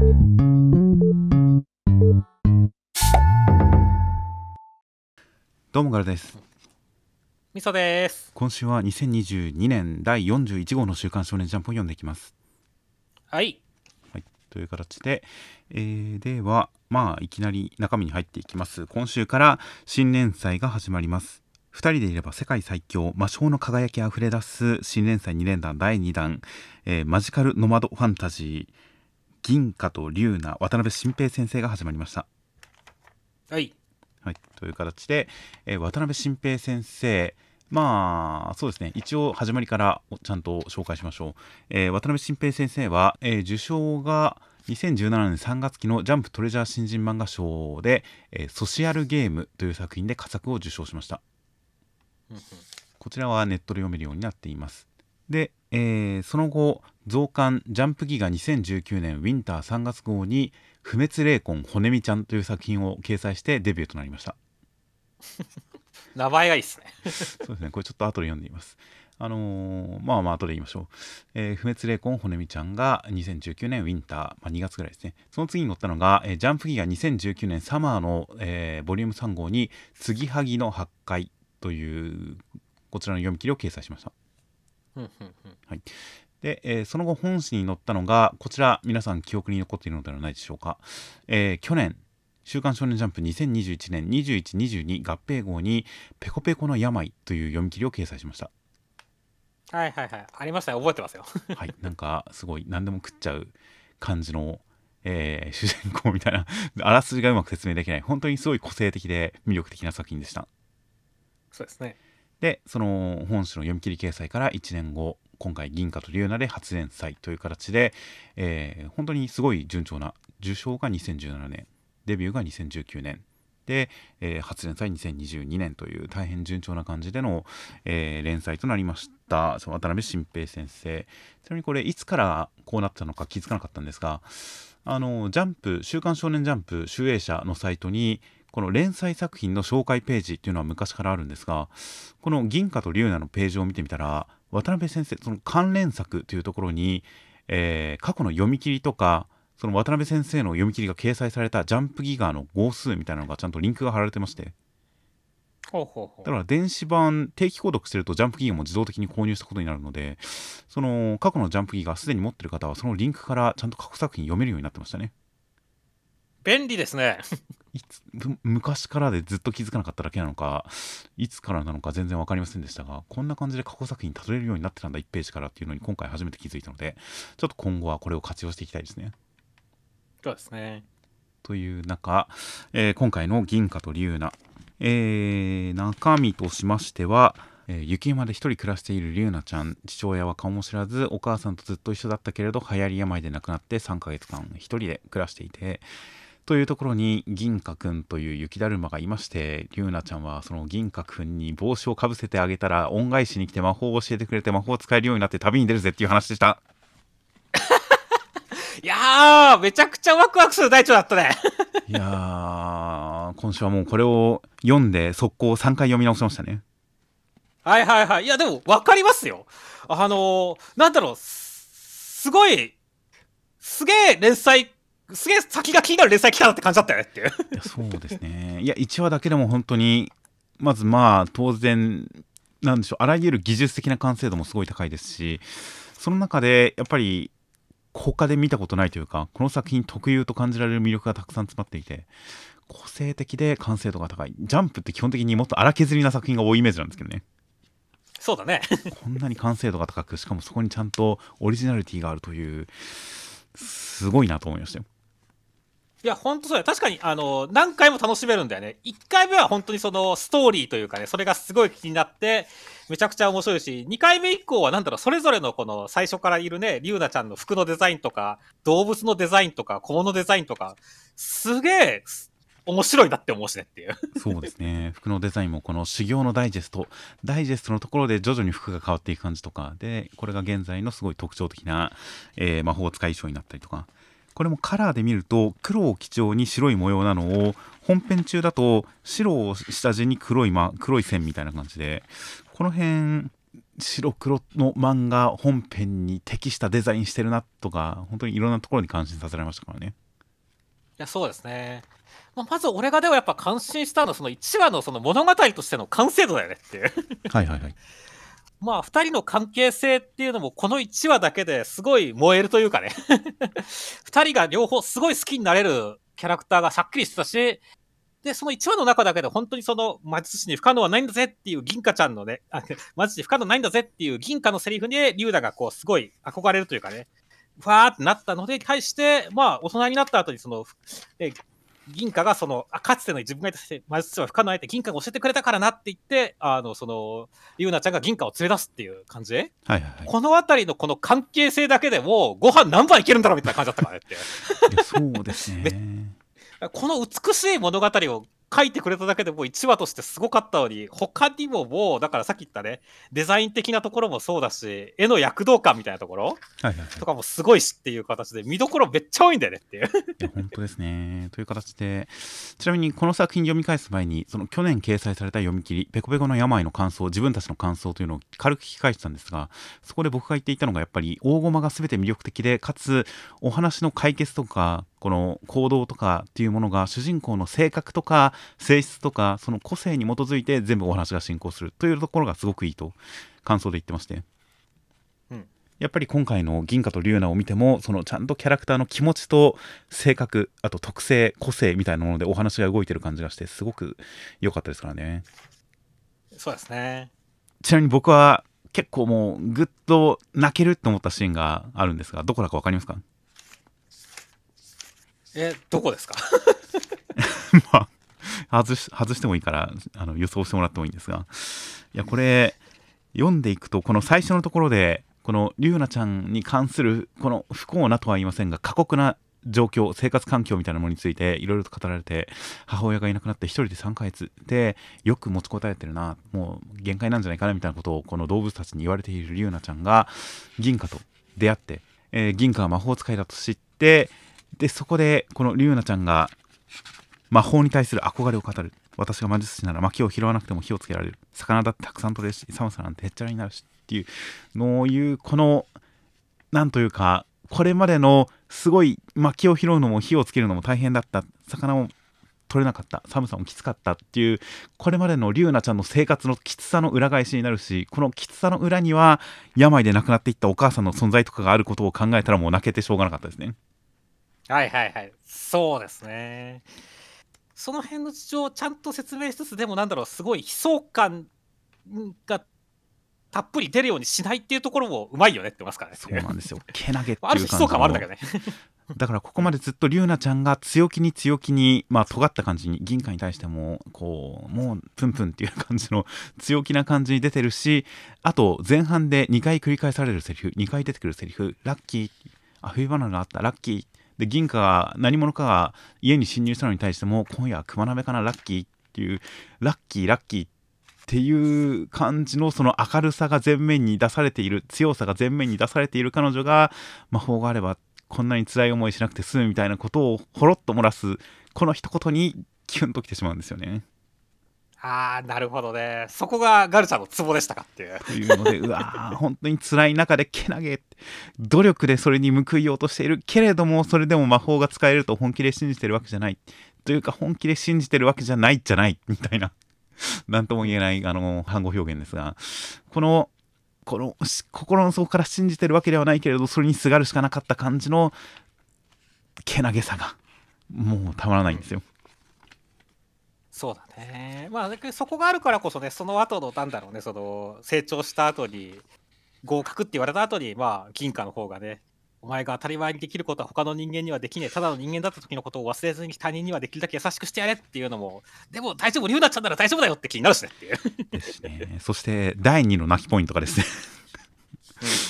どうもガルです。みそです。今週は2022年第41号の週刊少年ジャンプを読んでいきます。はい。はい。という形で、えー、ではまあいきなり中身に入っていきます。今週から新連載が始まります。2人でいれば世界最強魔性の輝きあふれ出す新連載2連弾第2弾、えーマジカルノマドファンタジー銀貨と龍ナ渡辺新平先生が始まりました。はい。はい、という形で、えー渡辺新平先生まあそうですね。一応始まりからちゃんと紹介しましょう、えー渡辺新平先生は、えー受賞が2017年3月期のジャンプトレジャー新人漫画賞で、えーソシアルゲームという作品で佳作を受賞しました。こちらはネットで読めるようになっています。で、えーその後増刊ジャンプギガ2019年ウィンター3月号に不滅霊魂骨みちゃんという作品を掲載してデビューとなりました 名前がいいっすね そうですね、これちょっと後で読んでいます。あのーまあまあ後で言いましょう。えー不滅霊魂骨みちゃんが2019年ウィンター、まあ、2月ぐらいですね。その次に載ったのが、えージャンプギガ2019年サマーの、えーボリューム3号に、継ぎはぎの発壊という、こちらの読み切りを掲載しました。うんうんうんで、えーその後本誌に載ったのがこちら皆さん記憶に残っているのではないでしょうか、えー去年「週刊少年ジャンプ2021年2122合併号に「ペコペコの病」という読み切りを掲載しました。はいはいはい。ありましたね覚えてますよ。はい。なんかすごい何でも食っちゃう感じの、えー主人公みたいなあらすじがうまく説明できない本当にすごい個性的で魅力的な作品でした。そうですね。でその本誌の読み切り掲載から1年後今回銀貨と龍ナで初連載という形で、えー本当にすごい順調な受賞が2017年デビューが2019年で、えー初連載2022年という大変順調な感じでの、えー連載となりました。渡辺新平先生。ちなみにこれいつからこうなったのか気づかなかったんですがあのジャンプ「週刊少年ジャンプ」集英社のサイトにこの連載作品の紹介ページっていうのは昔からあるんですがこの銀貨と龍ナのページを見てみたら渡辺先生その関連作というところに、えー過去の読み切りとかその渡辺先生の読み切りが掲載されたジャンプギガの号数みたいなのがちゃんとリンクが貼られてまして。ほうほうほだから電子版定期購読してるとジャンプギガも自動的に購入したことになるのでその過去のジャンプギガすでに持ってる方はそのリンクからちゃんと過去作品読めるようになってましたね。便利ですねいつむ昔からでずっと気づかなかっただけなのかいつからなのか全然分かりませんでしたがこんな感じで過去作品たどれるようになってたんだ1ページからっていうのに今回初めて気づいたのでちょっと今後はこれを活用していきたいですね。そうですね。という中、えー今回の銀貨と龍ナ、えー中身としましては、えー雪山で一人暮らしている龍ナちゃん。父親は顔も知らずお母さんとずっと一緒だったけれど流行り病で亡くなって3ヶ月間一人で暮らしていてというところに銀貨くんという雪だるまがいまして龍ナちゃんはその銀貨くんに帽子をかぶせてあげたら恩返しに来て魔法を教えてくれて魔法を使えるようになって旅に出るぜっていう話でした。いやーめちゃくちゃワクワクする大腸だったね。いやー今週はもうこれを読んで速攻3回読み直しましたね。はいはいはい。いやでも分かりますよ。あのー、なんだろうすすごいすげえ連載すげえ先が気になる連載来たなって感じだったよねっていう。いやそうですね。いや1話だけでも本当にまずまあ当然なんでしょう。あらゆる技術的な完成度もすごい高いですしその中でやっぱり他で見たことないというかこの作品特有と感じられる魅力がたくさん詰まっていて個性的で完成度が高い。ジャンプって基本的にもっと荒削りな作品が多いイメージなんですけどね。そうだね。こんなに完成度が高くしかもそこにちゃんとオリジナリティがあるというすごいなと思いましたよいや、ほんとそうや。確かに、あの、何回も楽しめるんだよね。1回目は本当にそのストーリーというかね、それがすごい気になって、めちゃくちゃ面白いし、2回目以降はなんだろう、それぞれのこの最初からいるね、リュウナちゃんの服のデザインとか、動物のデザインとか、小物デザインとか、すげえ、面白いなって思うしねっていう。そうですね服のデザインもこの修行のダイジェストダイジェストのところで徐々に服が変わっていく感じとかでこれが現在のすごい特徴的な、えー魔法使い衣装になったりとかこれもカラーで見ると黒を基調に白い模様なのを本編中だと白を下地に黒い,、ま、黒い線みたいな感じでこの辺白黒の漫画本編に適したデザインしてるなとか本当にいろんなところに感心させられましたからねいや、そうですね。まあ、まず俺がでもやっぱ感心したのは、その1話のその物語としての完成度だよねっていう。はいはいはいまあ、2人の関係性っていうのも、この1話だけですごい燃えるというかね。2人が両方すごい好きになれるキャラクターがしゃっきりしてたし、で、その1話の中だけで本当にその魔術師に不可能はないんだぜっていう銀貨ちゃんのね、魔術師不可能ないんだぜっていう銀貨のセリフで、リュウダがこうすごい憧れるというかね、ふわーってなったので、対して、まあ、大人になった後にその、銀貨がその、あかつての自分がいた魔術師は不可能ないって銀貨が教えてくれたからなって言って、あの、その、リュウナちゃんが銀貨を連れ出すっていう感じ？はいはいはいこのあたりのこの関係性だけでも、ご飯何杯いけるんだろうみたいな感じだったからねって。そうですね この美しい物語を書いてくれただけでもう1話としてすごかったのに、他にももう、だからさっき言ったね、デザイン的なところもそうだし、絵の躍動感みたいなところとかもすごいしっていう形で、見どころめっちゃ多いんだよねっていう。いや本当ですね。という形で、ちなみにこの作品読み返す前に、その去年掲載された読み切り、ペコペコの病の感想、自分たちの感想というのを軽く聞き返したんですが、そこで僕が言っていたのが、やっぱり大駒が全て魅力的で、かつお話の解決とか、この行動とかっていうものが主人公の性格とか性質とかその個性に基づいて全部お話が進行するというところがすごくいいと感想で言ってまして、うん。やっぱり今回の銀貨と龍ナを見てもそのちゃんとキャラクターの気持ちと性格あと特性個性みたいなものでお話が動いてる感じがしてすごく良かったですからね。そうですね。ちなみに僕は結構もうぐっと泣けると思ったシーンがあるんですがどこだか分かりますか？え、どこですか？まあ外し外してもいいからあの予想してもらってもいいんですが。いやこれ読んでいくとこの最初のところでこの龍奈ちゃんに関するこの不幸なとは言いませんが過酷な状況生活環境みたいなものについていろいろと語られて母親がいなくなって一人で3ヶ月でよく持ちこたえてるなもう限界なんじゃないかなみたいなことをこの動物たちに言われている龍奈ちゃんが銀貨と出会って、えー銀貨が魔法使いだと知ってでそこでこの龍奈ちゃんが魔法に対する憧れを語る。私が魔術師なら薪を拾わなくても火をつけられる。魚だってたくさん取れるし寒さなんてへっちゃらになるしっていうのをいうこのなんというかこれまでのすごい薪を拾うのも火をつけるのも大変だった。魚も取れなかった。寒さもきつかったっていうこれまでの龍奈ちゃんの生活のきつさの裏返しになるしこのきつさの裏には病で亡くなっていったお母さんの存在とかがあることを考えたらもう泣けてしょうがなかったですね。はいはいはい。そうですね。その辺の事情をちゃんと説明しつつ、でもなんだろう、すごい悲壮感がたっぷり出るようにしないっていうところもうまいよねってますからね。そうなんですよ。けなげっていうある種悲壮感もあるんだけどどね。だからここまでずっと龍奈ちゃんが強気に強気に、まあ尖った感じに銀貨に対してもこうもうプンプンっていう感じの強気な感じに出てるしあと前半で2回繰り返されるセリフ2回出てくるセリフラッキーあ冬花があったラッキーで銀貨が何者かが家に侵入したのに対しても今夜は熊鍋かなラッキーっていうラッキーラッキーっていう感じのその明るさが前面に出されている強さが前面に出されている彼女が魔法があればこんなに辛い思いしなくて済むみたいなことをほろっと漏らすこの一言にキュンときてしまうんですよね。ああ、なるほどね。そこがガルちゃんのツボでしたかっていう。というのでうわー本当に辛い中でけなげ努力でそれに報いようとしているけれどもそれでも魔法が使えると本気で信じてるわけじゃないというか本気で信じてるわけじゃないじゃないみたいな何とも言えないあの反語表現ですがこのこの心の底から信じてるわけではないけれどそれにすがるしかなかった感じのけなげさがもうたまらないんですよ。そうだね。まあ、そこがあるからこそね、その後の、なんだろうね、その、成長した後に、合格って言われた後に、まあ、銀貨の方がね、お前が当たり前にできることは他の人間にはできねえ。ただの人間だった時のことを忘れずに他人にはできるだけ優しくしてやれっていうのも、でも大丈夫、龍奈ちゃんなら大丈夫だよって気になるしねっていう。ですね。そして第2の泣きポイントがですね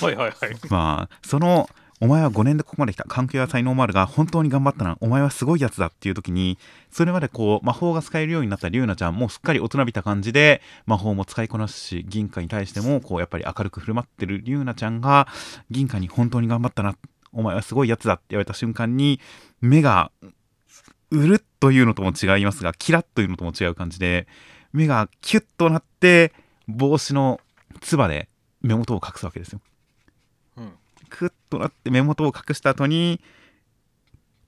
はいはいはい。まあそのお前は5年でここまで来た環境や才能もあるが本当に頑張ったなお前はすごいやつだっていう時にそれまでこう魔法が使えるようになった龍奈ちゃんもうすっかり大人びた感じで魔法も使いこなすし銀貨に対してもこうやっぱり明るく振る舞ってる龍奈ちゃんが銀貨に本当に頑張ったなお前はすごいやつだって言われた瞬間に目がうるっというのとも違いますがキラッというのとも違う感じで目がキュッとなって帽子のつばで目元を隠すわけですよ。クッとなって目元を隠した後に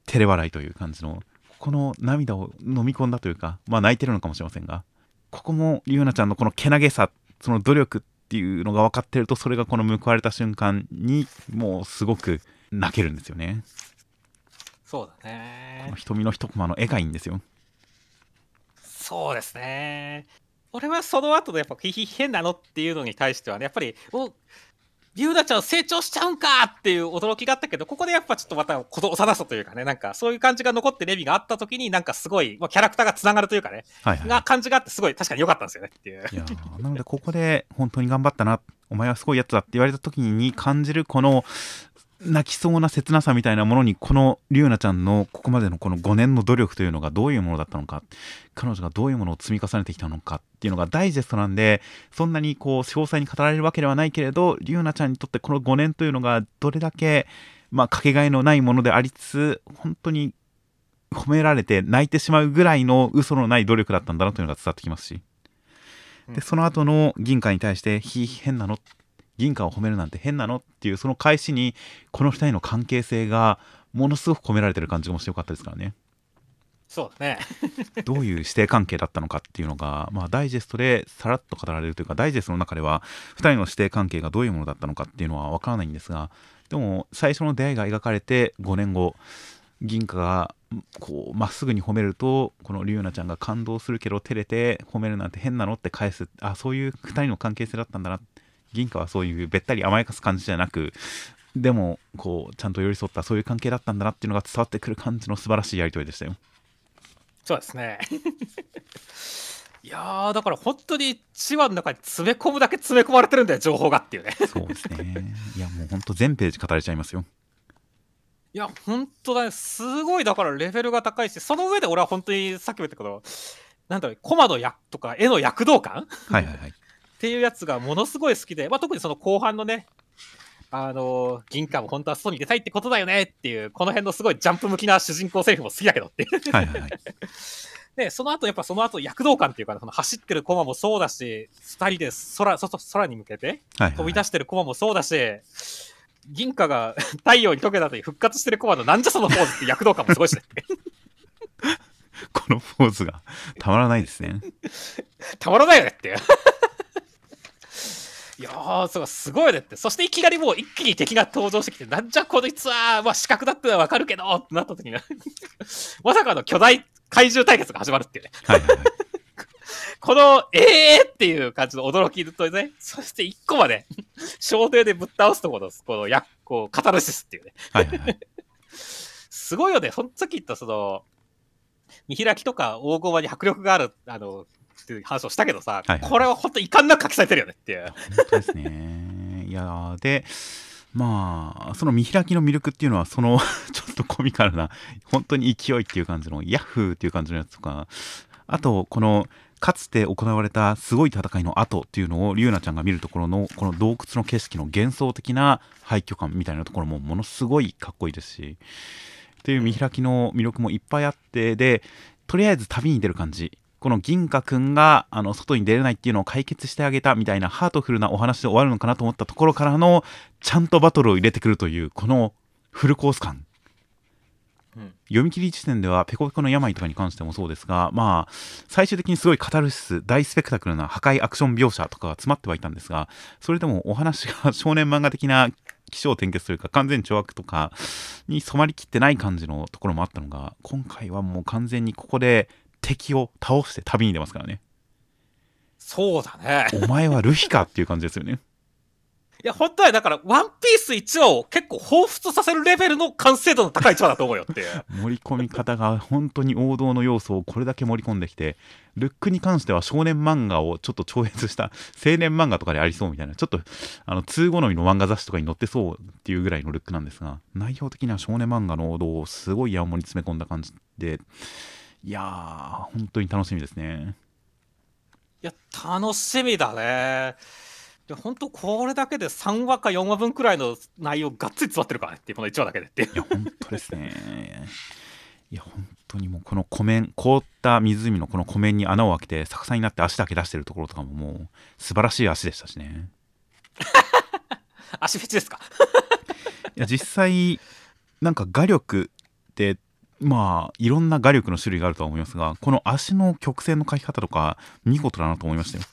照れ笑いという感じのこの涙を飲み込んだというかまあ泣いてるのかもしれませんがここもリュウナちゃんのこのけなげさその努力っていうのが分かってるとそれがこの報われた瞬間にもうすごく泣けるんですよねそうだこねの。瞳の一コマの絵がいいんですよそうですね。俺はその後のやっぱ、ひひ変なのっていうのに対してはね、やっぱり、おリュウナちゃん成長しちゃうんかっていう驚きがあったけど、ここでやっぱちょっとまたこと幼さというかね、なんかそういう感じが残ってレビがあった時に、なんかすごい、まあ、キャラクターがつながるというかね、はいはいが感じがあって、すごい確かに良かったんですよねっていう。いやーなのでここで本当に頑張ったなお前はすごいやつだって言われた時に感じるこの泣きそうな切なさみたいなものにこのリュウナちゃんのここまでのこの5年の努力というのがどういうものだったのか彼女がどういうものを積み重ねてきたのかっていうのがダイジェストなんでそんなにこう詳細に語られるわけではないけれどリュウナちゃんにとってこの5年というのがどれだけまあかけがえのないものでありつつ本当に褒められて泣いてしまうぐらいの嘘のない努力だったんだなというのが伝わってきますしでその後の銀貨に対して「ひ変なの?」銀貨を褒めるなんて変なのっていうその返しにこの2人の関係性がものすごく込められてる感じがしてよかったですからねそうだね。どういう師弟関係だったのかっていうのが、まあ、ダイジェストでさらっと語られるというかダイジェストの中では2人の師弟関係がどういうものだったのかっていうのは分からないんですがでも最初の出会いが描かれて5年後銀貨がこうまっすぐに褒めるとこのリュウナちゃんが感動するけど照れて褒めるなんて変なのって返すあそういう2人の関係性だったんだな銀貨はそういうべったり甘やかす感じじゃなくでもこうちゃんと寄り添ったそういう関係だったんだなっていうのが伝わってくる感じの素晴らしいやり取りでしたよ。そうですね。いやー、だから本当に1話の中に詰め込むだけ詰め込まれてるんだよ、情報がっていうね。そうですね。いやもう本当全ページ語れちゃいますよ。いや、本当だね。すごい、だからレベルが高いし、その上で俺は本当にさっきも言ったけど、なんだろう、コマの役とか絵の躍動感？っはいはいはい。ていうやつがものすごい好きで、まあ、特にその後半のね、あのー銀貨も本当は外に出たいってことだよねっていう、この辺のすごいジャンプ向きな主人公セリフも好きだけどっていう。はいはいはい。で、その後、やっぱその後躍動感っていうか、その走ってるコマもそうだし、二人で空、そ空に向けてはいはい飛び出してるコマもそうだし、銀貨が 太陽に溶けた後に復活してるコマのなんじゃそのポーズって躍動感もすごいしね。このポーズがたまらないですね。たまらないよねっていやー、すごいねって。そしていきなりもう一気に敵が登場してきて、なんじゃこいつは、まあ、視覚だってのはわかるけどってなった時に、まさかの巨大怪獣対決が始まるっていうね。はいはいはい。この、えーっていう感じの驚きとね、そして一個まで、小艇でぶっ倒すところの、この、や、こう、カタルシスっていうね。はいはいはい。すごいよね。そのき言ったその、見開きとか大駒に迫力がある、あの、っていう話をしたけどさ、はいはいこれは本当遺憾なく書きされてるよねっていう。本当ですね。いやーで、まあ、その見開きの魅力っていうのは、その ちょっとコミカルな、本当に勢いっていう感じの、ヤッフーっていう感じのやつとか、あと、この、かつて行われたすごい戦いの後っていうのを、リュウナちゃんが見るところの、この洞窟の景色の幻想的な廃墟感みたいなところも、ものすごいかっこいいですし、っていう見開きの魅力もいっぱいあって、で、とりあえず旅に出る感じ。この銀河くんがあの外に出れないっていうのを解決してあげたみたいなハートフルなお話で終わるのかなと思ったところからのちゃんとバトルを入れてくるというこのフルコース感。うん読み切り時点ではペコペコの病とかに関してもそうですがまあ最終的にすごいカタルシス大スペクタクルな破壊アクション描写とかが詰まってはいたんですがそれでもお話が少年漫画的な起承転結というか完全懲悪とかに染まりきってない感じのところもあったのが今回はもう完全にここで敵を倒して旅に出ますからねそうだね。お前はルフィかっていう感じですよね いや、本当はだから、ワンピース1話を結構彷彿させるレベルの完成度の高い1話だと思うよっていう。盛り込み方が本当に王道の要素をこれだけ盛り込んできてルックに関しては少年漫画をちょっと超越した青年漫画とかでありそうみたいなちょっとあの通好みの漫画雑誌とかに載ってそうっていうぐらいのルックなんですが内容的には少年漫画の王道をすごい山盛り詰め込んだ感じでいやー本当に楽しみですねいや、楽しみだね。で本当これだけで3話か4話分くらいの内容がっつり詰まってるからねってこの1話だけでっていう。いや本当ですねいや本当にもうこの湖面凍った湖のこの湖面に穴を開けて逆さになって足だけ出してるところとかももう素晴らしい足でしたしね 足フェチですか？いや実際なんか画力ってまあいろんな画力の種類があるとは思いますがこの足の曲線の描き方とか見事だなと思いましたよ。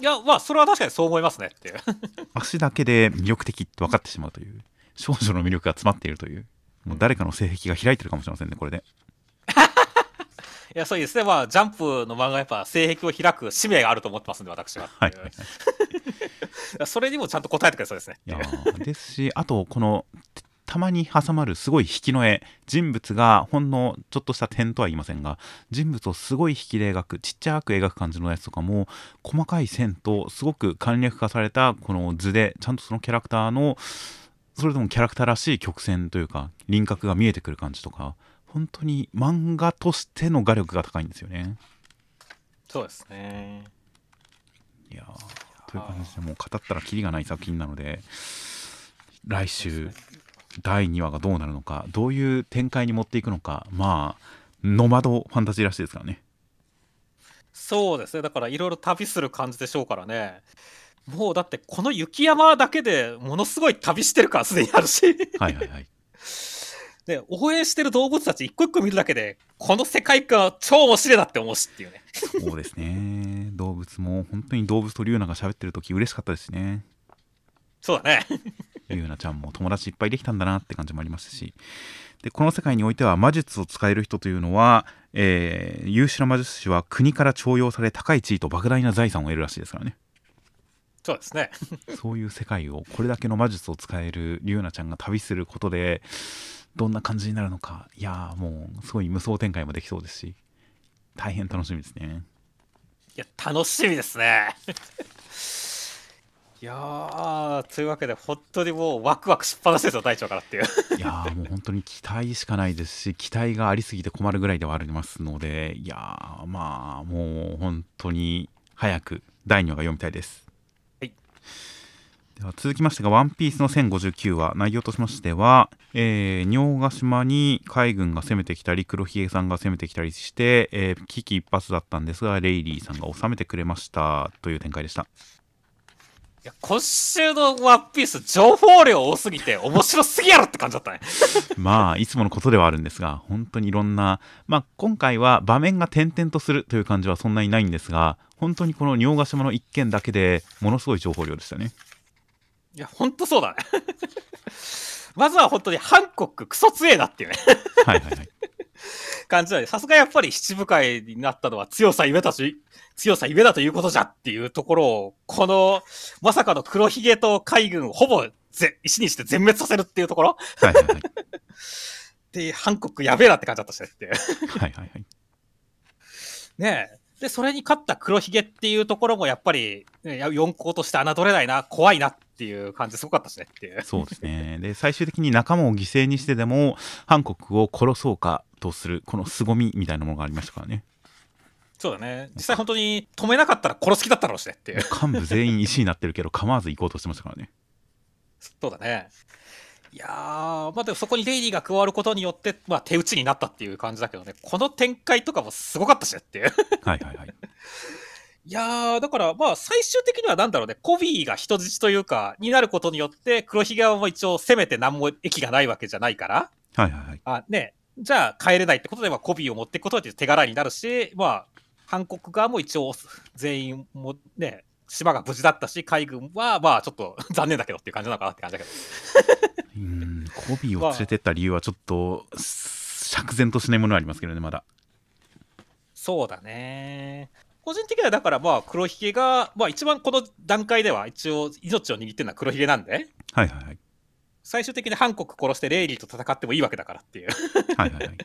いやまあそれは確かにそう思いますねっていう。足だけで魅力的って分かってしまうという少女の魅力が詰まっているというもう誰かの性癖が開いてるかもしれませんねこれで。いやそうですね。まあジャンプの漫画はやっぱ性癖を開く使命があると思ってますんで私は、はいはいはい。それにもちゃんと答えてくれそうですね。いやーですしあとこのたまに挟まるすごい引きの絵。人物がほんのちょっとした点とは言いませんが人物をすごい引きで描くちっちゃく描く感じのやつとかも細かい線とすごく簡略化されたこの図でちゃんとそのキャラクターのそれともキャラクターらしい曲線というか輪郭が見えてくる感じとか本当に漫画としての画力が高いんですよね。そうですね。いやーという感じでもう語ったらキリがない作品なので来週第2話がどうなるのかどういう展開に持っていくのかまあノマドファンタジーらしいですからね。そうですね。だからいろいろ旅する感じでしょうからね。もうだってこの雪山だけでものすごい旅してる感すでにあるし。はいはいはい。で 応援してる動物たち一個一個見るだけでこの世界観は超面白いなって思うしっていうね。そうですね。動物も本当に動物とリュウナが喋ってる時嬉しかったですしねそうだね。リュウナちゃんも友達いっぱいできたんだなって感じもありますし。でこの世界においては魔術を使える人というのは、えー優秀な魔術師は国から重用され高い地位と莫大な財産を得るらしいですからね。そうですね。そういう世界をこれだけの魔術を使えるリュウナちゃんが旅することでどんな感じになるのか。いやーもうすごい無双展開もできそうですし。大変楽しみですね。いや楽しみですねいやーというわけで本当にもうワクワクしっぱなしですよ大腸からっていう。いやーもう本当に期待しかないですし期待がありすぎて困るぐらいではありますのでいやーまあもう本当に早く第2話が読みたいです。はい。では続きましてが「ワンピースの1059話。内容としましては、えー、仁ヶ島に海軍が攻めてきたり黒ひげさんが攻めてきたりして、えー危機一髪だったんですがレイリーさんが収めてくれましたという展開でしたいや今週のワンピース情報量多すぎて面白すぎやろって感じだったね。まあいつものことではあるんですが本当にいろんな、まあ、今回は場面が点々とするという感じはそんなにないんですが本当にこの仁ヶ島の一件だけでものすごい情報量でしたね。いや本当そうだね。まずは本当に韓国クソ強えなっていうね。はいはいはい感じだね。さすがやっぱり七部会になったのは強さゆえだと強さゆえだということじゃっていうところをこのまさかの黒ひげと海軍をほぼぜ石にして全滅させるっていうところ？はいはいはい。で韓国やべえなって感じだったしね。ってはいはいはい。ねえ。で、それに勝った黒ひげっていうところもやっぱり、ね、や四皇として侮れないな、怖いなっていう感じすごかったしねっていう。そうですねで最終的に仲間を犠牲にしてでも韓国を殺そうかとするこの凄みみたいなものがありましたからねそうだね。実際本当に止めなかったら殺す気だったろうしねっていう。幹部全員石になってるけど構わず行こうとしてましたからねそうだね。いやー、まあでもそこにレイリーが加わることによって、まあ手打ちになったっていう感じだけどね、この展開とかもすごかったしねっていう。はいはいはいいやー、だからまあ最終的にはなんだろうね、コビーが人質というか、になることによって、黒ひげも一応攻めて何も益がないわけじゃないから、はいはいはい。あ、ね、じゃあ帰れないってことで、まあ、コビーを持っていくことで手柄になるし、まあ、韓国側も一応全員もね、島が無事だったし、海軍はまあちょっと 残念だけどっていう感じなのかなって感じだけど。うーんコビーを連れてった理由はちょっと釈然としないものはありますけどねまだ。そうだね。個人的にはだからまあ黒ひげが、まあ一番この段階では一応命を握ってるのは黒ひげなんで、はいはいはい。最終的に韓国殺してレイリーと戦ってもいいわけだからっていう。はいはいはい。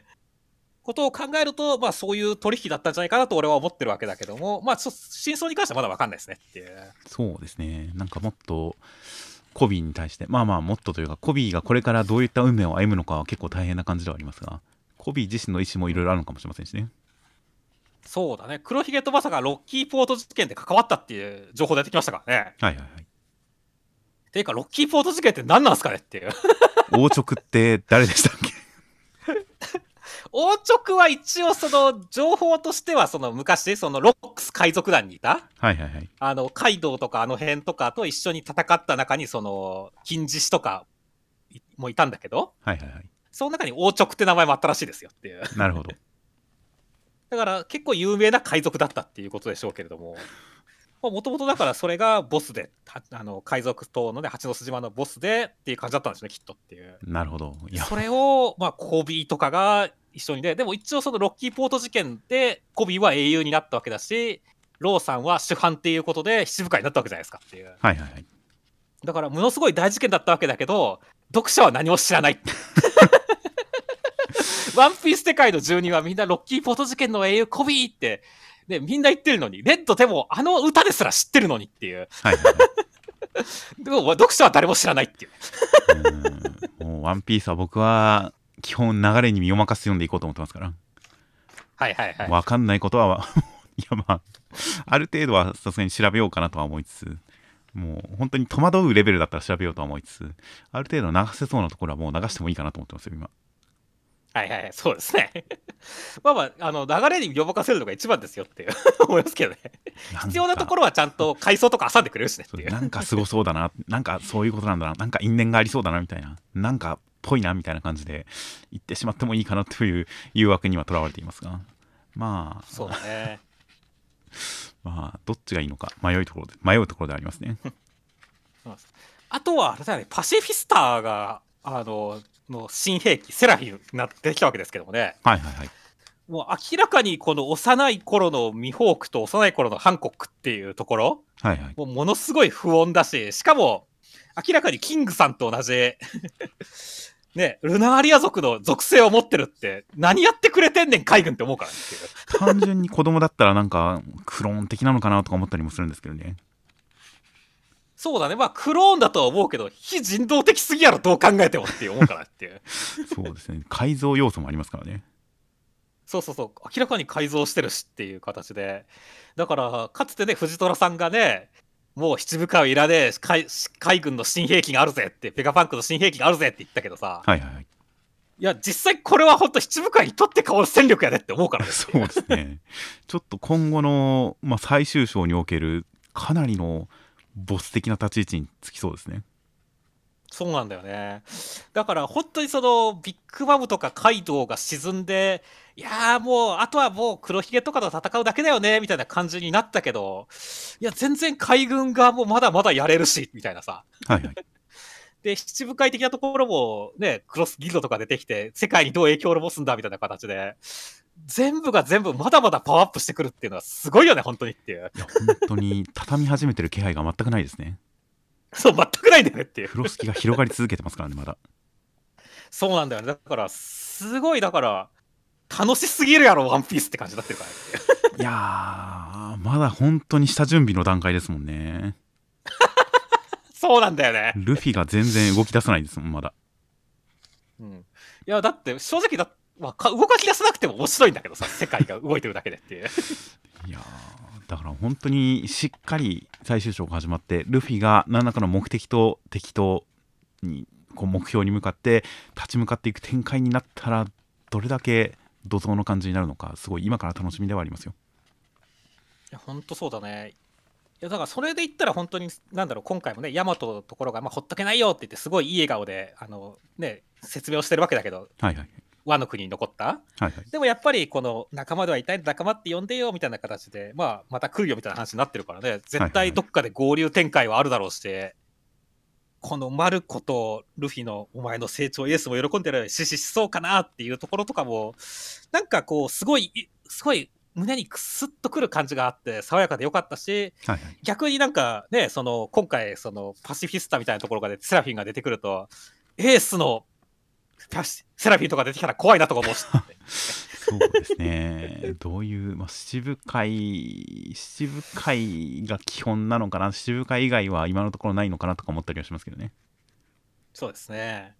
ことを考えると、まあそういう取引だったんじゃないかなと俺は思ってるわけだけども、まあ真相に関してはまだわかんないですねっていう。そうですね。なんかもっとコビーに対してまあまあもっとというかコビーがこれからどういった運命を歩むのかは結構大変な感じではありますがコビー自身の意思もいろいろあるのかもしれませんしねそうだね。黒ひげとまさかロッキーポート事件で関わったっていう情報出てきましたからね。はいはいはいていうか、ロッキーポート事件って何なんすかねっていう。王直って誰でしたっけ？王直は一応その情報としてはその昔そのロックス海賊団にいたはいはいはい。あのカイドウとかあの辺とかと一緒に戦った中にその金獅子とかいもいたんだけどはいはいはい。その中に王直って名前もあったらしいですよっていうなるほど。だから結構有名な海賊だったっていうことでしょうけれども。もともとだからそれがボスではあの海賊島のね八の巣島のボスでっていう感じだったんですねきっとっていう。なるほど。いや、それをまあコビーとかが一緒にででも一応そのロッキーポート事件でコビーは英雄になったわけだしローさんは主犯っていうことで七部会になったわけじゃないですかっていう。はいはいはい。だからものすごい大事件だったわけだけど読者は何も知らないワンピース世界の住人はみんなロッキーポート事件の英雄コビーって、ね、みんな言ってるのにレッドでもあの歌ですら知ってるのにっていうはいはいはい。でも読者は誰も知らないっていううもうワンピースは僕は基本流れに身を任せて読んでいこうと思ってますから。はいはいはいわかんないことは、いやまあ、ある程度はさすがに調べようかなとは思いつつ、もう本当に戸惑うレベルだったら調べようとは思いつつ、ある程度流せそうなところはもう流してもいいかなと思ってますよ、今。はいはいはい、そうですね。まあまあ、あの流れに呼ばかせるのが一番ですよっていう。思いますけどね。必要なところはちゃんと階層とか挟んでくれるしね。っていう。なんかすごそうだな、なんかそういうことなんだな、なんか因縁がありそうだなみたいな、なんかっぽいなみたいな感じで言ってしまってもいいかなという誘惑にはとらわれていますが、まあ、そうだね。まあ、どっちがいいのか。迷うところで、迷うところでありますね。あとは、あれだよね、パシフィスターが、あの、の新兵器、セラフィンになってきたわけですけどもね、はいはいはい。もう明らかにこの幼い頃のミホークと幼い頃のハンコックっていうところ、はいはい。もうものすごい不穏だし、しかも、明らかにキングさんと同じ、ね、ルナーリア族の属性を持ってるって、何やってくれてんねん、海軍って思うから。単純に子供だったらなんかクローン的なのかなとか思ったりもするんですけどね。そうだね、まあ、クローンだとは思うけど、非人道的すぎやろ、どう考えてもって思うからっていう。そうですね。改造要素もありますからね。そうそうそう、明らかに改造してるしっていう形で。だから、かつてね、藤虎さんがね、もう七部会をいらねえ海海軍の新兵器があるぜって、ペガパンクの新兵器があるぜって言ったけどさ、はいはいはい。いや、実際これは本当七部会にとって変わる戦力やでって思うからね。そうですね。ちょっと今後の、まあ、最終章におけるかなりのボス的な立ち位置につきそうですね。そうなんだよね。だから本当にそのビッグマムとかカイドウが沈んで、いやーもうあとはもう黒ひげとかと戦うだけだよねみたいな感じになったけど、いや全然海軍側もまだまだやれるしみたいなさ。はいはい。で、七部会的なところもね、クロスギルドとか出てきて、世界にどう影響を及ぼすんだみたいな形で、全部が全部まだまだパワーアップしてくるっていうのはすごいよね、本当にっていう。いや本当に畳み始めてる気配が全くないですね。そう、全くないんだよねっていう。風呂敷が広がり続けてますからね、まだ。そうなんだよね。だから、すごい、だから、楽しすぎるやろ、ワンピースって感じになってるからねっていやー、まだ本当に下準備の段階ですもんね。そうなんだよね。ルフィが全然動き出さないですもん、まだ。うん。いや、だって、正直だ、まあ、か動かし出さなくても面白いんだけどさ、世界が動いてるだけでっていう。いやーだから本当にしっかり最終章が始まってルフィが何らかの目的と敵とにこう目標に向かって立ち向かっていく展開になったらどれだけ怒涛の感じになるのかすごい今から楽しみではありますよ。いや、ほんとそうだね。いや、だからそれで言ったら本当に、なんだろう、今回もね、ヤマトのところが、まあ、ほっとけないよって言って、すごいいい笑顔で、あの、ね、説明をしてるわけだけど、はいはい和の国に残った？はいはい。でもやっぱり、この仲間ではいたい仲間って呼んでよみたいな形で、まあ、また来るよみたいな話になってるからね、絶対どっかで合流展開はあるだろうし、このマルコとルフィのお前の成長イエスも喜んでるしししそうかなっていうところとかもなんかこうすごいすごい胸にクスッとくる感じがあって爽やかでよかったしはいはい。逆になんかねその今回そのパシフィスタみたいなところがでセラフィンが出てくるとエースのセラフィンとか出てきたら怖いなとか思うし。そうですね。どういう、まあ、七部会七部会が基本なのかな。七部会以外は今のところないのかなとか思ったりはしますけどね。そうですね。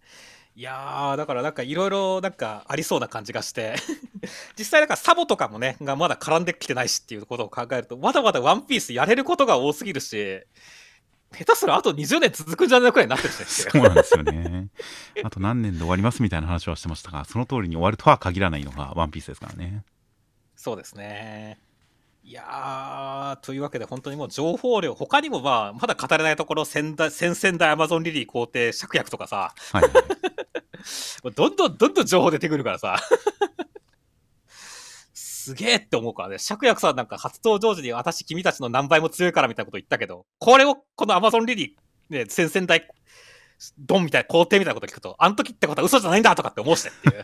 いやー、だからなんかいろいろなんかありそうな感じがして、実際なんかサボとかもね、がまだ絡んできてないしっていうことを考えると、まだまだワンピースやれることが多すぎるし、下手すらあと20年続くんじゃないくらいになってるしねそうなんですよね。あと何年で終わりますみたいな話はしてましたが、その通りに終わるとは限らないのがワンピースですからね。そうですね。いやー、というわけで本当にもう情報量、他にもまあ、まだ語れないところ、先代先々代アマゾンリリー皇帝芍薬とかさ、はい、はい。どんどんどんどん情報出てくるからさ。すげえって思うからね。芍薬さんなんか初登場時に私君たちの何倍も強いからみたいなこと言ったけど、これをこのアマゾンリリー、ね、先々代、ドンみたいな皇帝みたいなこと聞くと、あの時ってことは嘘じゃないんだとかって思うしてっていう。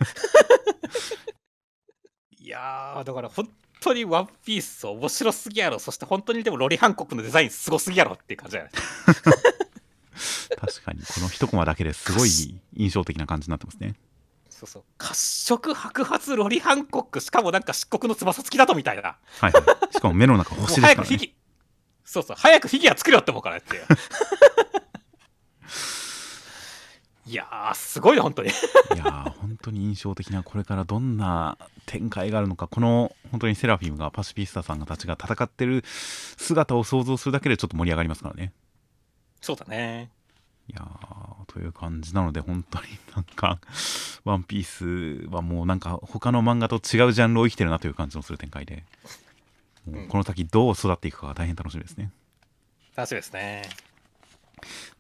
いやー、だから本当にワンピース面白すぎやろ。そして本当にでもロリハンコックのデザインすごすぎやろっていう感じだよね。確かに、この一コマだけですごい印象的な感じになってますね。そうそう。褐色白髪ロリハンコック、しかもなんか漆黒の翼付きだとみたいな。はい、はい。しかも目の中星ですからね。そうそう、早くフィギュア作れよって思うからって いやー、すごいね、本当に。いやー本当に印象的なこれからどんな展開があるのかこの本当にセラフィムがパシフィスタさんたちが戦ってる姿を想像するだけでちょっと盛り上がりますからねそうだね。いやーという感じなので本当になんか「ワンピースはもうなんか他の漫画と違うジャンルを生きてるなという感じのする展開で。もうこの先どう育っていくかが大変楽しみですね。楽しみですね。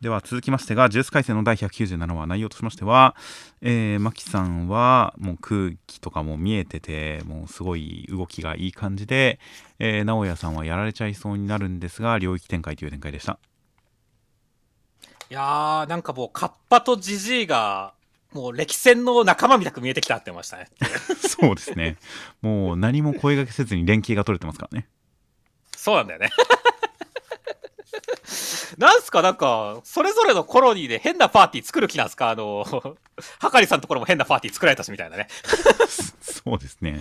では続きましてが「ジュース回戦」の第197話内容としましては、えー、マキさんはもう空気とかも見えててもうすごい動きがいい感じで、えー、直哉さんはやられちゃいそうになるんですが領域展開という展開でしたいやー、なんかもう、カッパとジジイが、もう歴戦の仲間みたく見えてきたって思いましたね。そうですねもう何も声掛けせずに連携が取れてますからねそうなんだよね。なんすか、なんか、それぞれのコロニーで変なパーティー作る気なんすか？あの、はかりさんのところも変なパーティー作られたしみたいなね。そうですね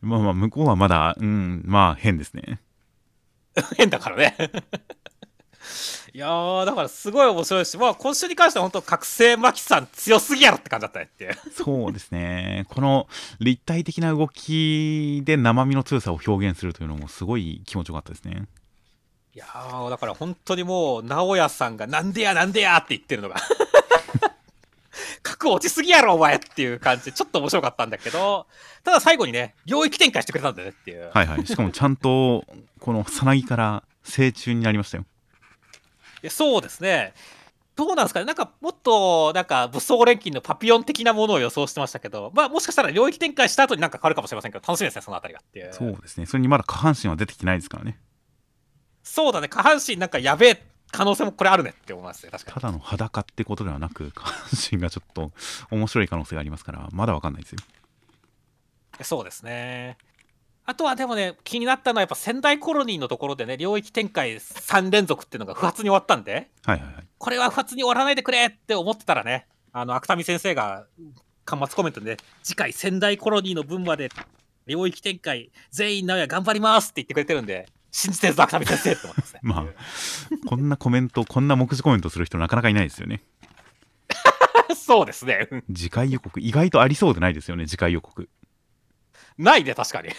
まあまあ向こうはまだうんまあ変ですね 変だからね。いやー、だからすごい面白いし、まあ今週に関しては本当覚醒マキさん強すぎやろって感じだったねっていう。そうですね。この立体的な動きで生身の強さを表現するというのもすごい気持ちよかったですね。いやー、だから本当にもう、直哉さんがなんでやなんでやって言ってるのが。格落ちすぎやろお前っていう感じでちょっと面白かったんだけどただ最後にね領域展開してくれたんだよねっていう、はいはい。しかもちゃんとこのさなぎから成虫になりましたよそうですね。どうなんですかね。なんかもっとなんか武装錬金のパピヨン的なものを予想してましたけどまあもしかしたら領域展開した後になんか変わるかもしれませんけど楽しみですねそのあたりがっていう。そうですね。それにまだ下半身は出てきてないですからね。そうだね。下半身なんかやべえ可能性もこれあるねって思いますね確かに。ただの裸ってことではなく下半身がちょっと面白い可能性がありますからまだわかんないですよ。そうですね。あとはでもね、気になったのはやっぱ仙台コロニーのところでね、領域展開3連続っていうのが不発に終わったんで、はいはいはいこれは不発に終わらないでくれって思ってたらね、あの、芥見先生が、端末コメントで、ね、次回仙台コロニーの分まで領域展開全員直哉頑張りますって言ってくれてるんで、信じてるぞ、芥見先生って思ってますね。まあこんなコメントこんな目次コメントする人なかなかいないですよね そうですね。うん次回予告意外とありそうでないですよね次回予告ないね、確かに。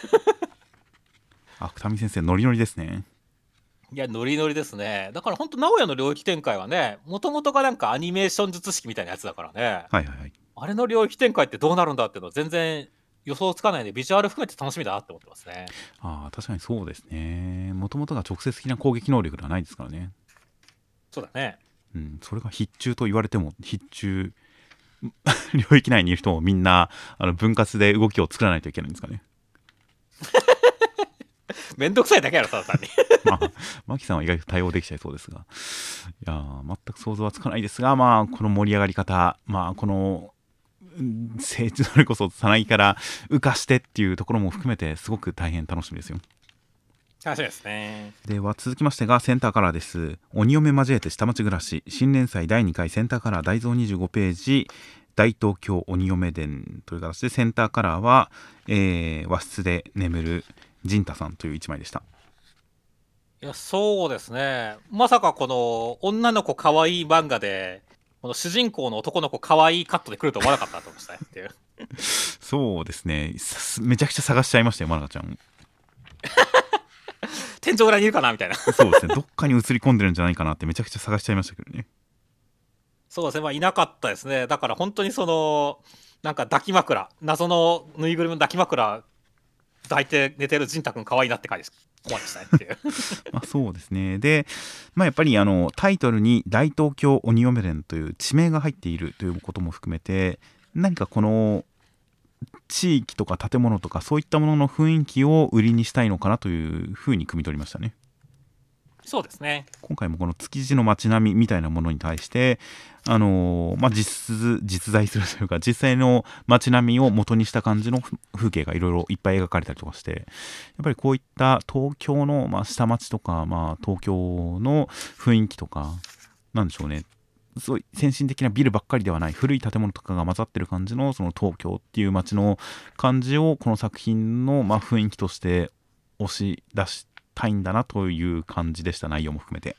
あ二見先生ノリノリですねいや、ノリノリですね。だから本当、直哉の領域展開はね、もともとがなんかアニメーション術式みたいなやつだからね。はいはいはいあれの領域展開ってどうなるんだっていうのは全然予想つかないんで、ビジュアル含めて楽しみだなって思ってますね。ああ確かにそうですねもともとが直接的な攻撃能力ではないですからねそうだね。うんそれが必中と言われても必中 領域内にいる人もみんなあの分割で動きを作らないといけないんですかねめんどくさいだけやろ、ただ単に。まあ、マキさんは意外と対応できちゃいそうですが、いやー全く想像はつかないですが、まあ、この盛り上がり方、まあ、この、うん成長それこそさなぎから浮かしてっていうところも含めて、すごく大変楽しみですよ。楽しみですね。では続きましてがセンターカラーです鬼嫁交えて下町暮らし新連載第2回センターカラー大蔵25ページ大東京鬼嫁伝という形でセンターカラーは、えー和室で眠る陣太さんという1枚でしたいや、そうですね。まさかこの女の子可愛い漫画で、この主人公の男の子可愛いカットで来ると思わなかったと思いましたねっていう。そうですねめちゃくちゃ探しちゃいましたよまなかちゃん 天井裏にいるかなみたいな。そうですねどっかに映り込んでるんじゃないかなってめちゃくちゃ探しちゃいましたけどねそうですね、まあ、いなかったですね。だから本当にその、なんか抱き枕、謎のぬいぐるみの抱き枕抱いて寝てる仁太くん可愛いなって感じです。怖いでしたねっていう。まあそうですねで、まあ、やっぱりあのタイトルに大東京鬼嫁連という地名が入っているということも含めて何かこの地域とか建物とかそういったものの雰囲気を売りにしたいのかなというふうに汲み取りましたねそうですね。今回もこの築地の街並みみたいなものに対してあのーまあ実実在するというか実際の街並みを元にした感じの風景がいろいろいっぱい描かれたりとかしてやっぱりこういった東京の、まあ、下町とか、まあ、東京の雰囲気とかなんでしょうねすごい先進的なビルばっかりではない古い建物とかが混ざってる感じのその東京っていう街の感じをこの作品のま雰囲気として押し出したいんだなという感じでした内容も含めて。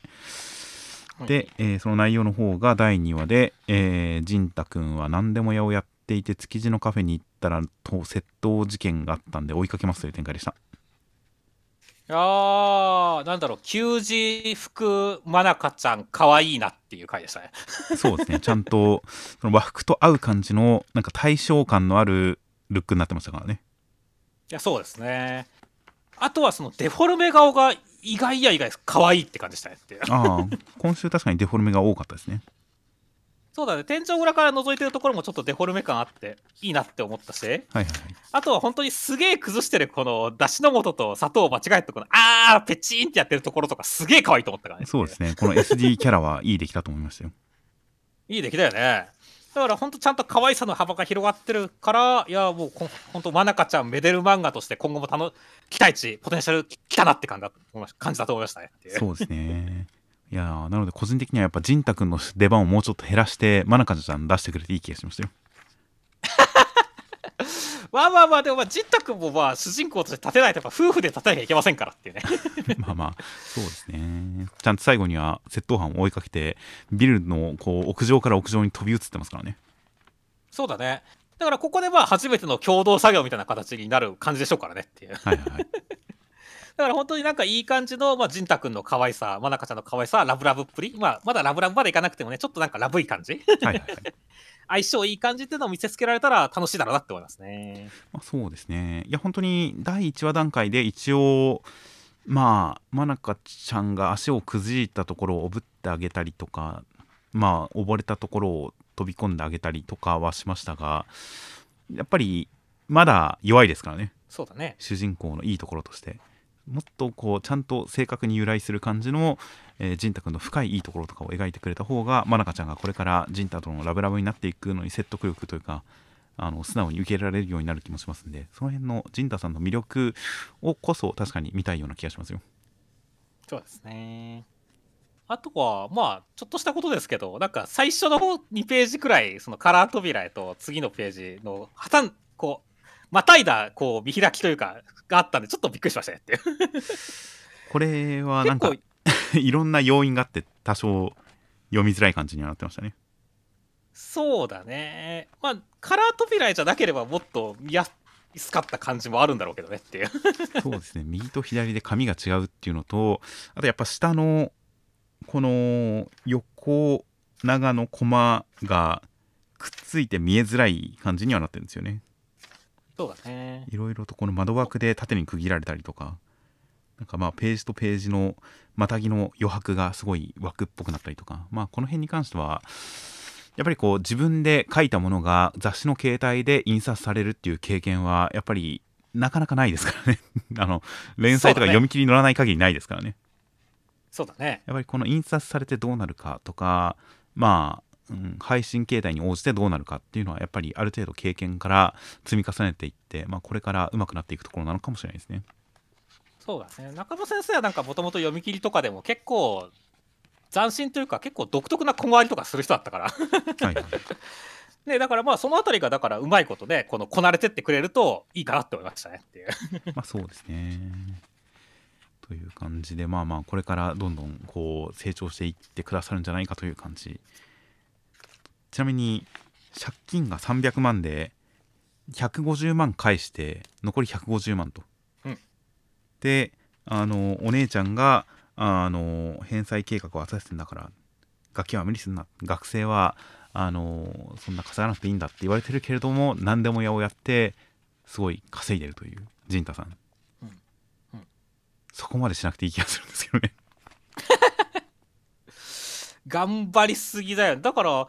で、えーその内容の方が第2話で、えー、仁太くんは何でも屋をやっていて築地のカフェに行ったらと窃盗事件があったんで追いかけますという展開でした。いやー、なんだろう、給仕服、まなかちゃん、可愛いなっていう回でしたね。そうですねちゃんとその和服と合う感じのなんか対象感のあるルックになってましたからね。いや、そうですね。あとはそのデフォルメ顔が意外や意外可愛いって感じでしたねって。ああ今週確かにデフォルメが多かったですね。そうだね、天井裏から覗いてるところもちょっとデフォルメ感あっていいなって思ったし、はいはいはい。あとは本当にすげえ崩してるこの出汁の素と砂糖を間違えてこのあーペチンってやってるところとかすげえ可愛いと思ったからね。そうですねこの SD キャラはいい出来だと思いましたよ。いい出来だよね。だから本当ちゃんと可愛さの幅が広がってるから、いやもう本当まなかちゃんメデル漫画として今後もたの期待値、ポテンシャルきたなって感じだ感じだと思いましたね。そうですね。いやなので個人的にはやっぱ仁太くんの出番をもうちょっと減らしてまなかちゃん出してくれていい気がしましたよ。まあまあまあ、でもまあ、ジッタ君もまあ主人公として立てないとやっぱ夫婦で立てなきゃいけませんからっていうね。まあまあそうですね。ちゃんと最後には窃盗犯を追いかけてビルのこう屋上から屋上に飛び移ってますからね。そうだね。だからここでまあ初めての共同作業みたいな形になる感じでしょうからねっていう。はいはいはい。だから本当になんかいい感じの、まあ、ジンタ君の可愛さ、まなかちゃんの可愛さ、ラブラブっぷり、まあ、まだラブラブまでいかなくてもね、ちょっとなんかラブい感じ、はいはいはい。相性いい感じっていうのを見せつけられたら楽しいだろうなって思いますね。まあ、そうですね。いや本当に第1話段階で一応まあまなかちゃんが足をくじいたところをおぶってあげたりとかまあ溺れたところを飛び込んであげたりとかはしましたがやっぱりまだ弱いですからねそうだね。主人公のいいところとしてもっとこうちゃんと正確に由来する感じの、えー、仁太君の深いいいところとかを描いてくれた方がまなかちゃんがこれから仁太とのラブラブになっていくのに説得力というかあの素直に受け入れられるようになる気もしますんでその辺の仁太さんの魅力をこそ確かに見たいような気がしますよ。そうですね。あとは、まあ、ちょっとしたことですけど、なんか最初の2ページくらい、そのカラー扉へと次のページの破綻、こう、またいだ、こう、見開きというか、があったんで、ちょっとびっくりしましたねっていう。これはなんか いろんな要因があって多少読みづらい感じにはなってましたね。そうだね。まあ、カラー扉じゃなければもっと見やすかった感じもあるんだろうけどねっていう。そうですね右と左で紙が違うっていうのとあとやっぱ下のこの横長のコマがくっついて見えづらい感じにはなってるんですよねそうだね。いろいろとこの窓枠で縦に区切られたりとかなんかまあページとページのまたぎの余白がすごい枠っぽくなったりとかまあこの辺に関してはやっぱりこう自分で書いたものが雑誌の携帯で印刷されるっていう経験はやっぱりなかなかないですからね あの連載とか読み切りに乗らない限りないですからねそうだね。やっぱりこの印刷されてどうなるかとかまあ、うん、配信形態に応じてどうなるかっていうのはやっぱりある程度経験から積み重ねていって、まあ、これから上手くなっていくところなのかもしれないですね。そうだね。中野先生はなんかもともと読み切りとかでも結構、斬新というか結構独特な小回りとかする人だったから。はいはい ね、だからまあそのあたりがだからうまいことね、このこなれてってくれるといいかなって思いましたねっていう。まあそうですね。という感じでまあまあこれからどんどんこう成長していってくださるんじゃないかという感じちなみに借金が300万で150万返して残り150万と、うん。であのお姉ちゃんがあの返済計画を渡してんだからガキは無理すんな。学生はあのそんな稼がなくていいんだって言われてるけれども何でも屋をやってすごい稼いでるという陣太さん、うん。うん。そこまでしなくていい気がするんですけどね。頑張りすぎだよ。だから、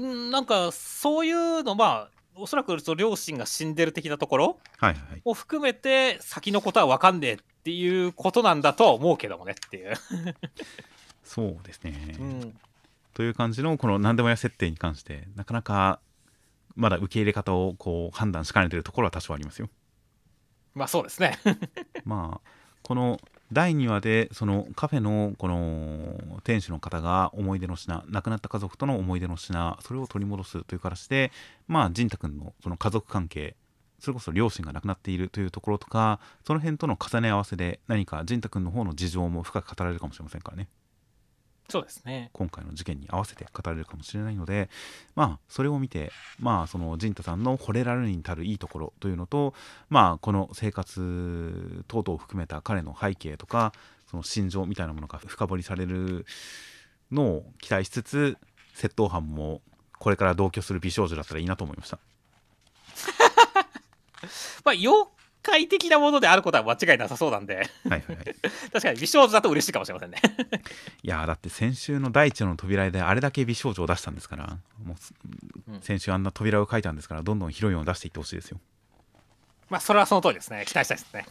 んなんか、そういうの、まあ、おそらく両親が死んでる的なところを含めて、先のことは分かんねえっていうことなんだとは思うけどもねっていう。そうですね、うん。という感じのこの何でも屋設定に関してなかなかまだ受け入れ方をこう判断しかねてるところは多少ありますよまあそうですね。まあこの第2話でそのカフェのこの店主の方が思い出の品亡くなった家族との思い出の品それを取り戻すという形でまあ仁太君のその家族関係それこそ両親が亡くなっているというところとかその辺との重ね合わせで何か仁太君の方の事情も深く語られるかもしれませんからね。そうですね。今回の事件に合わせて語られるかもしれないのでまあそれを見てまあその仁太さんの惚れられるに至るいいところというのとまあこの生活等々を含めた彼の背景とかその心情みたいなものが深掘りされるのを期待しつつ窃盗犯もこれから同居する美少女だったらいいなと思いました まあ、妖怪的なものであることは間違いなさそうなんで、はいはいはい確かに美少女だと嬉しいかもしれませんね。いやーだって先週の第一の扉であれだけ美少女を出したんですからもう先週あんな扉を書いたんですからどんどんヒロインを出していってほしいですよまあ、それはその通りですね。期待したいですね。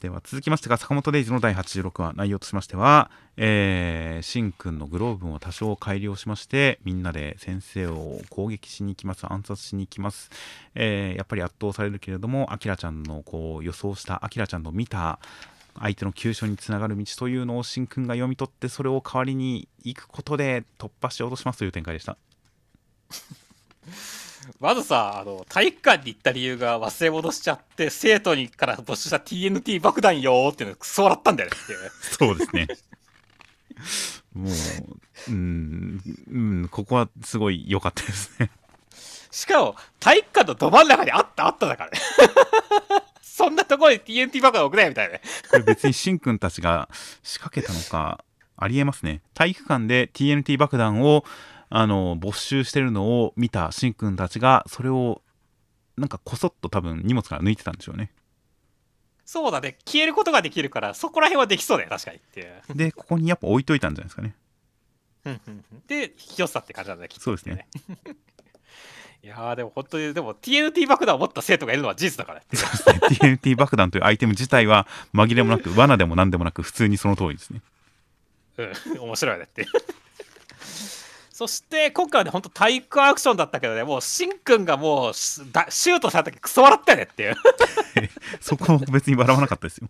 では続きましてが坂本デイズの第86話内容としましては、えー、しんくんのグローブを多少改良しましてみんなで先生を攻撃しに行きます暗殺しに行きます、えーやっぱり圧倒されるけれどもあきらちゃんのこう予想したあきらちゃんの見た相手の急所につながる道というのをしんくんが読み取ってそれを代わりに行くことで突破しようとしますという展開でした。まずさ、あの、体育館に行った理由が忘れ物しちゃって、生徒にから募集した TNT 爆弾よーっていうのクソ笑ったんだよね。そうですねもううん、うん、ここはすごい良かったですねしかも、体育館のど真ん中にあったあっただからね。そんなところに TNT 爆弾置くなよみたいなね。これ別にしんくんたちが仕掛けたのかありえますね体育館で TNT 爆弾をあの没収してるのを見たしんくんたちがそれをなんかこそっと多分荷物から抜いてたんでしょうねそうだね。消えることができるから、そこら辺はできそうだよ、確かにっていう。でここにやっぱ置いといたんじゃないですかねで、引き寄せたって感じなんだね、きっとそうですね。いやー、でも本当に、でも TNT 爆弾を持った生徒がいるのは事実だからっていう。そうですね TNT 爆弾というアイテム自体は紛れもなく罠でも何でもなく普通にその通りですねうん、面白いねって。そして今回はね、本当体育アクションだったけどね、もうしんくんがもうシュートされた時クソ笑ったよねっていう。そこも別に笑わなかったですよ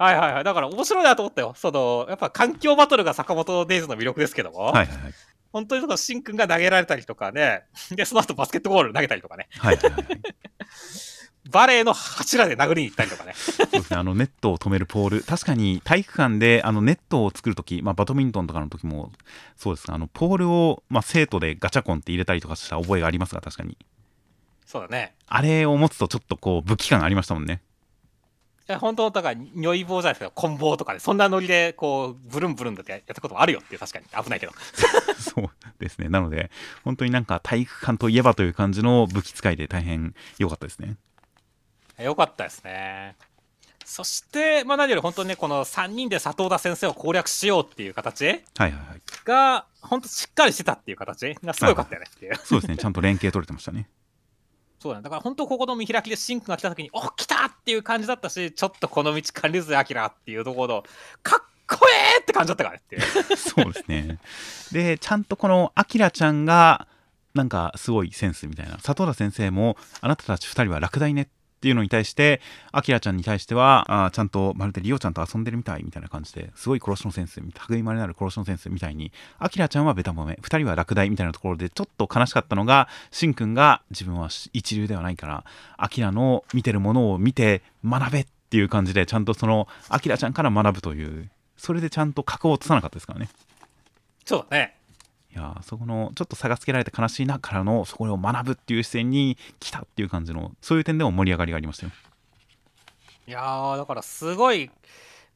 はいはいはい。だから面白いなと思ったよ。その、やっぱ環境バトルが坂本デイズの魅力ですけども、はいはいはい本当にそのしんくんが投げられたりとかね、で、その後バスケットボール投げたりとかね、はいはいはいバレーの柱で殴りに行ったりとかね。そうですね、あのネットを止めるポール、確かに体育館であのネットを作るとき、まあ、バドミントンとかの時もそうですあのポールを、まあ、生徒でガチャコンって入れたりとかした覚えがありますが、確かに。そうだね。あれを持つとちょっとこう武器感ありましたもんね。いや本当だから、如意棒じゃないですけど、棍棒とかで、そんなノリで、こう、ブルンブルンだってやったこともあるよっていう、確かに。危ないけど。そうですね。なので、本当になんか体育館といえばという感じの武器使いで大変良かったですね。よかったですね。そして、まあ、何より本当にね、この3人で佐藤田先生を攻略しようっていう形はいはいはい。が、本当しっかりしてたっていう形がすごい良かったよねっていう。そうですね。ちゃんと連携取れてましたね。そうだね。だから本当ここの見開きでシンクが来た時に、お来たっていう感じだったし、ちょっとこの道管理図アキラっていうところの、かっこええって感じだったからねっていう。そうですね。で、ちゃんとこのアキラちゃんが、なんかすごいセンスみたいな。佐藤田先生も、あなたたち2人は落第ねってっていうのに対して、アキラちゃんに対しては、あちゃんとまるでリオちゃんと遊んでるみたいみたいな感じですごい殺しのセンス、類まれなる殺しのセンスみたいに、アキラちゃんはベタ褒め、2人は落第みたいなところでちょっと悲しかったのが、しんくんが自分は一流ではないから、アキラの見てるものを見て学べっていう感じで、ちゃんとその、アキラちゃんから学ぶという、それでちゃんと格を落とさなかったですからね。そうだね。いやーそこのちょっと差がつけられて悲しいなからのそこを学ぶっていう視線に来たっていう感じのそういう点でも盛り上がりがありましたよいやー、だからすごい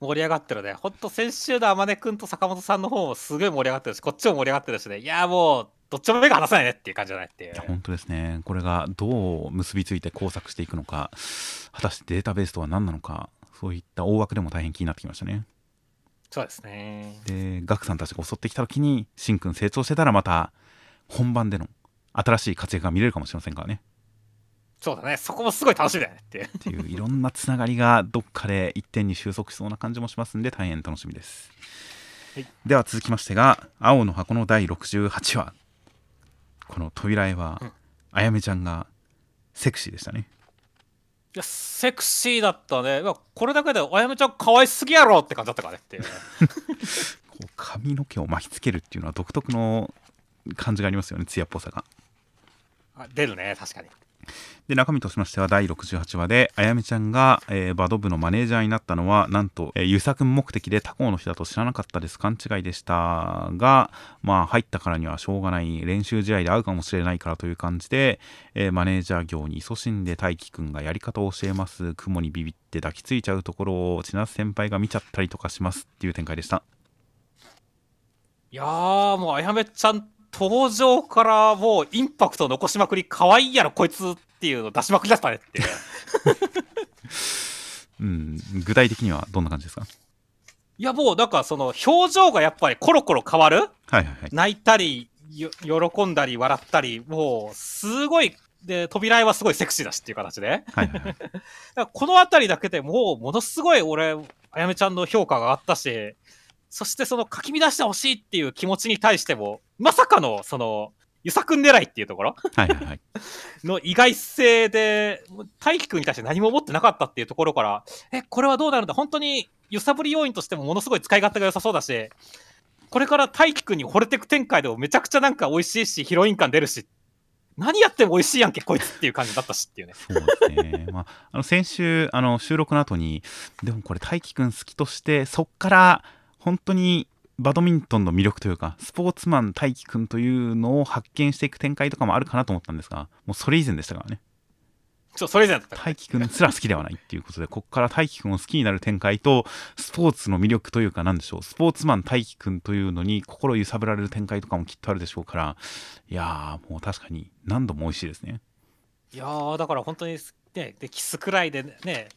盛り上がってるね。ほんと先週の天音くんと坂本さんの方もすごい盛り上がってるし、こっちも盛り上がってるしね。いやーもう、どっちも目が離せないねっていう感じじゃないっていういや。本当ですねこれがどう結びついて工作していくのか果たしてデータベースとは何なのかそういった大枠でも大変気になってきましたねそうですね。でガクさんたちが襲ってきた時にしんくん成長してたらまた本番での新しい活躍が見れるかもしれませんからねそうだね。そこもすごい楽しみだよねって。っていういろんなつながりがどっかで一点に収束しそうな感じもしますんで大変楽しみです、はいでは続きましてが「青の箱」の第68話この扉絵は、うんあやめちゃんがセクシーでしたねいや、セクシーだったね。いやこれだけで、あやめちゃん可愛すぎやろって感じだったからねっていう。こう髪の毛を巻きつけるっていうのは独特の感じがありますよね艶っぽさがあ出るね、確かに。で中身としましては第68話であやめちゃんが、えーバド部のマネージャーになったのはなんと、えー、遊作目的で他校の人だと知らなかったです。勘違いでしたがまあ入ったからにはしょうがない練習試合で会うかもしれないからという感じで、えーマネージャー業に勤しんで大輝くんがやり方を教えます。雲にビビって抱きついちゃうところを千夏先輩が見ちゃったりとかしますっていう展開でした。いやー、もうあやめちゃん登場からもうインパクト残しまくり、可愛いやろこいつっていうの出しまくりだったねっていう。うん。具体的にはどんな感じですか？いやもうなんかその表情がやっぱりコロコロ変わる？はいはいはい。泣いたりよ喜んだり笑ったりもうすごいで扉絵はすごいセクシーだしっていう形で。はいはい この辺りだけでもうものすごい俺あやめちゃんの評価が上がったしそしてそのかき乱してほしいっていう気持ちに対してもまさかのそのゆさくん狙いっていうところ？はいはいはい の意外性で、大輝くんに対して何も思ってなかったっていうところから、え、これはどうなるんだ？本当に揺さぶり要因としてもものすごい使い勝手が良さそうだし、これから大輝くんに惚れてく展開でもめちゃくちゃなんか美味しいし、ヒロイン感出るし、何やっても美味しいやんけ、こいつっていう感じだったしっていうね。そうですね。まあ、あの先週あの収録の後にでもこれ大輝くん好きとしてそっから本当にバドミントンの魅力というかスポーツマン大輝くんというのを発見していく展開とかもあるかなと思ったんですがもうそれ以前でしたからね。ちょ、それ以前だった大輝くんすら好きではないっていうことでこっから大輝くんを好きになる展開とスポーツの魅力というか何でしょう。スポーツマン大輝くんというのに心揺さぶられる展開とかもきっとあるでしょうからいやーもう確かに何度も美味しいですね。いやー、だから本当に、ね、でキスくらいでね、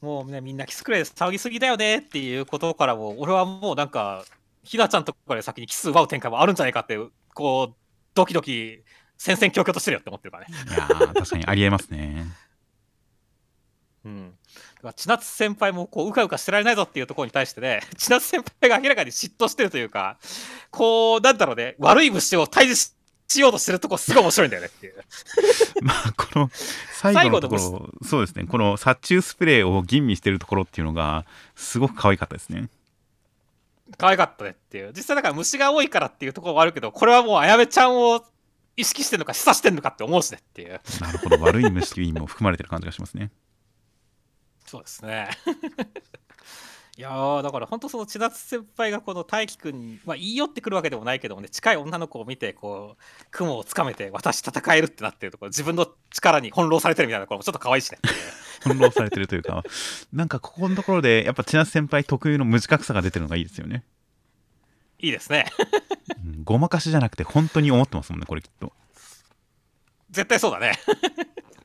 もうね、みんなキスくらいで騒ぎすぎだよねっていうことからも、俺はもうなんか、ひなちゃんとかで先にキス奪う展開もあるんじゃないかって、こう、ドキドキ、戦々恐々としてるよって思ってるからね。いやー確かにありえますねうん。だから千夏先輩もこううかうかしてられないぞっていうところに対してね、千夏先輩が明らかに嫉妬してるというか、こう、なんだろうね、悪い虫を退治ししようとしてるとこすごい面白いんだよねっていう。まあこの最後のところそうですねこの殺虫スプレーを吟味してるところっていうのがすごく可愛かったですね可愛かったねっていう。実際だから虫が多いからっていうところもあるけど、これはもうあやめちゃんを意識してるのか示唆してるのかって思うしねっていう。なるほど悪い虫にも含まれてる感じがしますねそうですね。いやーだから本当その千夏先輩がこの大輝くんに、まあ、言い寄ってくるわけでもないけどもね近い女の子を見てこう雲をつかめて私戦えるってなってるところ自分の力に翻弄されてるみたいなところもちょっと可愛いしね。翻弄されてるというかなんかここのところでやっぱ千夏先輩特有の無自覚さが出てるのがいいですよね、いいですね。うんごまかしじゃなくて本当に思ってますもんねこれきっと。絶対そうだね。い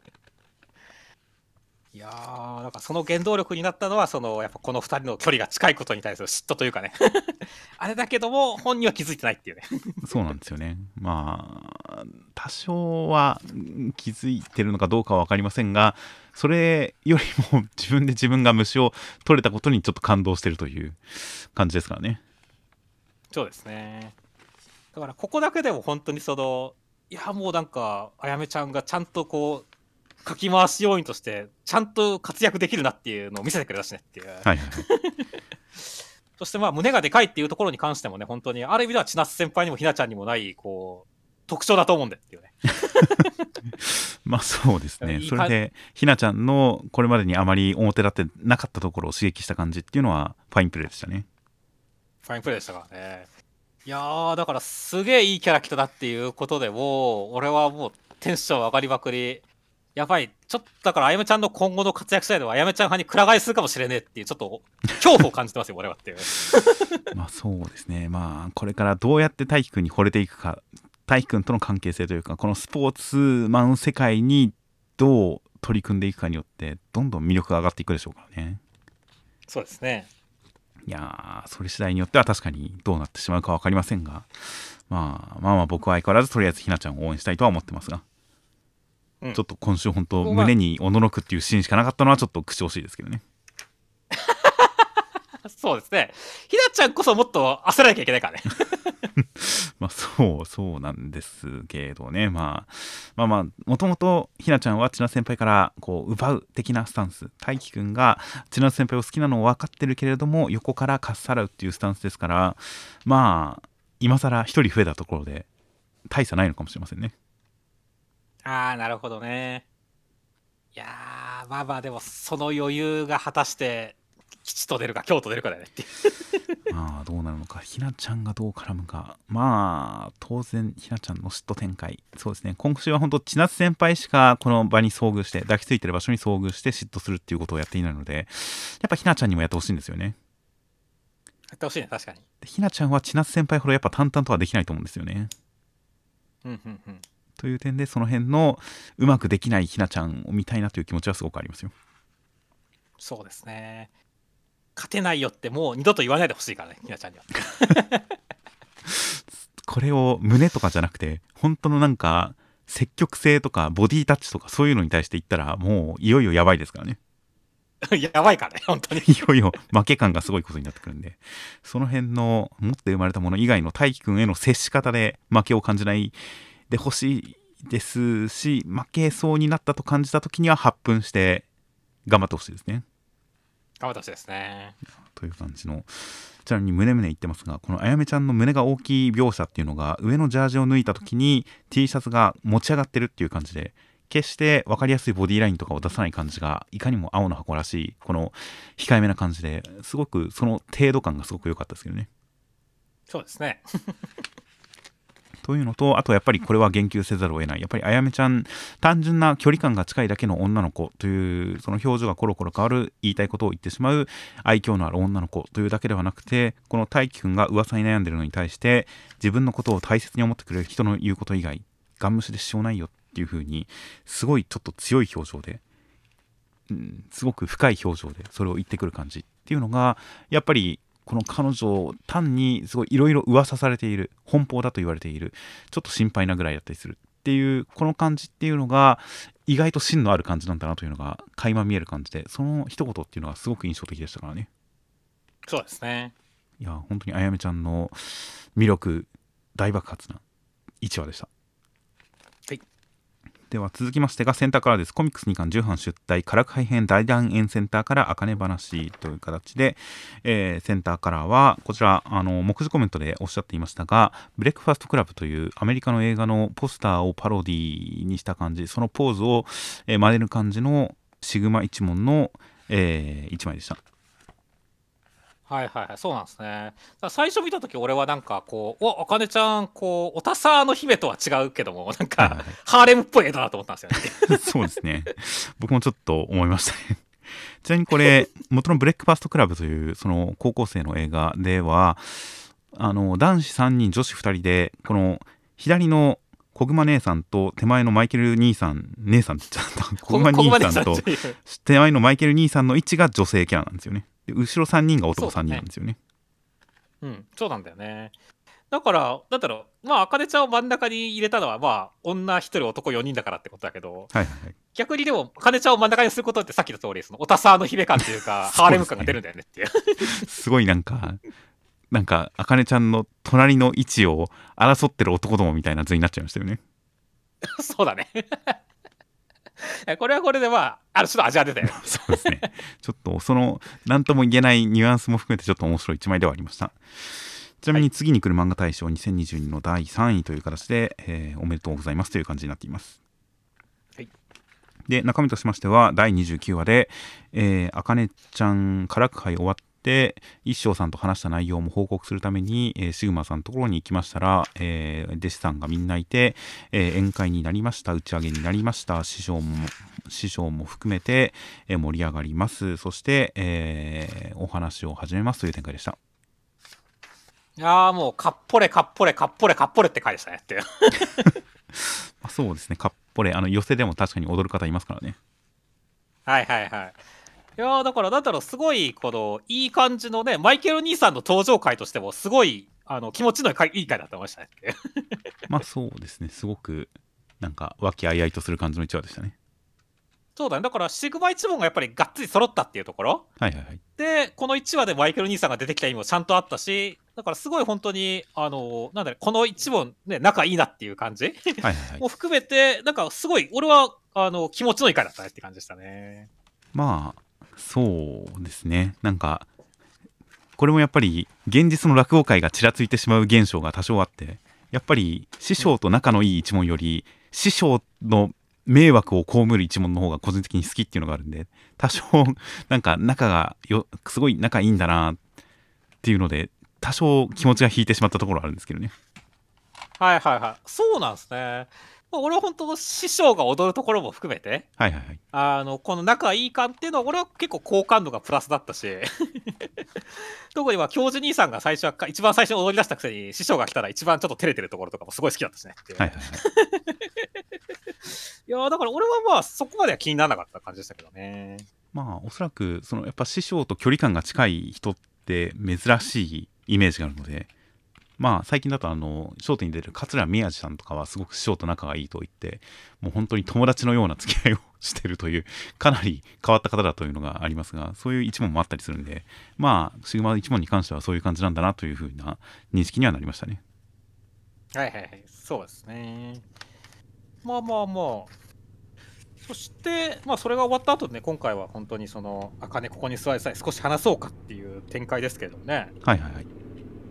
やーなんかその原動力になったのはそのやっぱこの2人の距離が近いことに対する嫉妬というかね。あれだけども本人は気づいてないっていうね。そうなんですよね。まあ多少はうん気づいてるのかどうかは分かりませんがそれよりも 自分で自分が虫を取れたことにちょっと感動してるという感じですからね。そうですね。だからここだけでも本当にそのいやもうなんかあやめちゃんがちゃんとこうかき回し要因としてちゃんと活躍できるなっていうのを見せてくれたしねっていう、はいはいはい。そしてまあ胸がでかいっていうところに関してもね本当にある意味では千夏先輩にもひなちゃんにもないこう特徴だと思うんでっていうね。まあそうですね。それでひなちゃんのこれまでにあまり表立ってなかったところを刺激した感じっていうのはファインプレーでしたね。ファインプレーでしたからね。いやーだからすげえいいキャラクターだっていうことでもう俺はもうテンション上がりまくりやばい。ちょっと、だから、あやめちゃんの今後の活躍次第では、あやめちゃん派にくら替えするかもしれねえっていう、ちょっと、恐怖を感じてますよ、俺はって。まあそうですねまあこれからどうやって大輝くんに惚れていくか大輝くんとの関係性というかこのスポーツマン世界にどう取り組んでいくかによってどんどん魅力が上がっていくでしょうからねそうですね。いやーそれ次第によっては確かにどうなってしまうか分かりませんが、まあ、まあまあ僕は相変わらずとりあえずひなちゃんを応援したいとは思ってますが、うん。ちょっと今週本当胸におののくっていうシーンしかなかったのはちょっと口惜しいですけどね。そうですね。ひなちゃんこそもっと焦らなきゃいけないからね。まあそうそうなんですけどね、まあ、まあまあもともとひなちゃんは千奈先輩からこう奪う的なスタンス。大輝くんが千奈先輩を好きなのを分かってるけれども横からかっさらうっていうスタンスですからまあ今更一人増えたところで大差ないのかもしれませんねああ、なるほどね。いやー、まあまあ、でも、その余裕が果たして、吉と出るか、京と出るかだよねっていう。ま あどうなるのかひなちゃんがどう絡むかまあ当然ひなちゃんの嫉妬展開そうですね今週は本当千夏先輩しかこの場に遭遇して抱きついてる場所に遭遇して嫉妬するっていうことをやっていないのでやっぱひなちゃんにもやってほしいんですよねやってほしいね、確かに。でひなちゃんは千夏先輩ほどやっぱ淡々とはできないと思うんですよねうんうんうん。という点でその辺のうまくできないひなちゃんを見たいなという気持ちはすごくありますよそうですね。勝てないよってもう二度と言わないでほしいからね、ひなちゃんには。これを胸とかじゃなくて本当のなんか積極性とかボディタッチとかそういうのに対して言ったらもういよいよやばいですからね やばいからね、本当に。いよいよ負け感がすごいことになってくるんでその辺の持って生まれたもの以外の大輝くんへの接し方で負けを感じないでほしいですし負けそうになったと感じた時には発奮して頑張ってほしいですね頑張ってほしいですね。という感じのちなみに胸胸言ってますがこのあやめちゃんの胸が大きい描写っていうのが上のジャージを脱いだ時に T シャツが持ち上がってるっていう感じで決して分かりやすいボディラインとかを出さない感じがいかにも青の箱らしいこの控えめな感じですごくその程度感がすごく良かったですけどねそうですね。というのとあとやっぱりこれは言及せざるを得ない。やっぱりあやめちゃん単純な距離感が近いだけの女の子というその表情がコロコロ変わる言いたいことを言ってしまう愛嬌のある女の子というだけではなくてこの大輝くんが噂に悩んでるのに対して自分のことを大切に思ってくれる人の言うこと以外ガン無視でしようないよっていう風にすごいちょっと強い表情で、うん、すごく深い表情でそれを言ってくる感じっていうのがやっぱりこの彼女を単にすごいいろいろ噂されている奔放だと言われているちょっと心配なぐらいだったりするっていうこの感じっていうのが意外と芯のある感じなんだなというのが垣間見える感じでその一言っていうのがすごく印象的でしたからね。そうですね。いや本当にあやめちゃんの魅力大爆発な1話でした。はいでは続きましてがセンターからです。コミックス2巻重版出来唐改編大団円センターからあかね話という形で、えーセンターカラーはこちらあの目次コメントでおっしゃっていましたがブレックファーストクラブというアメリカの映画のポスターをパロディにした感じそのポーズを、えー真似る感じの志ぐま一門の、え1枚でした。はいはいはい、そうなんですね。最初見たとき、俺はなんかこう、お、あかねちゃん、こう、オタサーの姫とは違うけども、なんはいか、はいはいハーレムっぽい絵だなと思ったんですよね。そうですね。僕もちょっと思いましたね。ちなみにこれ、元のブレックファーストクラブというその高校生の映画では、あの男子3人、女子2人で、この左の小熊姉さんと手前のマイケル兄さん、姉さんって言っちゃった、小熊兄さんと手前のマイケル兄さんの位置が女性キャラなんですよね。で後ろ3人が男3人なんですよね。うん、そうなんだよね。だから、なんだろう、まあ、あかねちゃんを真ん中に入れたのは、まあ、女1人、男4人だからってことだけど、はいはいはい。逆にでも、あかねちゃんを真ん中にすることってさっきの通り、その、おたさの姫感っていうか、ハーレム感が出るんだよねっていう。すごいなんか、なんか、あかねちゃんの隣の位置を争ってる男どもみたいな図になっちゃいましたよね。そうだね。これはこれでまあ、ある種の味が出たよね。そうですね。ちょっとその何とも言えないニュアンスも含めてちょっと面白い一枚ではありました。ちなみに次に来る漫画大賞2022の第3位という形で、えーおめでとうございますという感じになっています。はいで中身としましては第29話で、えー、あかねちゃんから会終わっで一生さんと話した内容も報告するために、えー、シグマさんのところに行きましたら、えー、弟子さんがみんないて、えー、宴会になりました打ち上げになりました師匠も師匠も含めて、えー、盛り上がります。そして、えー、お話を始めますという展開でした。いやもうかっぽれかっぽれかっぽれかっぽれって回でしたねって そうですね。かっぽれ。あの寄せでも確かに踊る方いますからね。はいはいはいいやだからなんだろうすごいこのいい感じのねマイケル兄さんの登場回としてもすごいあの気持ちのいい回だと思いましたね まあそうですねすごくなんか和気あいあいとする感じの一話でしたね。そうだね。だからシグマ一門がやっぱりがっつり揃ったっていうところ、はいはいはい、でこの1話でマイケル兄さんが出てきた意味もちゃんとあったしだからすごい本当にあのなんだろこの一問ね仲いいなっていう感じ？はい、はい、も含めてなんかすごい俺はあの気持ちのいい回だったねって感じでしたね。まあそうですね。なんかこれもやっぱり現実の落語界がちらついてしまう現象が多少あってやっぱり師匠と仲のいい一門より師匠の迷惑を被る一門の方が個人的に好きっていうのがあるんで多少なんか仲がよすごい仲いいんだなっていうので多少気持ちが引いてしまったところあるんですけどね。はいはいはい。そうなんですね。俺は本当師匠が踊るところも含めて、はいはいはい、あのこの仲いい感っていうのは俺は結構好感度がプラスだったし 特には教授兄さんが最初は一番最初に踊り出したくせに師匠が来たら一番ちょっと照れてるところとかもすごい好きだったしね。はいはいはい、いやだから俺はまあそこまでは気にならなかった感じでしたけどね。まあおそらくそのやっぱ師匠と距離感が近い人って珍しいイメージがあるのでまあ最近だとあの『笑点』に出る桂宮治さんとかはすごく師匠と仲がいいと言ってもう本当に友達のような付き合いをしてるというかなり変わった方だというのがありますがそういう一問もあったりするんでまあシグマ一問に関してはそういう感じなんだなというふうな認識にはなりましたねはいはいはいそうですねまあまあまあそして、まあ、それが終わった後ね、今回は本当にその、あかね、ここに座りさえ少し話そうかっていう展開ですけどね。はいはいはい。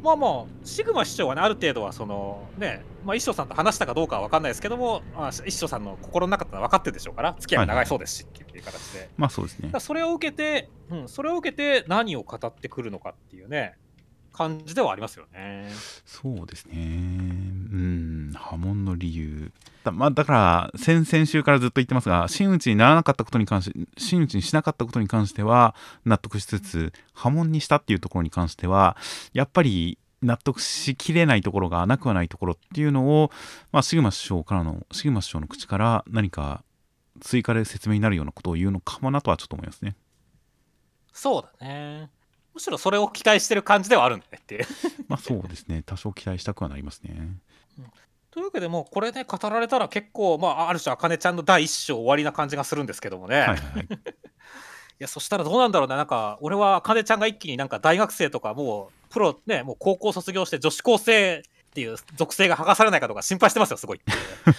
まあまあ、シグマ市長はね、ある程度はその、ね、まあ、一生さんと話したかどうかは分かんないですけども、まあ、一生さんの心の中って分かってるでしょうから、付き合いが長いそうですし、っていう形で。まあそうですね。それを受けて、うん、それを受けて何を語ってくるのかっていうね、感じではありますよね。そうですね。うん、波紋の理由。だ,、まあ、だから、先々週からずっと言ってますが、真打ちにならなかったことに関して、真打ちにしなかったことに関しては納得しつつ、波紋にしたっていうところに関しては、やっぱり納得しきれないところがなくはないところっていうのを、まあ、シグマ師匠からの、シグマ師匠の口から何か追加で説明になるようなことを言うのかもなとはちょっと思いますね。そうだね。むしろそれを期待してる感じではあるんだねっていう。まあそうですね。多少期待したくはなりますね。うんというわけでもうこれね語られたら結構まあある種あかねちゃんの第一章終わりな感じがするんですけどもね。はいはい いやそしたらどうなんだろうねなんか俺はあかねちゃんが一気になんか大学生とかもうプロねもう高校卒業して女子高生っていう属性が剥がされないかとか心配してますよすごい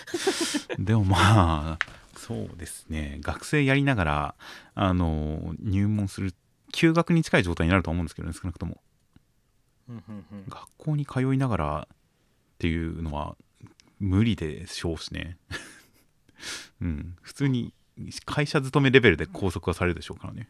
でもまあそうですね学生やりながらあの入門する休学に近い状態になると思うんですけどね少なくとも、学校に通いながらっていうのは無理でしょうしね。うん。普通に会社勤めレベルで拘束はされるでしょうからね。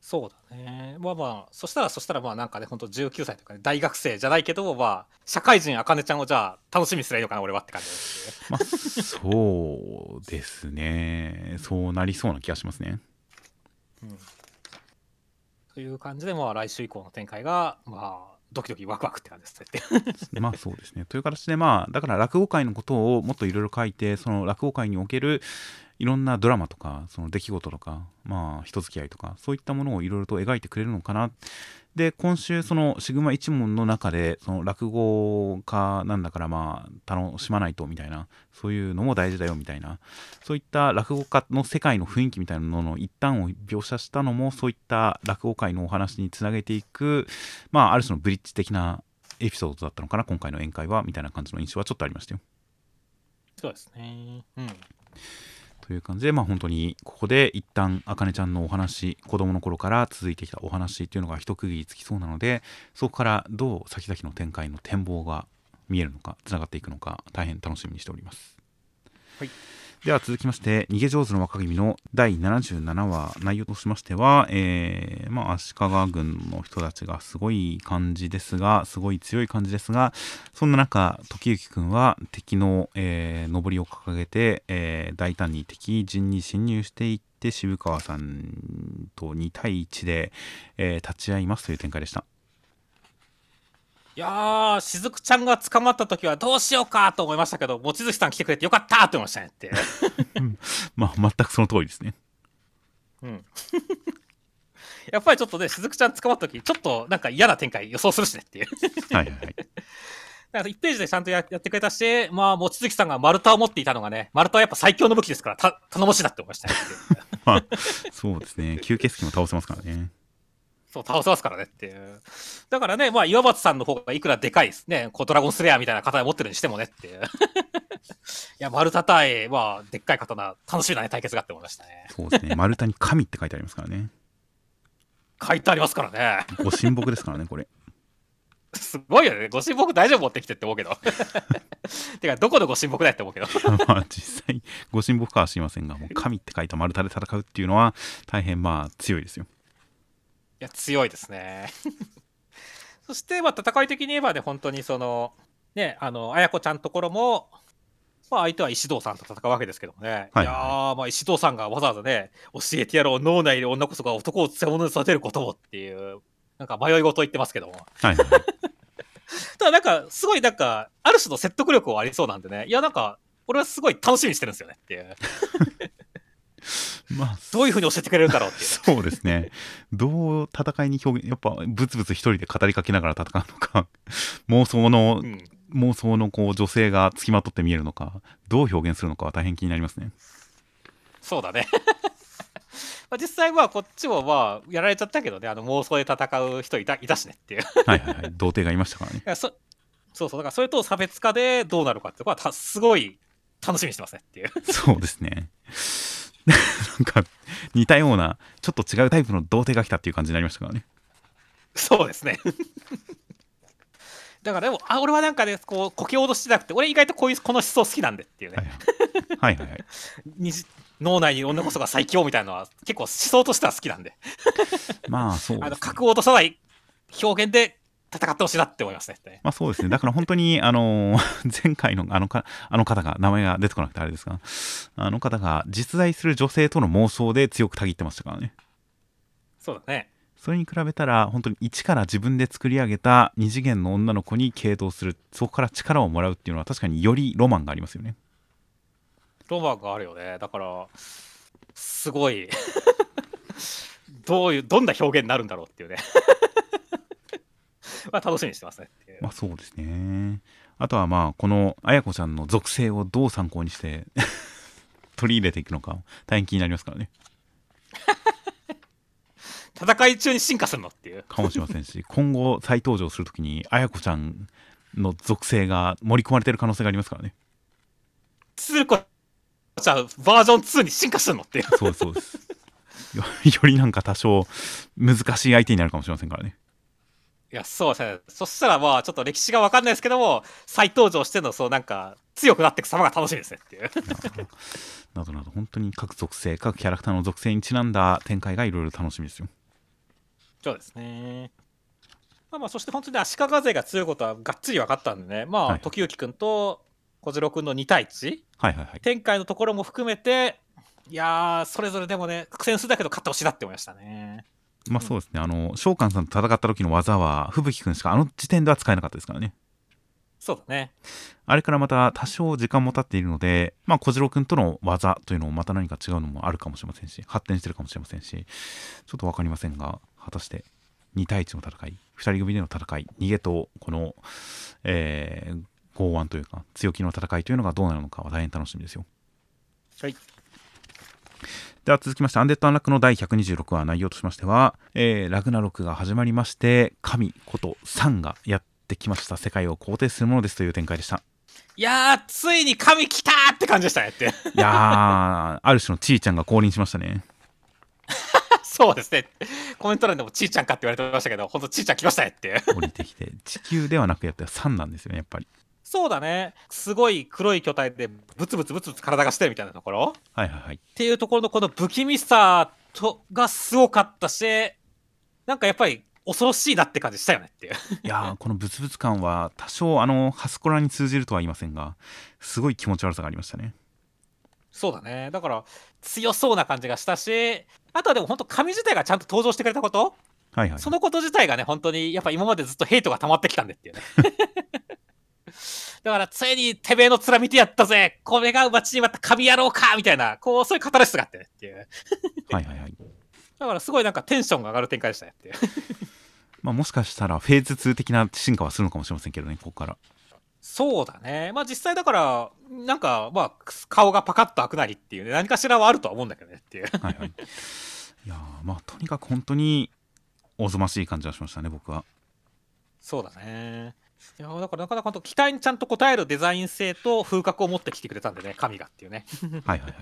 そうだね。まあまあそしたらそしたらまあなんかねほんと19歳とか、ね、大学生じゃないけどまあ社会人あかねちゃんをじゃあ楽しみにすればいいのかな俺はって感じです まあそうですね。そうなりそうな気がしますね。うんという感じでまあ来週以降の展開がまあドキドキワクワクって感じですまあそうですね。という形でまあだから落語界のことをもっといろいろ書いてその落語界におけるいろんなドラマとかその出来事とかまあ人付き合いとかそういったものをいろいろと描いてくれるのかな。で今週そのシグマ一門の中でその落語家なんだからまあ楽しまないとみたいなそういうのも大事だよみたいなそういった落語家の世界の雰囲気みたいなのの一端を描写したのもそういった落語界のお話につなげていくまあある種のブリッジ的なエピソードだったのかな今回の宴会はみたいな感じの印象はちょっとありましたよ。そうですね。うんという感じで、まあ、本当にここで一旦あかねちゃんのお話子供の頃から続いてきたお話っていうのが一区切りつきそうなのでそこからどう先々の展開の展望が見えるのかつながっていくのか大変楽しみにしております。はいでは続きまして、逃げ上手の若君の第77話、内容としましては、えー、まあ、足利軍の人たちがすごい感じですが、すごい強い感じですが、そんな中、時行くんは敵の、えー、上りを掲げて、えー大胆に敵陣に侵入していって、渋川さんと2対1で、えー立ち会いますという展開でした。いやー、しずくちゃんが捕まった時はどうしようかと思いましたけど、望月さん来てくれてよかったって思いましたねって。まあ、全くその通りですね。うん。やっぱりちょっとね、しずくちゃん捕まった時、ちょっとなんか嫌な展開予想するしねっていう。はいはいから1ページでちゃんとややってくれたし、まあ、望月さんが丸太を持っていたのがね、丸太はやっぱ最強の武器ですから、た頼もしいなって思いましたね。まあ、そうですね。吸血鬼も倒せますからね。そう、倒せますからねっていう。だからね、まあ、岩松さんの方がいくらでかいですね、こうドラゴンスレアみたいな刀持ってるにしてもねっていう。いや、丸太対、まあ、でっかい刀、楽しみなね、対決がって思いましたね。そうですね。丸太に神って書いてありますからね。書いてありますからね。ご神木ですからね、これ。すごいよね。ご神木大丈夫持ってきてって思うけど。てか、どこのご神木だよって思うけど。まあ、実際、ご神木かは知りませんが、もう神って書いた丸太で戦うっていうのは、大変まあ、強いですよ。いや、強いですね。そして、まあ、戦い的に言えばね、本当にその、ね、あの、綾子ちゃんのところも、まあ、相手は石堂さんと戦うわけですけどもね。はいいやー、まあ、石堂さんがわざわざね、教えてやろう、脳内で女こそが男を強者に育てることをっていう、なんか迷い事を言ってますけども。はいはい。ただ、なんか、すごい、なんか、ある種の説得力はありそうなんでね。いや、なんか、俺はすごい楽しみにしてるんですよねっていう。まあ、どういうふうに教えてくれるんだろうっていう。そうですね。どう戦いに表現、やっぱ、ブツブツ一人で語りかけながら戦うのか、妄想の、うん妄想のこう女性が付きまとって見えるのか、どう表現するのかは大変気になりますね。そうだね。まあ実際まあこっちもまあやられちゃったけどねあの妄想で戦う人いたいたしねっていういはいはいはい。童貞がいましたからね。やそそうそうだからそれと差別化でどうなるかっていうのはたすごい楽しみにしてますねっていうそうですね。なんか、似たような、ちょっと違うタイプの童貞が来たっていう感じになりましたからね。そうですね だからでもあ俺はなんかねこうこけ脅しじゃなくて俺意外とこういうこの思想好きなんでっていうね、はいはい。はいはい 脳内に女こそが最強みたいなのは結構思想としては好きなんでまあそうね。あの格を落とさない表現で戦ってほしいなって思いますねまあそうですね。だから本当に、あのー 前回のあのかあの方が、名前が出てこなくてあれですが、あの方が実在する女性との妄想で強くたぎってましたからね。そうだねそれに比べたら、本当に一から自分で作り上げた二次元の女の子に傾倒する、そこから力をもらうっていうのは確かによりロマンがありますよね。ロマンがあるよね。だから、すごい、どういう、どんな表現になるんだろうっていうね。まあ楽しみにしてますねっていう。まあそうですね。あとはまあ、この綾子ちゃんの属性をどう参考にして 取り入れていくのか、大変気になりますからね。戦い中に進化するのっていう。かもしれませんし、今後再登場するときに、綾子ちゃんの属性が盛り込まれてる可能性がありますからね。つるこちゃん、バージョン2に進化するのっていう。そうですそうです。よよりなんか多少難しい相手になるかもしれませんからね。いや、そうですね。そしたらまあ、ちょっと歴史がわかんないですけども、再登場しての、そうなんか、強くなっていく様が楽しみですねっていう。などなど、本当に各属性、各キャラクターの属性にちなんだ展開がいろいろ楽しみですよ。そうですね。まあまあ、そして本当に足利勢が強いことはがっつり分かったんでね、まあ、はい時行くんと小次郎くんの2対1はいはいはい。展開のところも含めて、いやー、それぞれでもね、苦戦するだけど勝ってほしいなって思いましたね。まあそうですね、あの、召喚さんと戦った時の技は、吹雪くんしかあの時点では使えなかったですからね。そうだね。あれからまた多少時間も経っているので、まあ、小次郎くんとの技というのもまた何か違うのもあるかもしれませんし、発展してるかもしれませんし、ちょっと分かりませんが、果たして2対1の戦い、2人組での戦い、逃げとこの、えー、剛腕というか、強気の戦いというのがどうなるのかは大変楽しみですよ。はい。では続きまして、アンデッド・アンラックの第126話内容としましては、えーラグナロクが始まりまして、神ことサンがやってきました世界を肯定するものですという展開でした。いやー、ついに神来たーって感じでしたねって。いやー、ある種のちーちゃんが降臨しましたね。そうですね。コメント欄でもちーちゃんかって言われてましたけど、ほんとちーちゃん来ましたねって。降りてきて、地球ではなくやったら3なんですよね、やっぱり。そうだね。すごい黒い巨体でブツブツブツブツ体がしてるみたいなところはいはいはい。っていうところのこの不気味さとがすごかったし、なんかやっぱり恐ろしいなって感じしたよねっていう。いやーこのブツブツ感は多少あのハスコラに通じるとは言いませんがすごい気持ち悪さがありましたねそうだね。だから強そうな感じがしたし、あとはでも本当神自体がちゃんと登場してくれたこと、はいはいそのこと自体がね、本当にやっぱ今までずっとヘイトが溜まってきたんでっていうね。だからついにてめえの面見てやったぜこれが街にまた神野郎かみたいな、こうそういうカタルシスがあってねっていう。はいはいはい だからすごいなんかテンションが上がる展開でしたねっていう。まあもしかしたらフェーズ2的な進化はするのかもしれませんけどねここからそうだね。まあ実際だから、なんかまあ顔がパカッと開くなりっていうね、何かしらはあるとは思うんだけどねっていう。はいはいいやーまあとにかく本当におぞましい感じがしましたね僕はそうだね。いやだからなかなか期待にちゃんと応えるデザイン性と風格を持ってきてくれたんでね、神がっていうね。はいはいはい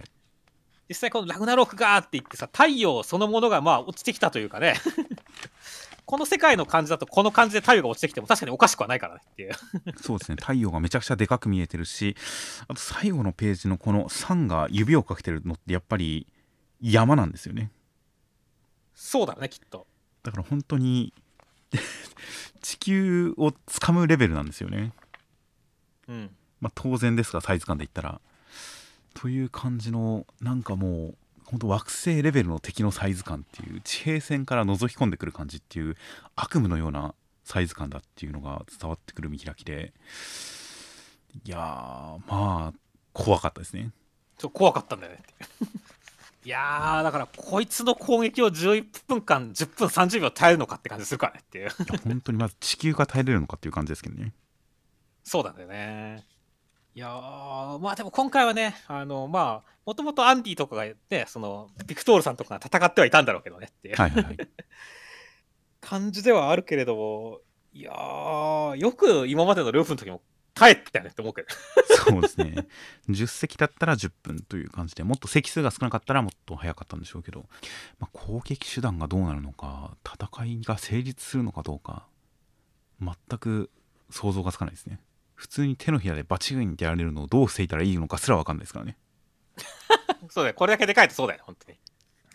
実際このラグナロクがーって言ってさ、太陽そのものがまあ落ちてきたというかね。この世界の感じだとこの感じで太陽が落ちてきても確かにおかしくはないからねっていう。そうですね太陽がめちゃくちゃでかく見えてるしあと最後のページのこの「サン」が指をかけてるのってやっぱり山なんですよねそうだね、きっと。だから本当に地球を掴むレベルなんですよね。うん。まあ当然ですがサイズ感で言ったら。という感じのなんかもう本当惑星レベルの敵のサイズ感っていう地平線から覗き込んでくる感じっていう悪夢のようなサイズ感だっていうのが伝わってくる見開きで。いやーまあ怖かったですね。ちょっと怖かったんだよねいやー、だからこいつの攻撃を11分間、10分30秒耐えるのかって感じするからねっていう。いや本当にまず地球が耐えれるのかっていう感じですけどねそうなんだよね。いやー、まあでも今回はね、あの、まあ、もともとアンディとかがね、その、ビクトールさんとかが戦ってはいたんだろうけどねっていうはい 感じではあるけれども、いやー、よく今までのルーフの時も耐えてたよねって思うけど。そうですね10席だったら10分という感じでもっと席数が少なかったらもっと早かったんでしょうけど、まあ、攻撃手段がどうなるのか戦いが成立するのかどうか全く想像がつかないですね普通に手のひらでバチンってやられるのをどう防いだらいいのかすら分かんないですからねそうだよ、これだけでかいとそうだよね、本当に。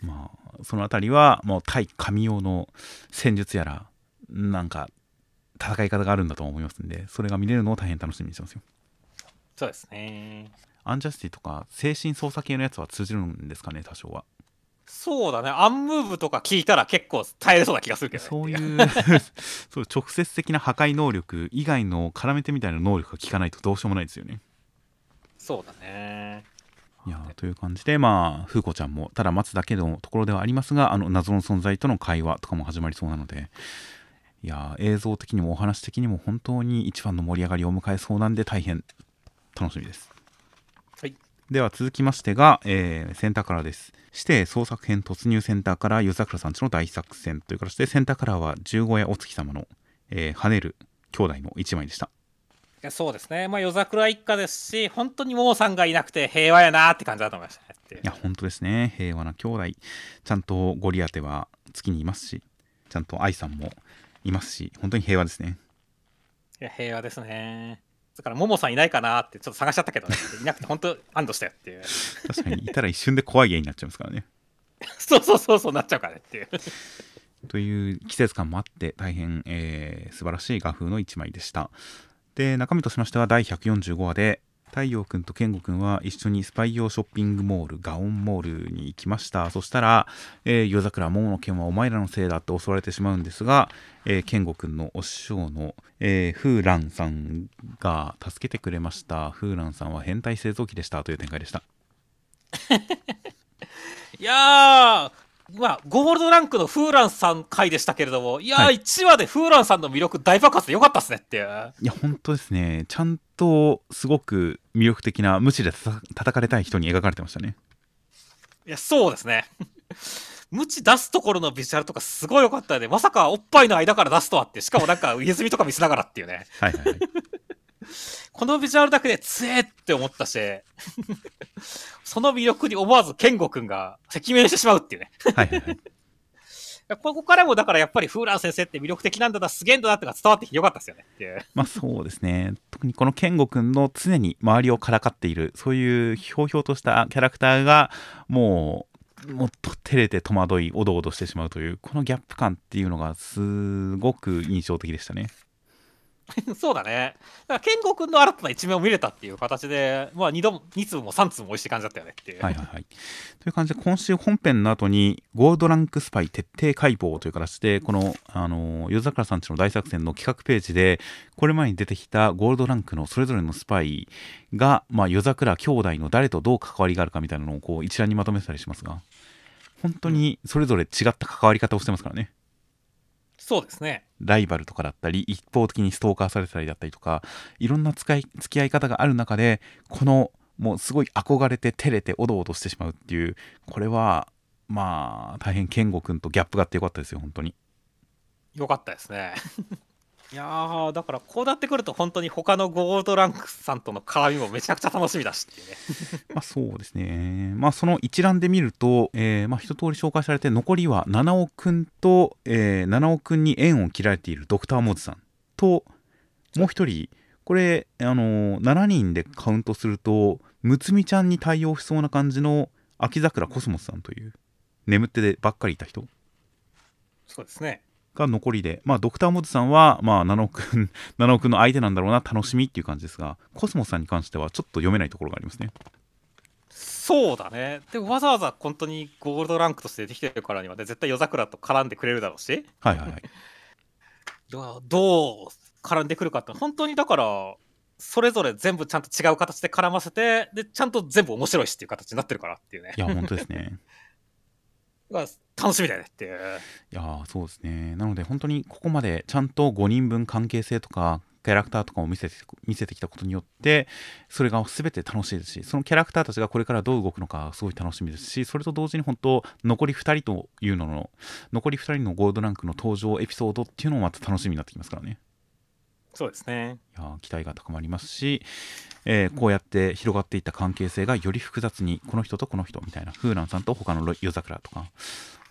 まあそのあたりはもう対神用の戦術やらなんか戦い方があるんだと思いますんでそれが見れるのを大変楽しみにしてますよそうですね。アンジャスティとか精神操作系のやつは通じるんですかね多少はそうだね、アンムーブとか聞いたら結構耐えれそうな気がするけどね。そういう そう直接的な破壊能力以外の絡めてみたいな能力が効かないとどうしようもないですよね。そうだね。いやーという感じでまあ風子ちゃんもただ待つだけのところではありますがあの謎の存在との会話とかも始まりそうなのでいやー映像的にもお話的にも本当に一番の盛り上がりを迎えそうなんで大変楽しみです。はい。では続きましてが、えーセンターカラーです。指定創作編突入センターカラー夜桜さんちの大作戦という形でセンターカラーは十五夜お月様の、えー跳ねる兄弟の一枚でした。いやそうですね。まあ、夜桜一家ですし、本当にモモさんがいなくて平和やなって感じだと思いましたねいや本当ですね平和な兄弟ちゃんとゴリアテは月にいますしちゃんと愛さんもいますし本当に平和ですねいや、平和ですね。だから、モモさんいないかなってちょっと探しちゃったけどね。いなくて本当安堵したよっていう。確かにいたら一瞬で怖い家になっちゃいますからねそうそうそうそうなっちゃうからねっていう。という季節感もあって大変、えー素晴らしい画風の一枚でしたで中身としましては第145話で太陽くんと健吾くんは一緒にスパイ用ショッピングモールガオンモールに行きました。そしたら、えー夜桜桃の剣はお前らのせいだって襲われてしまうんですが、えー、健吾くんのお師匠の、えーフーランさんが助けてくれました。フーランさんは変態製造機でした。という展開でした。い やー、まあ、ゴールドランクのフーランさん回でしたけれども、いやー、はい1話でフーランさんの魅力大爆発でよかったっすねっていう。いや本当ですねちゃんとすごく魅力的な無知でた叩かれたい人に描かれてましたねいや、そうですね。無知出すところのビジュアルとかすごい良かったよね。まさかおっぱいの間から出すとはって、しかもなんか入墨とか見せながらっていうね。はいはいはいこのビジュアルだけで強えって思ったし、その魅力に思わず健吾くんが赤面してしまうっていうね。はいはいはい ここからもだからやっぱりフーラン先生って魅力的なんだな、すげえんだなってのが伝わってきてよかったですよねっていう。まあそうですね。特にこの健吾くんの常に周りをからかっている、そういうひょうひょうとしたキャラクターが、もう、もっと照れて戸惑い、おどおどしてしまうという、このギャップ感っていうのがすごく印象的でしたね。そうだね。だから、健吾君の新たな一面を見れたっていう形で、まあ、2度、2粒も3粒も美味しい感じだったよねっていう。はいはいはい。という感じで、今週本編の後に、ゴールドランクスパイ徹底解剖という形で、この、あの、夜桜さんちの大作戦の企画ページで、これまでに出てきたゴールドランクのそれぞれのスパイが、まあ、夜桜兄弟の誰とどう関わりがあるかみたいなのをこう一覧にまとめてたりしますが、本当にそれぞれ違った関わり方をしてますからね。そうですね。ライバルとかだったり、一方的にストーカーされてたりだったりとか、いろんな使い付き合い方がある中で、この、もうすごい憧れて、照れて、おどおどしてしまうっていう、これは、まあ、大変健吾君とギャップがあってよかったですよ、本当に。よかったですね。いやー、だからこうなってくると本当に他のゴールドランクさんとの絡みもめちゃくちゃ楽しみだしっていうね。まあそうですね。まあその一覧で見ると、えーまあ一通り紹介されて、残りは七尾くんと、えー、七尾くんに縁を切られているドクターモズさんと、もう一人、これ、あのー、7人でカウントすると、むつみちゃんに対応しそうな感じの秋桜コスモスさんという、眠ってでばっかりいた人そうですね。が残りで、まあ、ドクターモズさんは、まあ、七尾くん、七尾くんの相手なんだろうな、楽しみっていう感じですが、コスモスさんに関してはちょっと読めないところがありますね。そうだね。でもわざわざ本当にゴールドランクとして出てきてるからにはね、絶対夜桜と絡んでくれるだろうし、はいはいはい。どう絡んでくるかって、本当にだから、それぞれ全部ちゃんと違う形で絡ませて、で、ちゃんと全部面白いしっていう形になってるからっていうね。いや、本当ですね。が楽しみだよねっていう。いやそうですね。なので本当にここまでちゃんと5人分関係性とかキャラクターとかを見せて見せてきたことによってそれが全て楽しいですしそのキャラクターたちがこれからどう動くのかすごい楽しみですしそれと同時に本当残り2人というのの残り2人のゴールドランクの登場エピソードっていうのもまた楽しみになってきますからね。そうですね。いや期待が高まりますし、えーこうやって広がっていった関係性がより複雑にこの人とこの人みたいなフーランさんと他の夜桜とか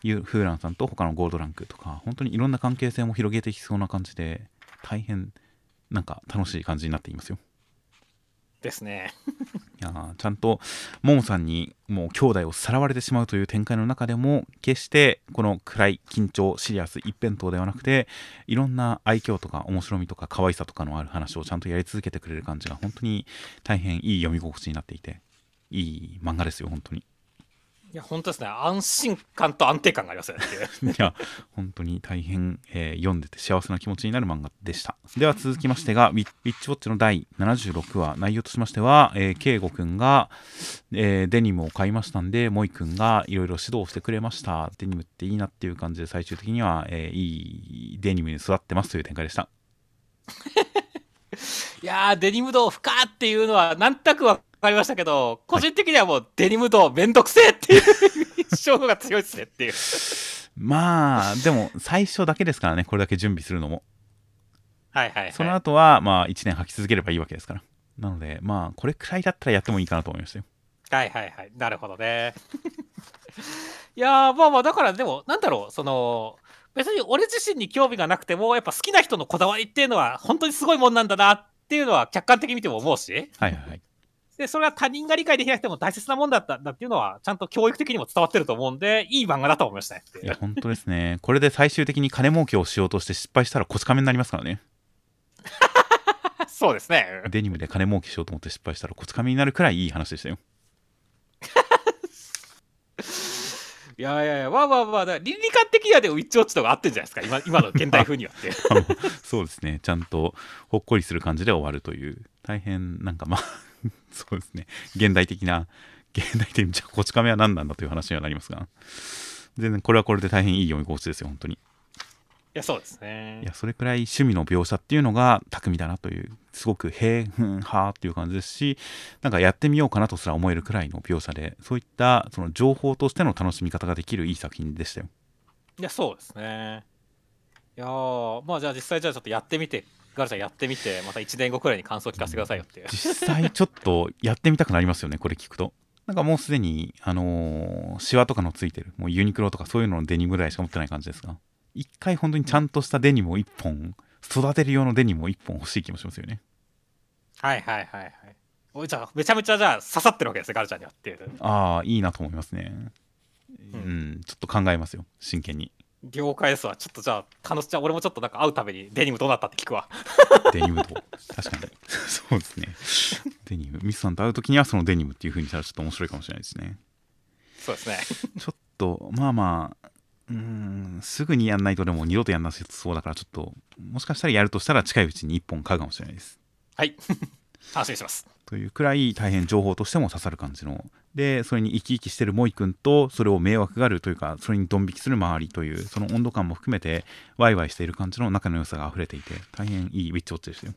いうフーランさんと他のゴールドランクとか本当にいろんな関係性も広げていきそうな感じで大変なんか楽しい感じになっていますよ。ですね。いやちゃんとももさんにもう兄弟をさらわれてしまうという展開の中でも決してこの暗い緊張シリアス一辺倒ではなくていろんな愛嬌とか面白みとか可愛さとかのある話をちゃんとやり続けてくれる感じが本当に大変いい読み心地になっていていい漫画ですよ本当にいや、本当ですね。安心感と安定感がありますよね。いや本当に大変、えー読んでて幸せな気持ちになる漫画でした。では続きましてがウィッチウォッチの第76話。内容としましては、えー、圭吾くんが、えーデニムを買いましたんでモイくんがいろいろ指導してくれました。デニムっていいなっていう感じで最終的には、えーいいデニムに育ってますという展開でした。いやー、デニム道不可っていうのは、なんとなくわかりましたけど、個人的にはもう、デニム道めんどくせえっていう 印象が強いですねっていう。まあでも最初だけですからねこれだけ準備するのもはいはい、はい。その後はまあ1年履き続ければいいわけですからなのでまあこれくらいだったらやってもいいかなと思いましたよはいはいはい。なるほどね。いやー、まあまあ、だからでも、なんだろう、その、別に俺自身に興味がなくても、やっぱ好きな人のこだわりっていうのは、本当にすごいもんなんだなっていうのは、客観的に見ても思うし、はいはいはいで、それは他人が理解できなくても大切なもんだったんだっていうのは、ちゃんと教育的にも伝わってると思うんで、いい漫画だと思いましたねいや、本当ですね。これで最終的に金儲けをしようとして失敗したらこち亀になりますからね。そうですね。デニムで金儲けしようと思って失敗したらこち亀になるくらいいい話でしたよ。いやいやいや、まあまあまあ、だから倫理観的にはでもウィッチウォッチとか合ってんじゃないですか、今今の現代風にはって。そうですね。ちゃんとほっこりする感じで終わるという、大変なんかまあ、そうですね。現代的な、現代的に、じゃあこち亀は何なんだという話にはなりますが、全然これはこれで大変いい読み心地ですよ、本当に。いや、そうですねい。や、それくらい趣味の描写っていうのが巧みだなという、すごく、へえ、ふん、はーっていう感じですし、なんかやってみようかなとすら思えるくらいの描写で、そういったその情報としての楽しみ方ができるいい作品でしたよ。いや、そうですね。いやー、まあじゃあ実際じゃあちょっとやってみて、ガルちゃんやってみて、また1年後くらいに感想聞かせてくださいよって。実際ちょっとやってみたくなりますよね、これ聞くと。なんかもうすでに、あのーシワとかのついてる、もうユニクロとかそういうののデニムぐらいしか持ってない感じですが、一回本当にちゃんとしたデニムを一本、育てる用のデニムを一本欲しい気もしますよね。はいはいはいはい。おいじゃあめちゃめちゃじゃあ刺さってるわけですねガルちゃんにはっていう。ああ、いいなと思いますね。ううんん、ちょっと考えますよ、真剣に。了解ですわ。ちょっとじゃあ楽しちゃん俺もちょっとなんか会うためにデニムどうなったって聞くわ。デニムと？確かに。そうですね。デニム。ミスさんと会うときにはそのデニムっていう風にしたらちょっと面白いかもしれないですね。そうですね。ちょっと、まあまあ、うーん、すぐにやんないとでも二度とやんなさそうだから、ちょっと、もしかしたらやるとしたら近いうちに1本買うかもしれないです。はい。楽しみにしてます。というくらい大変情報としても刺さる感じの。で、それに生き生きしてるモイ君と、それを迷惑があるというか、それにドン引きする周りという、その温度感も含めて、ワイワイしている感じの仲の良さが溢れていて、大変いいウィッチウォッチでしたよ。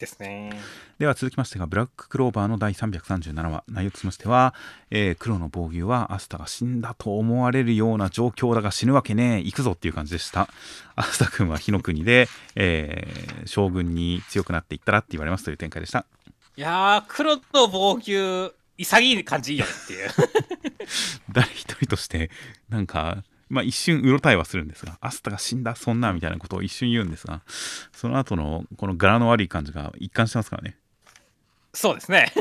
ですね。では続きましてが、ブラッククローバーの第337話、内容としましては、えー黒の防御はアスタが死んだと思われるような状況だが死ぬわけねえ、行くぞっていう感じでした。アスタ君は火の国で、えー将軍に強くなっていったらって言われますという展開でした。いやー黒の防御潔い感じいいよねっていう。誰一人として、なんか、まあ一瞬うろたえはするんですが、アスタが死んだ、そんなみたいなことを一瞬言うんですが、その後のこの柄の悪い感じが一貫してますからね。そうですね。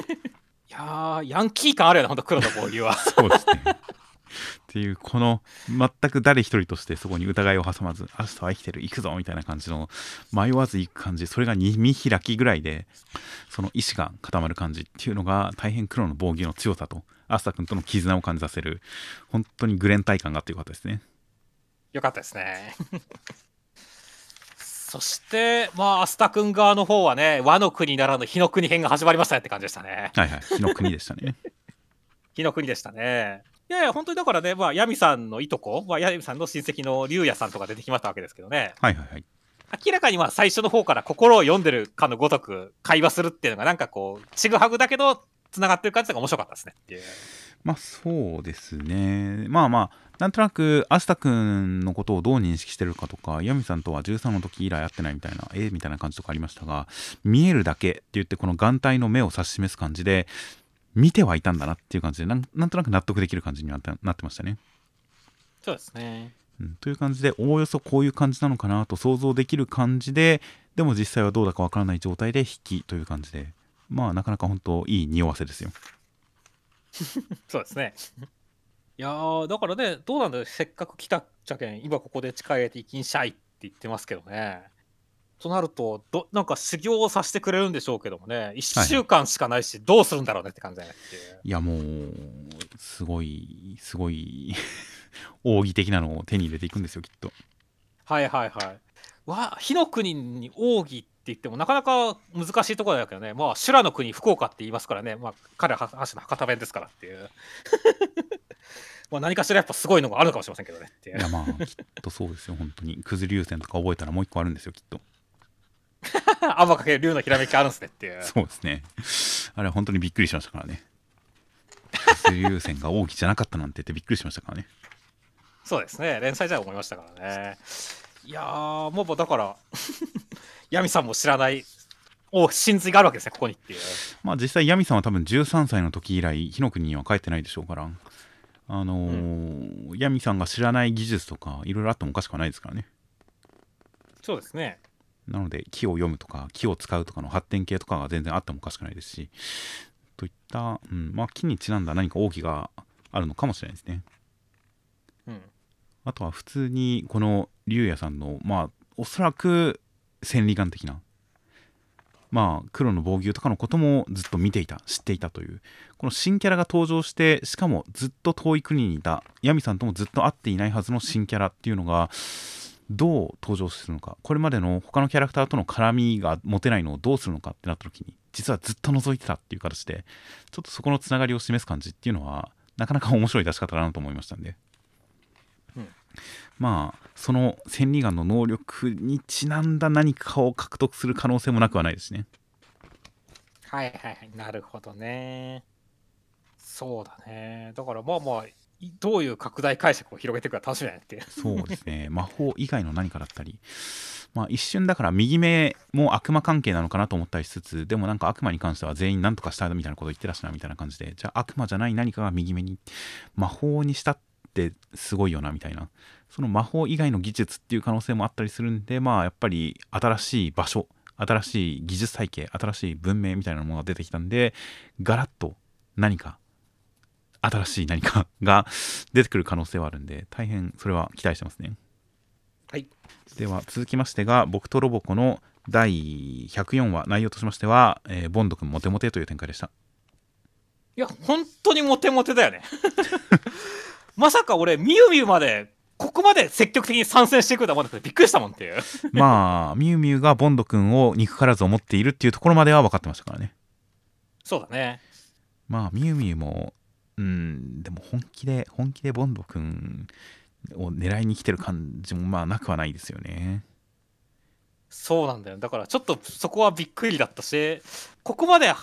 いやーヤンキー感あるよね本当黒の防御は。そうですね。っていうこの全く誰一人としてそこに疑いを挟まず明日は生きてる行くぞみたいな感じの迷わず行く感じそれが二見開きぐらいでその意志が固まる感じっていうのが大変黒の防御の強さとアスタ君との絆を感じさせる本当にグレン体感があってよかったですねよかったですね。そして、まあ、アスタ君側の方はね、和の国ならぬ火の国編が始まりましたねって感じでしたね。はいはい火の国でしたね火の国でしたね。いやいや、本当にだからね、まあ、ヤミさんのいとこ、まあ、ヤミさんの親戚の竜也さんとか出てきましたわけですけどね、はいはいはい明らかにまあ最初の方から心を読んでるかのごとく会話するっていうのが、なんかこう、ちぐはぐだけど、つながってる感じが面白かったですねっていう。まあそうですね。まあまあ、なんとなく、アスタ君のことをどう認識してるかとか、ヤミさんとは13の時以来会ってないみたいな、えーみたいな感じとかありましたが、見えるだけって言って、この眼帯の目を指し示す感じで、見てはいたんだなっていう感じで、なんなんとなく納得できる感じになってなってましたね。そうですね。うん、という感じで、おおよそこういう感じなのかなと想像できる感じで、でも実際はどうだかわからない状態で引きという感じで、まあなかなか本当いい匂わせですよ。そうですね。いやー、だからね、どうなんだよ、せっかく来たっちゃけん、今ここで力入れて生きんしゃいって言ってますけどね。となるとど、なんか修行をさせてくれるんでしょうけどもね、1週間しかないし、どうするんだろうねって感じだねっていう。いやもうすごいすごい奥義的なのを手に入れていくんですよきっとはいはいはい。わ、火の国に奥義って言っても、なかなか難しいところだけどね、まあ、修羅の国、福岡って言いますからね、まあ、彼は話の博多弁ですからっていう。まあ何かしらやっぱすごいのがあるのかもしれませんけどねっていうい。やまあきっとそうですよ本当に九頭竜線とか覚えたらもう一個あるんですよきっと アバかける竜のひらめきあるんすねっていう。そうですねあれは本当にびっくりしましたからね九頭竜線が奥義じゃなかったなんて言ってびっくりしましたからねそうですね、連載じゃ思いましたからね。いやー、もうだから、ヤミさんも知らない、お真髄があるわけですね、ここにっていう。まあ実際ヤミさんは多分13歳の時以来火の国には帰ってないでしょうからあのーヤミさんが知らない技術とかいろいろあってもおかしくはないですからねそうですね。なので木を読むとか木を使うとかの発展系とかが全然あってもおかしくないですしといった、うん、まあ木にちなんだ何か奥義があるのかもしれないですねうん。あとは普通にこの竜也さんのまあおそらく千里眼的なまあ黒の防御とかのこともずっと見ていた知っていたというこの新キャラが登場してしかもずっと遠い国にいたヤミさんともずっと会っていないはずの新キャラっていうのがどう登場するのかこれまでの他のキャラクターとの絡みが持てないのをどうするのかってなった時に実はずっと覗いてたっていう形でちょっとそこのつながりを示す感じっていうのはなかなか面白い出し方だなと思いましたんで、うんまあその千里眼の能力にちなんだ何かを獲得する可能性もなくはないですねはいはいはい、なるほどね。そうだね。だからまあまあ、どういう拡大解釈を広げていくか楽しみだねっていう。そうですね。魔法以外の何かだったり。まあ一瞬だから右目も悪魔関係なのかなと思ったりしつつでもなんか悪魔に関しては全員何とかしたみたいなこと言ってらっしゃるみたいな感じで。じゃあ悪魔じゃない何かが右目に魔法にしたってすごいよなみたいな。その魔法以外の技術っていう可能性もあったりするんでまあやっぱり新しい場所新しい技術体系新しい文明みたいなものが出てきたんでガラッと何か新しい何かが出てくる可能性はあるんで大変それは期待してますね。はい。では続きましてが僕とロボコの第104話内容としましては、えーボンド君モテモテという展開でした。いや本当にモテモテだよね。まさか俺みゆみゆまでここまで積極的に参戦してくるとは思わなくてびっくりしたもんっていう。まあミュウミュウがボンド君を憎からず思っているっていうところまでは分かってましたからね。そうだね。まあミュウミュウもうんでも本気で本気でボンド君を狙いに来てる感じもまあなくはないですよね。そうなんだよ。だからちょっとそこはびっくりだったしここまで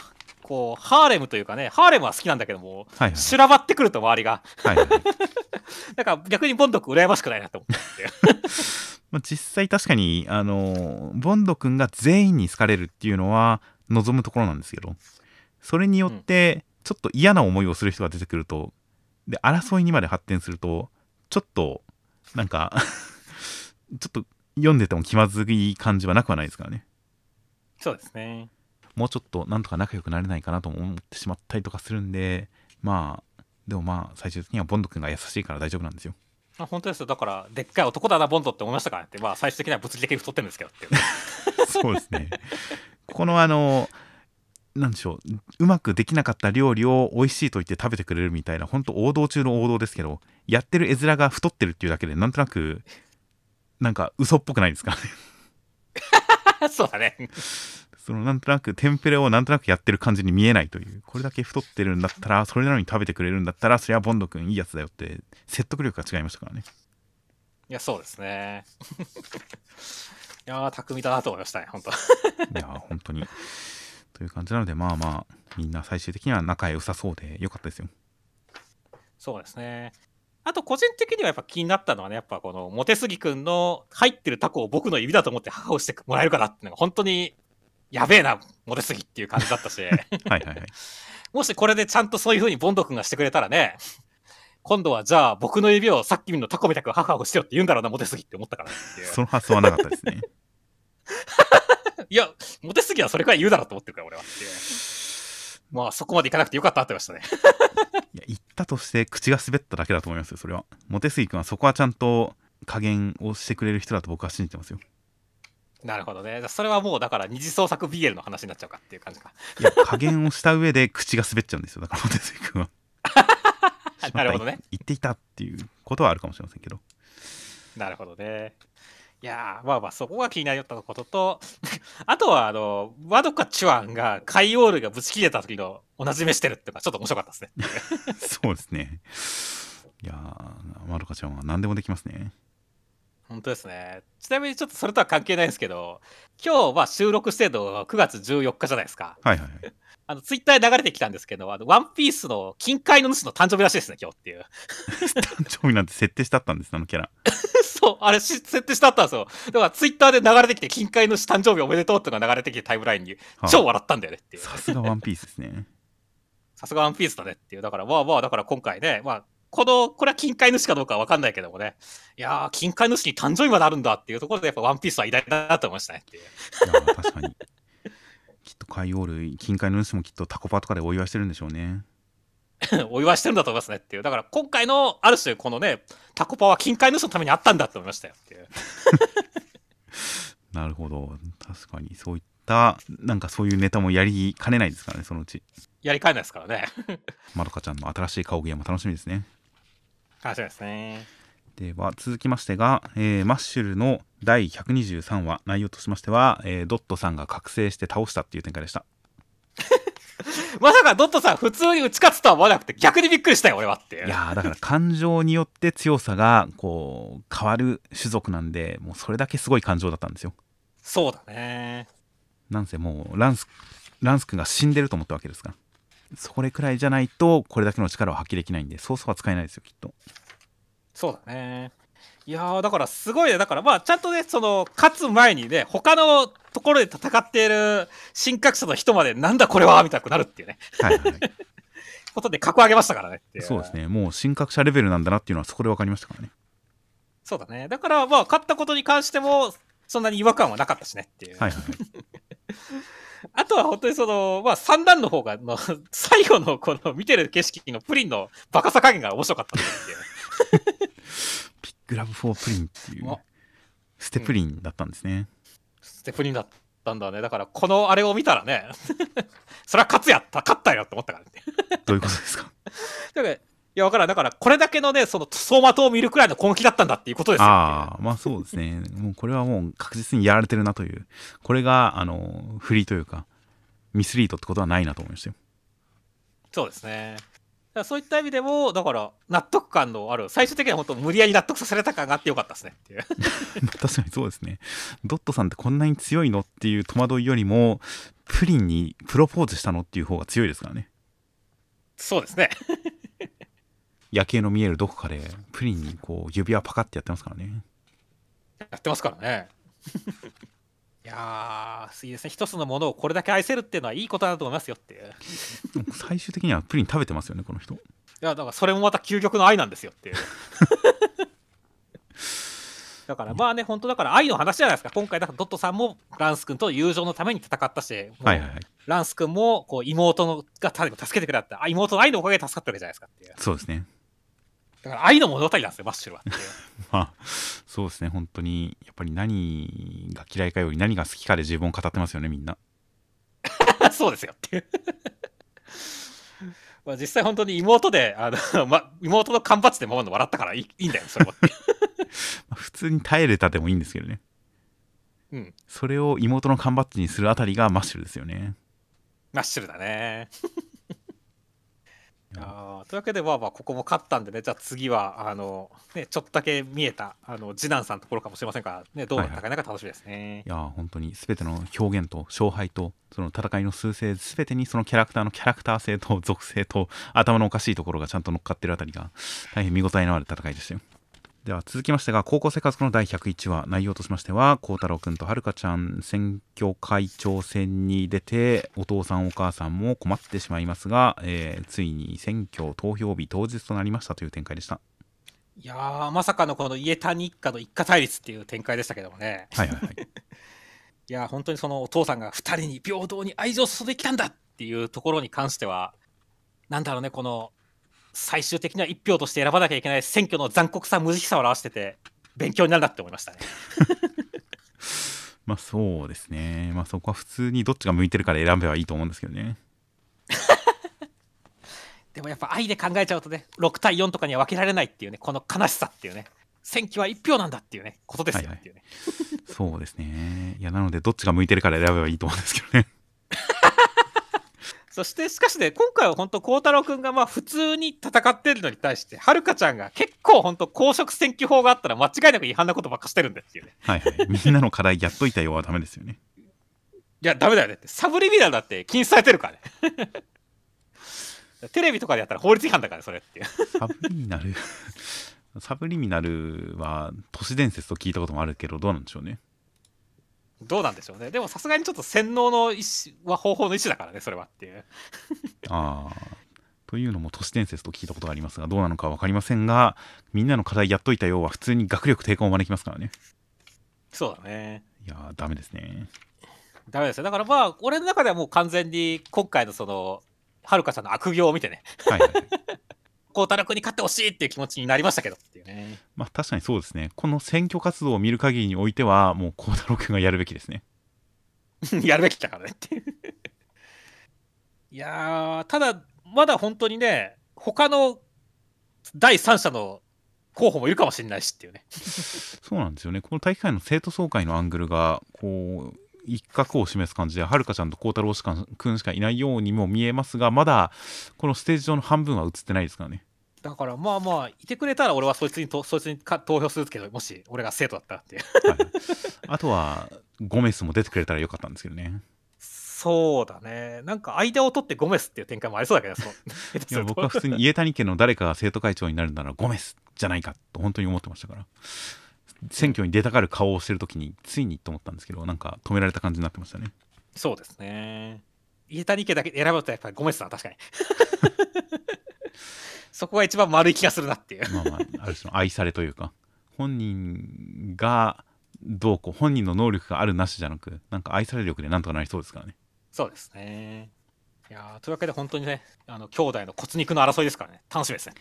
こうハーレムというかねハーレムは好きなんだけどもはいはい。修羅場ってくると周りが。はいはい。だから逆にボンド君羨ましくないなって思ってって。まあ、実際確かにあのボンド君が全員に好かれるっていうのは望むところなんですけどそれによってちょっと嫌な思いをする人が出てくるとで争いにまで発展するとちょっとなんか ちょっと読んでても気まずい感じはなくはないですからね。そうですね。もうちょっとなんとか仲良くなれないかなとも思ってしまったりとかするんでまあでもまあ最終的にはボンド君が優しいから大丈夫なんですよ。あ本当ですよ。だからでっかい男だなボンドって思いましたからってまあ最終的には物理的に太ってるんですけどって そうですね。このあの、なんでしょう、うまくできなかった料理を美味しいと言って食べてくれるみたいな、本当王道中の王道ですけど、やってる絵面が太ってるっていうだけで、なんとなく、なんか嘘っぽくないですか？そうだねそのなんとなくテンプレをなんとなくやってる感じに見えないという、これだけ太ってるんだったら、それなのに食べてくれるんだったら、そりゃボンド君いいやつだよって、説得力が違いましたからね。いやそうですね いやー巧みだなと思いましたね本当いやー、本当に。という感じなので、まあまあ、みんな最終的には仲良さそうでよかったですよ。そうですねあと個人的にはやっぱ気になったのはねやっぱこのモテスギくんの入ってるタコを僕の指だと思って母をしてもらえるかなっていうのが本当にやべえなモテスギっていう感じだったしはいはいはい。もしこれでちゃんとそういう風にボンド君がしてくれたらね今度はじゃあ僕の指をさっきのタコみたく母をしてよって言うんだろうなモテスギって思ったからねっていうその発想はなかったですね。いやモテスギはそれくらい言うだろうと思ってるから俺は。まあそこまでいかなくてよかったってましたね。いや言ったとして口が滑っただけだと思いますよそれは。モテスギ君はそこはちゃんと加減をしてくれる人だと僕は信じてますよ。なるほどね。それはもうだから二次創作 BL の話になっちゃうかっていう感じか。いや加減をした上で口が滑っちゃうんですよだからモテスギ君は。なるほどね。言っていたっていうことはあるかもしれませんけど。なるほどね。いやーまあまあそこが気になったことと あとはあのワドカチュアンがカイオールがぶち切れた時の同じ目してるっていうのがちょっと面白かったですね。そうですねいやーまどかちゃんは何でもできますね本当ですね。ちなみにちょっとそれとは関係ないんですけど今日は収録してるのが9月14日じゃないですか。はいはいはいあのツイッターで流れてきたんですけどあのワンピースの金塊の主の誕生日らしいですね今日っていう。誕生日なんて設定してあったんですあのキャラ そう、あれし設定してあったんですよ。だからツイッターで流れてきて、金塊の主誕生日おめでとうっていうのが流れてきてタイムラインに、はあ超笑ったんだよねっていう。さすがワンピースですね さすがワンピースだねっていう。だからまあまあ、だから今回ね、まあ、この、これは金塊主かどうかは分かんないけどもね。いやー、金塊主に誕生日まであるんだっていうところで、やっぱワンピースは偉大だなと思いましたねっていう。いやー確かにと海オール金塊の主もきっとタコパとかでお祝いしてるんでしょうね お祝いしてるんだと思いますねっていう。だから今回の、ある種、このね、タコパは金塊主のためにあったんだって思いましたよっていう。なるほど確かにそういったなんかそういうネタもやりかねないですからねそのうちやりかえないですからね。まどかちゃんの新しい顔芸も楽しみですね楽しみですね。では続きましてが、えーマッシュルの第123話内容としましては、えードットさんが覚醒して倒したっていう展開でした。まさかドットさん普通に打ち勝つとは思わなくて逆にびっくりしたよ俺はっていやーだから感情によって強さがこう変わる種族なんでもうそれだけすごい感情だったんですよ。そうだね。なんせもうランスランス君が死んでると思ったわけですから。それくらいじゃないとこれだけの力を発揮できないんでソースは使えないですよきっとそうだね。いやーだからすごいね。だからまあちゃんとねその勝つ前にね他のところで戦っている新格者の人までなんだこれはみたいになるっていうね。はいはい、ことで格上げましたからね。そうですね。もう神格者レベルなんだなっていうのはそこで分かりましたからね。そうだね。だからまあ勝ったことに関してもそんなに違和感はなかったしね。っていう、はいはい。は いあとは本当にそのまあ三段の方がの最後のこの見てる景色のプリンのバカさ加減が面白かったっていうピッグラブフォープリンっていうあステプリンだったんですね、ステプリンだったんだね。だからこのあれを見たらね。それは勝つやった。勝ったよって思ったからね。どういうことですか？だから、いや、わからん。だから、これだけのね、その、走馬灯を見るくらいの根気だったんだっていうことですよ。ああまあそうですね。もうこれはもう確実にやられてるなという。これがあのフリーというかミスリードってことはないなと思いましたよ。そうですね。らそういった意味でも、だから、納得感のある、最終的には本当、無理やり納得させられた感があってよかったですねっていう。ま あ確かにそうですねドットさんってこんなに強いのっていう戸惑いよりもプリンにプロポーズしたのっていう方が強いですからねそうですね。夜景の見えるどこかでプリンにこう指輪パカってやってますからねやってますからね。いやー、いいですね。一つのものをこれだけ愛せるっていうのはいいことだと思いますよって最終的にはプリン食べてますよねこの人や、だからそれもまた究極の愛なんですよっていう。だからまあね、本当だから愛の話じゃないですか。今回だからドットさんもランス君と友情のために戦ったし、はいはいはいランス君もこう妹のが助けてくれたって、あ妹の愛のおかげで助かったわけじゃないですかっていう。そうですねだから愛の物語なんですよ、マッシュルは。まあそうですね本当にやっぱり何が嫌いかより何が好きかで自分を語ってますよねみんな そうですよっていう。まあ実際本当に妹で、あの、ま、妹の缶バッジで守るの笑ったからいいいいんだよ、それも。まあ普通に耐えれたでもいいんですけどねうん。それを妹の缶バッジにするあたりがマッシュルですよねマッシュルだね。あーというわけで、まあまあ、ここも勝ったんでね、じゃあ次は、あの、ね、ちょっとだけ見えた、あの、次男さんのところかもしれませんから、ね、どうなったかなか楽しみですね。いやー本当に全ての表現と勝敗とその戦いの数勢全てにそのキャラクターのキャラクター性と属性と頭のおかしいところがちゃんと乗っかってるあたりが大変見応えのある戦いでしたよでは続きましてが高校生活の第101話内容としましては孝太郎くんとはるかちゃん選挙会長選に出てお父さんお母さんも困ってしまいますが、えーついに選挙投票日当日となりましたという展開でしたいやー、まさかのこの家谷一家の一家対立っていう展開でしたけどもね。はいはいはい いやー、本当にそのお父さんが二人に平等に愛情を注いできたんだっていうところに関しては、なんだろうね、この、最終的には一票として選ばなきゃいけない選挙の残酷さ、無慈悲さを表してて、勉強になるなって思いましたね。まあそうですねまあそこは普通にどっちが向いてるから選べばいいと思うんですけどね でもやっぱ愛で考えちゃうとね、6対4とかには分けられないっていうね、この悲しさっていうね、選挙は1票なんだっていうね、ことですよっていうね。そうですね。いや、なので、どっちが向いてるから選べばいいと思うんですけどね。そしてしかしね、今回は本当、孝太郎君がまあ普通に戦ってるのに対して、はるかちゃんが結構本当、公職選挙法があったら間違いなく違反なことばっかしてるんだっていうね。はいはい。みんなの課題やっといたようはダメですよね。いや、ダメだよね。サブリミナルだって禁止されてるからね。テレビとかでやったら法律違反だからね、それっていう。サブリミナルサブリミナルは都市伝説と聞いたこともあるけど、どうなんでしょうね。どうなんでしょうね。でもさすがにちょっと洗脳の意思は方法の意思だからね、それはっていう。ああ。というのも都市伝説と聞いたことがありますが、どうなのか分かりませんが、みんなの課題やっといたようは普通に学力低下を招きますからね。そうだね。いやー、ダメですね。ダメですよ。だからまあ、俺の中ではもう完全に今回のその、はるかちゃんの悪行を見てね、はいはい、はい。孝太郎君に勝ってほしいっていう気持ちになりましたけどっていうね。まあ確かにそうですね。この選挙活動を見る限りにおいては、もう孝太郎君がやるべきですね。やるべきだからねっていう。いやー、ただ、まだ本当にね、他の第三者の候補もいるかもしれないしっていうね。そうなんですよね。この大会の生徒総会のアングルが、こう、一角を示す感じで、はるかちゃんと孝太郎しか君しかいないようにも見えますが、まだこのステージ上の半分は映ってないですからね。だからまあまあ、いてくれたら俺はそいつにとそいつにか投票するけど、もし俺が生徒だったらっていう。はい、あとは、ゴメスも出てくれたらよかったんですけどね。そうだね。なんか間を取ってゴメスっていう展開もありそうだけどね、そいや僕は普通に家谷家の誰かが生徒会長になるならゴメスじゃないかと本当に思ってましたから選挙に出たがる顔をしてる時についにと思ったんですけどなんか止められた感じになってましたねそうですね。家谷家だけ選ぶとやっぱりゴメスだな、確かに。そこが一番丸い気がするなっていう。まあまあある種の愛されというか本人がどうこう本人の能力があるなしじゃなくなんか愛される力でなんとかなりそうですからねそうですね。いやーというわけで本当にね、あの兄弟の骨肉の争いですからね、楽しみですね。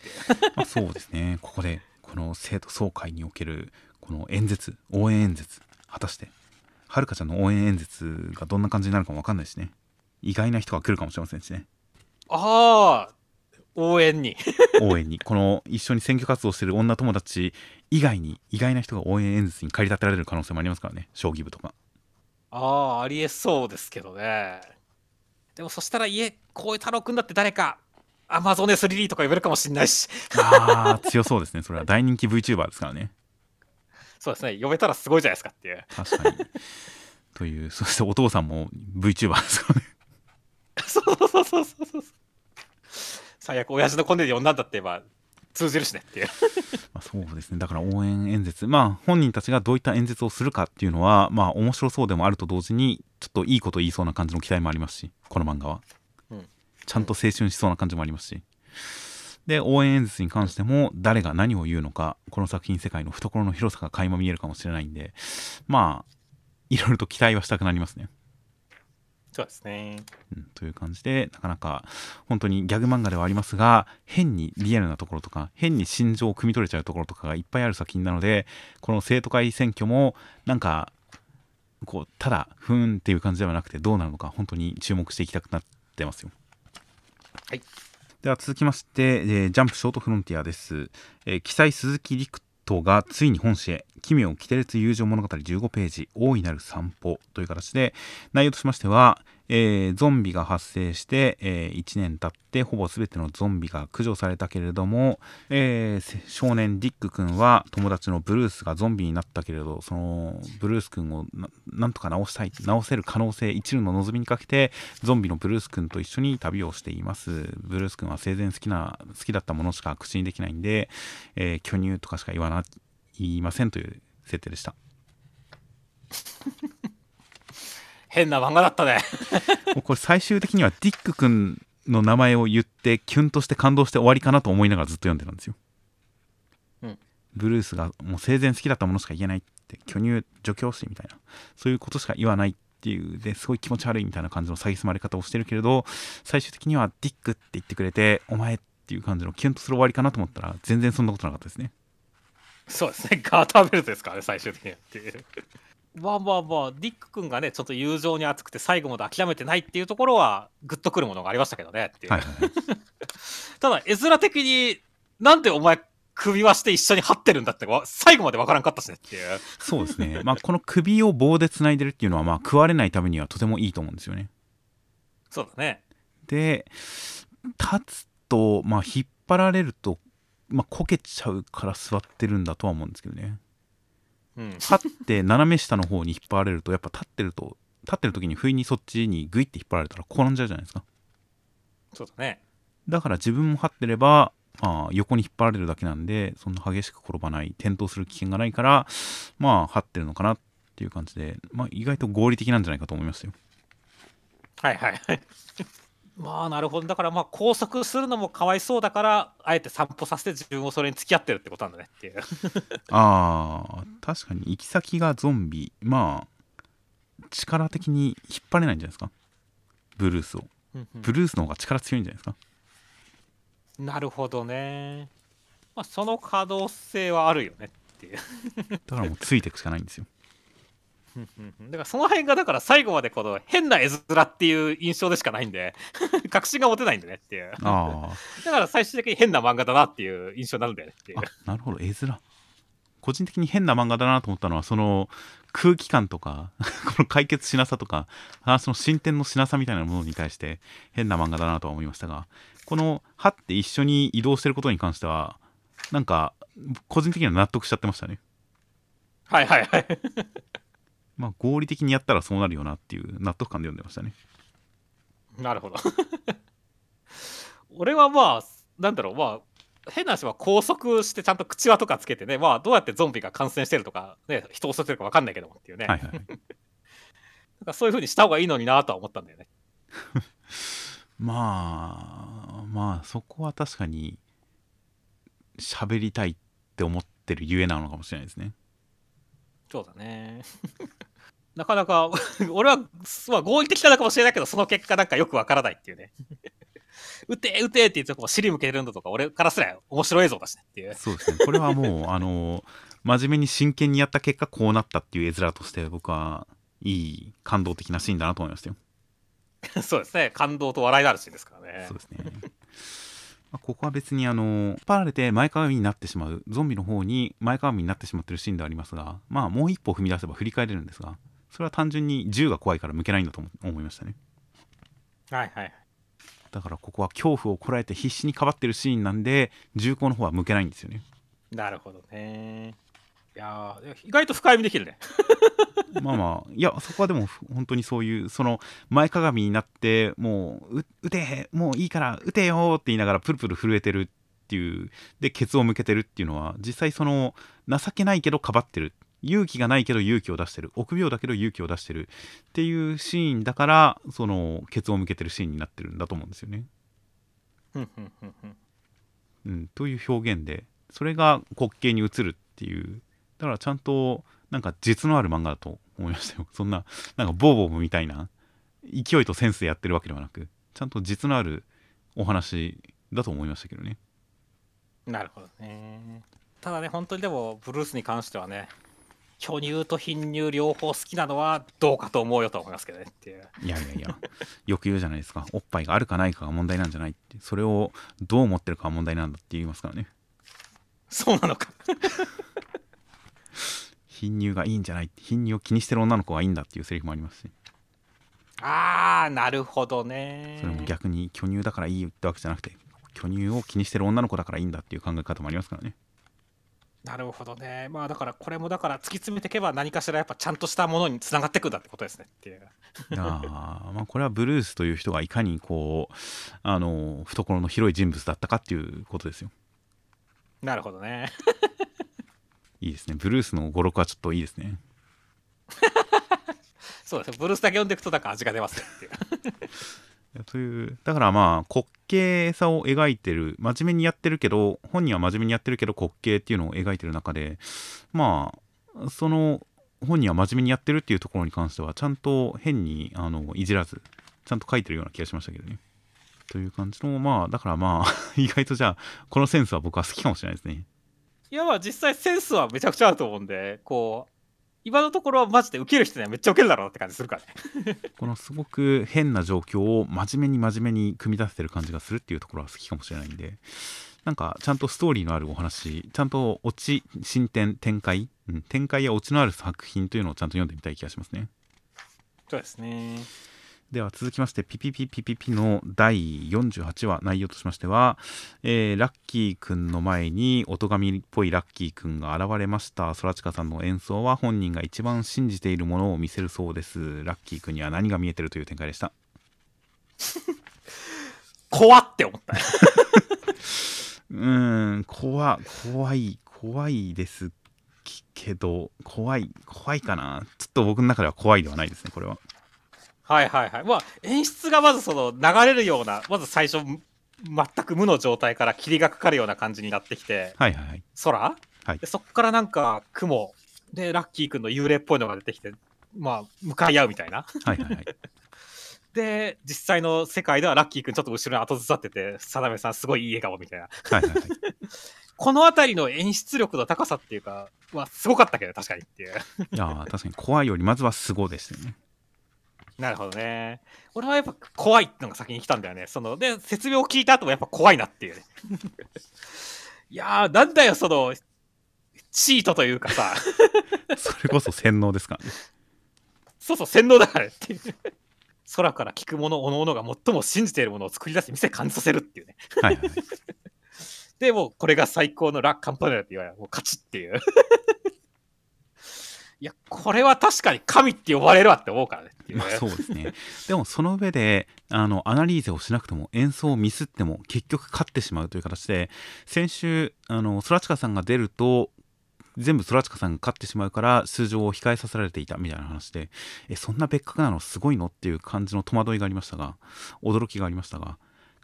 まあそうですねここでこの生徒総会におけるこの演説応援演説果たしてはるかちゃんの応援演説がどんな感じになるかもわかんないしね。意外な人が来るかもしれませんしね。ああ、応援に。応援に。この一緒に選挙活動してる女友達以外に意外な人が応援演説に駆り立てられる可能性もありますからね。将棋部とか。ああ、ありえそうですけどね。でもそしたら家、こういう太郎くんだって誰か、アマゾネスリリーとか呼べるかもしんないし。あー強そうですね。それは。大人気 VTuber ですからねそうですね、呼べたらすごいじゃないですかっていう。確かに。というそしてお父さんも VTuber ですからね。そうそうそうそうそう。そう。最悪、親父のコネで呼んだんだって言えば、通じるしねっていう。まあ、そうですね。だから応援演説。まあ本人たちがどういった演説をするかっていうのはまあ面白そうでもあると同時にちょっといいこと言いそうな感じの期待もありますしこの漫画は、うん。ちゃんと青春しそうな感じもありますしで応援演説に関しても誰が何を言うのかこの作品世界の懐の広さが垣間見えるかもしれないんでまあいろいろと期待はしたくなりますねそうですね。うん、という感じでなかなか本当にギャグ漫画ではありますが変にリアルなところとか変に心情を汲み取れちゃうところとかがいっぱいある作品なのでこの生徒会選挙もなんかこうただふーんっていう感じではなくてどうなるのか本当に注目していきたくなってますよ。はい、では続きまして、えージャンプショートフロンティアです。えー記載鈴木陸斗がついに本誌へ奇妙キテレツ友情物語15ページ大いなる散歩という形で内容としましては、えーゾンビが発生して、え1年経ってほぼ全てのゾンビが駆除されたけれども、えー少年ディック君は友達のブルースがゾンビになったけれどそのブルース君をなんとか治したい治せる可能性一縷の望みにかけてゾンビのブルース君と一緒に旅をしています。ブルース君は生前好きな好きだったものしか口にできないんで、え巨乳とかしか言わない言いませんという設定でした。変な漫画だったね。もうこれ最終的にはディック君の名前を言ってキュンとして感動して終わりかなと思いながらずっと読んでたんですよ、うん。ブルースがもう生前好きだったものしか言えないって巨乳助教師みたいな。そういうことしか言わないっていうですごい気持ち悪いみたいな感じの蔑まれ方をしてるけれど最終的にはディックって言ってくれてお前っていう感じのキュンとする終わりかなと思ったら全然そんなことなかったですねそうですね、ガーターベルトですからね、最終的にはっていう。まあまあまあ、ディック君がね、ちょっと友情に熱くて最後まで諦めてないっていうところは、グッとくるものがありましたけどねっていう。ただ、絵面的に、なんでお前、首輪して一緒に張ってるんだってわ最後までわからんかったしねっていう。そうですねまあこの首を棒でつないでるっていうのはまあ食われないためにはとてもいいと思うんですよねそうだね。で立つと、まあ、引っ張られると、まあ、こけちゃうから座ってるんだとは思うんですけどねうん。立って斜め下の方に引っ張られるとやっぱ立ってると立ってる時に不意にそっちにグイって引っ張られたら転んじゃうじゃないですかそうだね。だから自分も張ってれば、まあ、横に引っ張られるだけなんでそんな激しく転ばない転倒する危険がないからまあ張ってるのかなっていう感じで、まあ、意外と合理的なんじゃないかと思いましたよはいはいはい。まあなるほど。だからまあ拘束するのもかわいそうだから、あえて散歩させて自分をそれに付き合ってるってことなんだねっていう。あー確かに行き先がゾンビまあ力的に引っ張れないんじゃないですか？ブルースをブルースの方が力強いんじゃないですか？なるほどね。まあその可能性はあるよねっていう。だからもうついていくしかないんですよだからその辺がだから最後までこの変な絵面っていう印象でしかないんで。確信が持てないんだねっていう。あだから最終的に変な漫画だなっていう印象になるんだよねっていう。なるほど。絵面。個人的に変な漫画だなと思ったのはその空気感とか この解決しなさとか話の進展のしなさみたいなものに対して変な漫画だなとは思いましたがこの「は」って一緒に移動してることに関してはなんか個人的には納得しちゃってましたね。はいはいはいまあ合理的にやったらそうなるよなっていう納得感で読んでましたねなるほど。俺はまあ、なんだろう、まあ、変な話は拘束してちゃんと口輪とかつけてね、まあ、どうやってゾンビが感染してるとか、ね、人を襲ってるか分かんないけどもっていうね。はいはいはい。なんかそういう風にした方がいいのになとは思ったんだよね。まあ、まあ、そこは確かに、喋りたいって思ってるゆえなのかもしれないですね。そうだね。なかなか、俺は、まあ、合理的なのかもしれないけど、その結果なんかよくわからないっていうね。撃て撃てって言ってこう尻向けるんだとか、俺からすら面白い映像だしねっていう。そうですね。これはもう、あの、真面目に真剣にやった結果、こうなったっていう絵面として、僕はいい感動的なシーンだなと思いましたよ。そうですね。感動と笑いのあるシーンですからねそう。ですね。まあここは別にあの引っ張られて前かがみになってしまうゾンビの方に前かがみになってしまってるシーンではありますがまあもう一歩踏み出せば振り返れるんですがそれは単純に銃が怖いから向けないんだと思思いましたねはいはい。だからここは恐怖をこらえて必死にかばってるシーンなんで銃口の方は向けないんですよねなるほどね。いやー意外と深読みできるね。まあまあいやそこはでも本当にそういうその前かがみになってもうう撃てもういいから撃てよって言いながらプルプル震えてるっていうでケツを向けてるっていうのは実際その情けないけどかばってる勇気がないけど勇気を出してる臆病だけど勇気を出してるっていうシーンだからそのケツを向けてるシーンになってるんだと思うんですよね。うん、という表現でそれが滑稽に映るっていうだからちゃんとなんか実のある漫画だと思いましたよ そんななんかボーボームみたいな勢いとセンスでやってるわけではなくちゃんと実のあるお話だと思いましたけどねなるほどね。ただね、本当にでも、ブルースに関してはね、巨乳と貧乳両方好きなのはどうかと思うよと思いますけどねっていう。いやいやいや よく言うじゃないですかおっぱいがあるかないかが問題なんじゃないってそれをどう思ってるかが問題なんだって言いますからねそうなのか。貧乳がいいんじゃない貧乳を気にしてる女の子がいいんだっていうセリフもありますしあー、なるほどね。それも逆に巨乳だからいいってわけじゃなくて巨乳を気にしてる女の子だからいいんだっていう考え方もありますからねなるほどね。まあだからこれもだから突き詰めていけば何かしらやっぱちゃんとしたものにつながっていくんだってことですねっていう。いやーまあこれはブルースという人がいかにこうあの懐の広い人物だったかっていうことですよなるほどね。いいですねブルースの語録はちょっといいですね そうですね。ブルースだけ読んでいくとなんか味が出ますね っていう。というだからまあ滑稽さを描いてる真面目にやってるけど本人は真面目にやってるけど滑稽っていうのを描いてる中でまあその本人は真面目にやってるっていうところに関してはちゃんと変にあのいじらずちゃんと書いてるような気がしましたけどねという感じのまあだからまあ 意外とじゃあこのセンスは僕は好きかもしれないですねいやまあ実際センスはめちゃくちゃあると思うんで、こう、今のところはマジで受ける人にはめっちゃ受けるだろうなって感じするからね。このすごく変な状況を真面目に真面目に組み立ててる感じがするっていうところは好きかもしれないんでなんかちゃんとストーリーのあるお話ちゃんとオチ進展展開、うん、展開やオチのある作品というのをちゃんと読んでみたい気がしますねそうですね。では続きましてピピピピピピの第48話内容としましては、えーラッキーくんの前に音神っぽいラッキーくんが現れました。空知香さんの演奏は本人が一番信じているものを見せるそうです。ラッキーくんには何が見えてるという展開でした？怖って思った。うーん怖怖い怖いですけど怖い怖いかな。ちょっと僕の中では怖いではないですねこれははいはいはい。まあ演出がまずその流れるような、まず最初、全く無の状態から霧がかかるような感じになってきて、はいはいはい。空、はい。でそっからなんか雲。でラッキーくんの幽霊っぽいのが出てきてまあ向かい合うみたいな。はいはいはい。で実際の世界ではラッキーくんちょっと後ろに後ずさってて定めさんすごいいい笑顔みたいな。はいはいはい。この辺りの演出力の高さっていうかはすごかったけど確かにっていう。いやー確かに怖いよりまずはすごでしたよねなるほどね俺はやっぱ怖いってのが先に来たんだよねそので説明を聞いた後もやっぱ怖いなっていうね いやーなんだよそのチートというかさ それこそ洗脳ですからねそうそう、洗脳だからねっていう。空から聞くもの、おのおのが最も信じているものを作り出して店感じさせるっていうね。はいはいはいで、もうこれが最高のラ・カンパネラって言われる。もう勝ちっていう。いや、これは確かに神って呼ばれるわって思うからねっていうね。まあ、そうですねでもその上であのアナリーゼをしなくても演奏をミスっても結局勝ってしまうという形で先週あのソラチカさんが出ると全部ソラチカさんが勝ってしまうから出場を控えさせられていたみたいな話でえそんな別格なのすごいのっていう感じの戸惑いがありましたが驚きがありましたが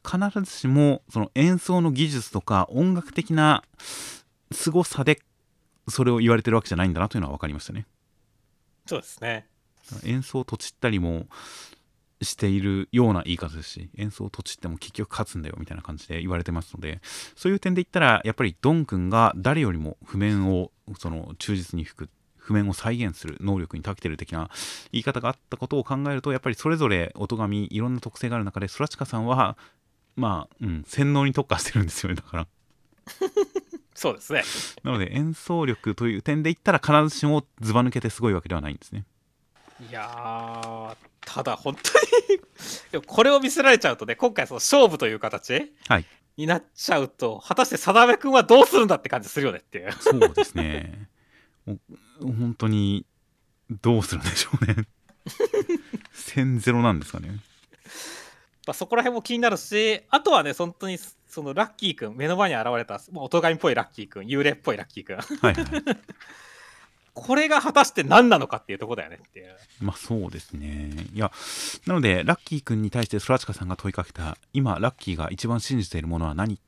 必ずしもその演奏の技術とか音楽的な凄さでそれを言われてるわけじゃないんだなというのは分かりましたね。そうですね。演奏とちったりもしているような言い方ですし演奏とちっても結局勝つんだよみたいな感じで言われてますのでそういう点で言ったらやっぱりドン君が誰よりも譜面をその忠実に吹く譜面を再現する能力に長けてる的な言い方があったことを考えるとやっぱりそれぞれ音神いろんな特性がある中でソラチカさんはまあ、うん、洗脳に特化してるんですよねだからそうですね。なので演奏力という点で言ったら必ずしもずば抜けてすごいわけではないんですねいやー、ただ本当に でもこれを見せられちゃうとね、今回その勝負という形はいになっちゃうと、果たして定め君はどうするんだって感じするよねっていう。そうですね。本当にどうするんでしょうね。1000ゼロなんですかね。まあ、そこら辺も気になるし、あとはね、本当にそのラッキー君、目の前に現れた、もう音神っぽいラッキー君、幽霊っぽいラッキー君。はいはい。これが果たして何なのかっていうところだよねっていう。まあそうですね。いや、なので、ラッキー君に対してソラチカさんが問いかけた、今、ラッキーが一番信じているものは何？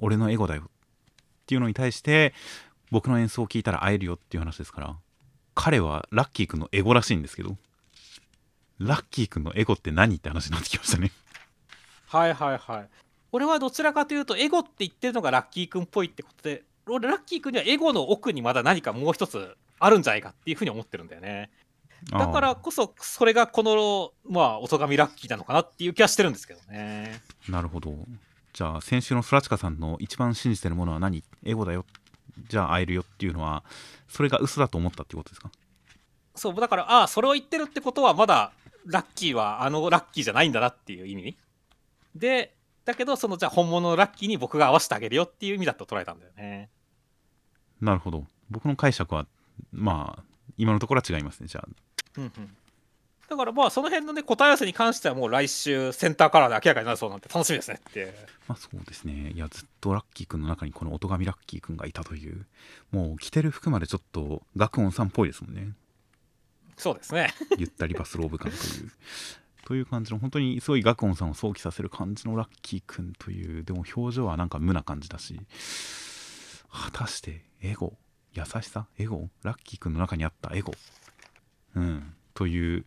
俺のエゴだよ。っていうのに対して、僕の演奏を聞いたら会えるよっていう話ですから、彼はラッキー君のエゴらしいんですけど、ラッキー君のエゴって何って話になってきましたね。はいはいはい。俺はどちらかというと、エゴって言ってるのがラッキー君っぽいってことで、俺、ラッキー君にはエゴの奥にまだ何かもう一つあるんじゃないかっていうふうに思ってるんだよね。だからこそ、それがこの、まあ、音神ラッキーなのかなっていう気はしてるんですけどね。なるほど。じゃあ先週のソラチカさんの一番信じてるものは何？エゴだよ。じゃあ会えるよっていうのは、それが嘘だと思ったっていうことですか？そう、だから、ああ、それを言ってるってことは、まだラッキーはあのラッキーじゃないんだなっていう意味で、だけど、その、じゃあ本物のラッキーに僕が合わせてあげるよっていう意味だと捉えたんだよね。なるほど。僕の解釈は、まあ、今のところは違いますね。じゃあ、うんうん。だからまあ、その辺のね、答え合わせに関してはもう来週、センターカラーで明らかになるそうなんて楽しみですねって。まあそうですね。いや、ずっとラッキーくんの中にこの音神ラッキーくんがいたという、もう着てる服までちょっと学音さんっぽいですもんね。そうですね。ゆったりバスローブ感という。という感じの本当にすごい学音さんを想起させる感じのラッキーくんというでも表情はなんか無な感じだし果たしてエゴ優しさエゴ？ラッキーくんの中にあったエゴ？うん。という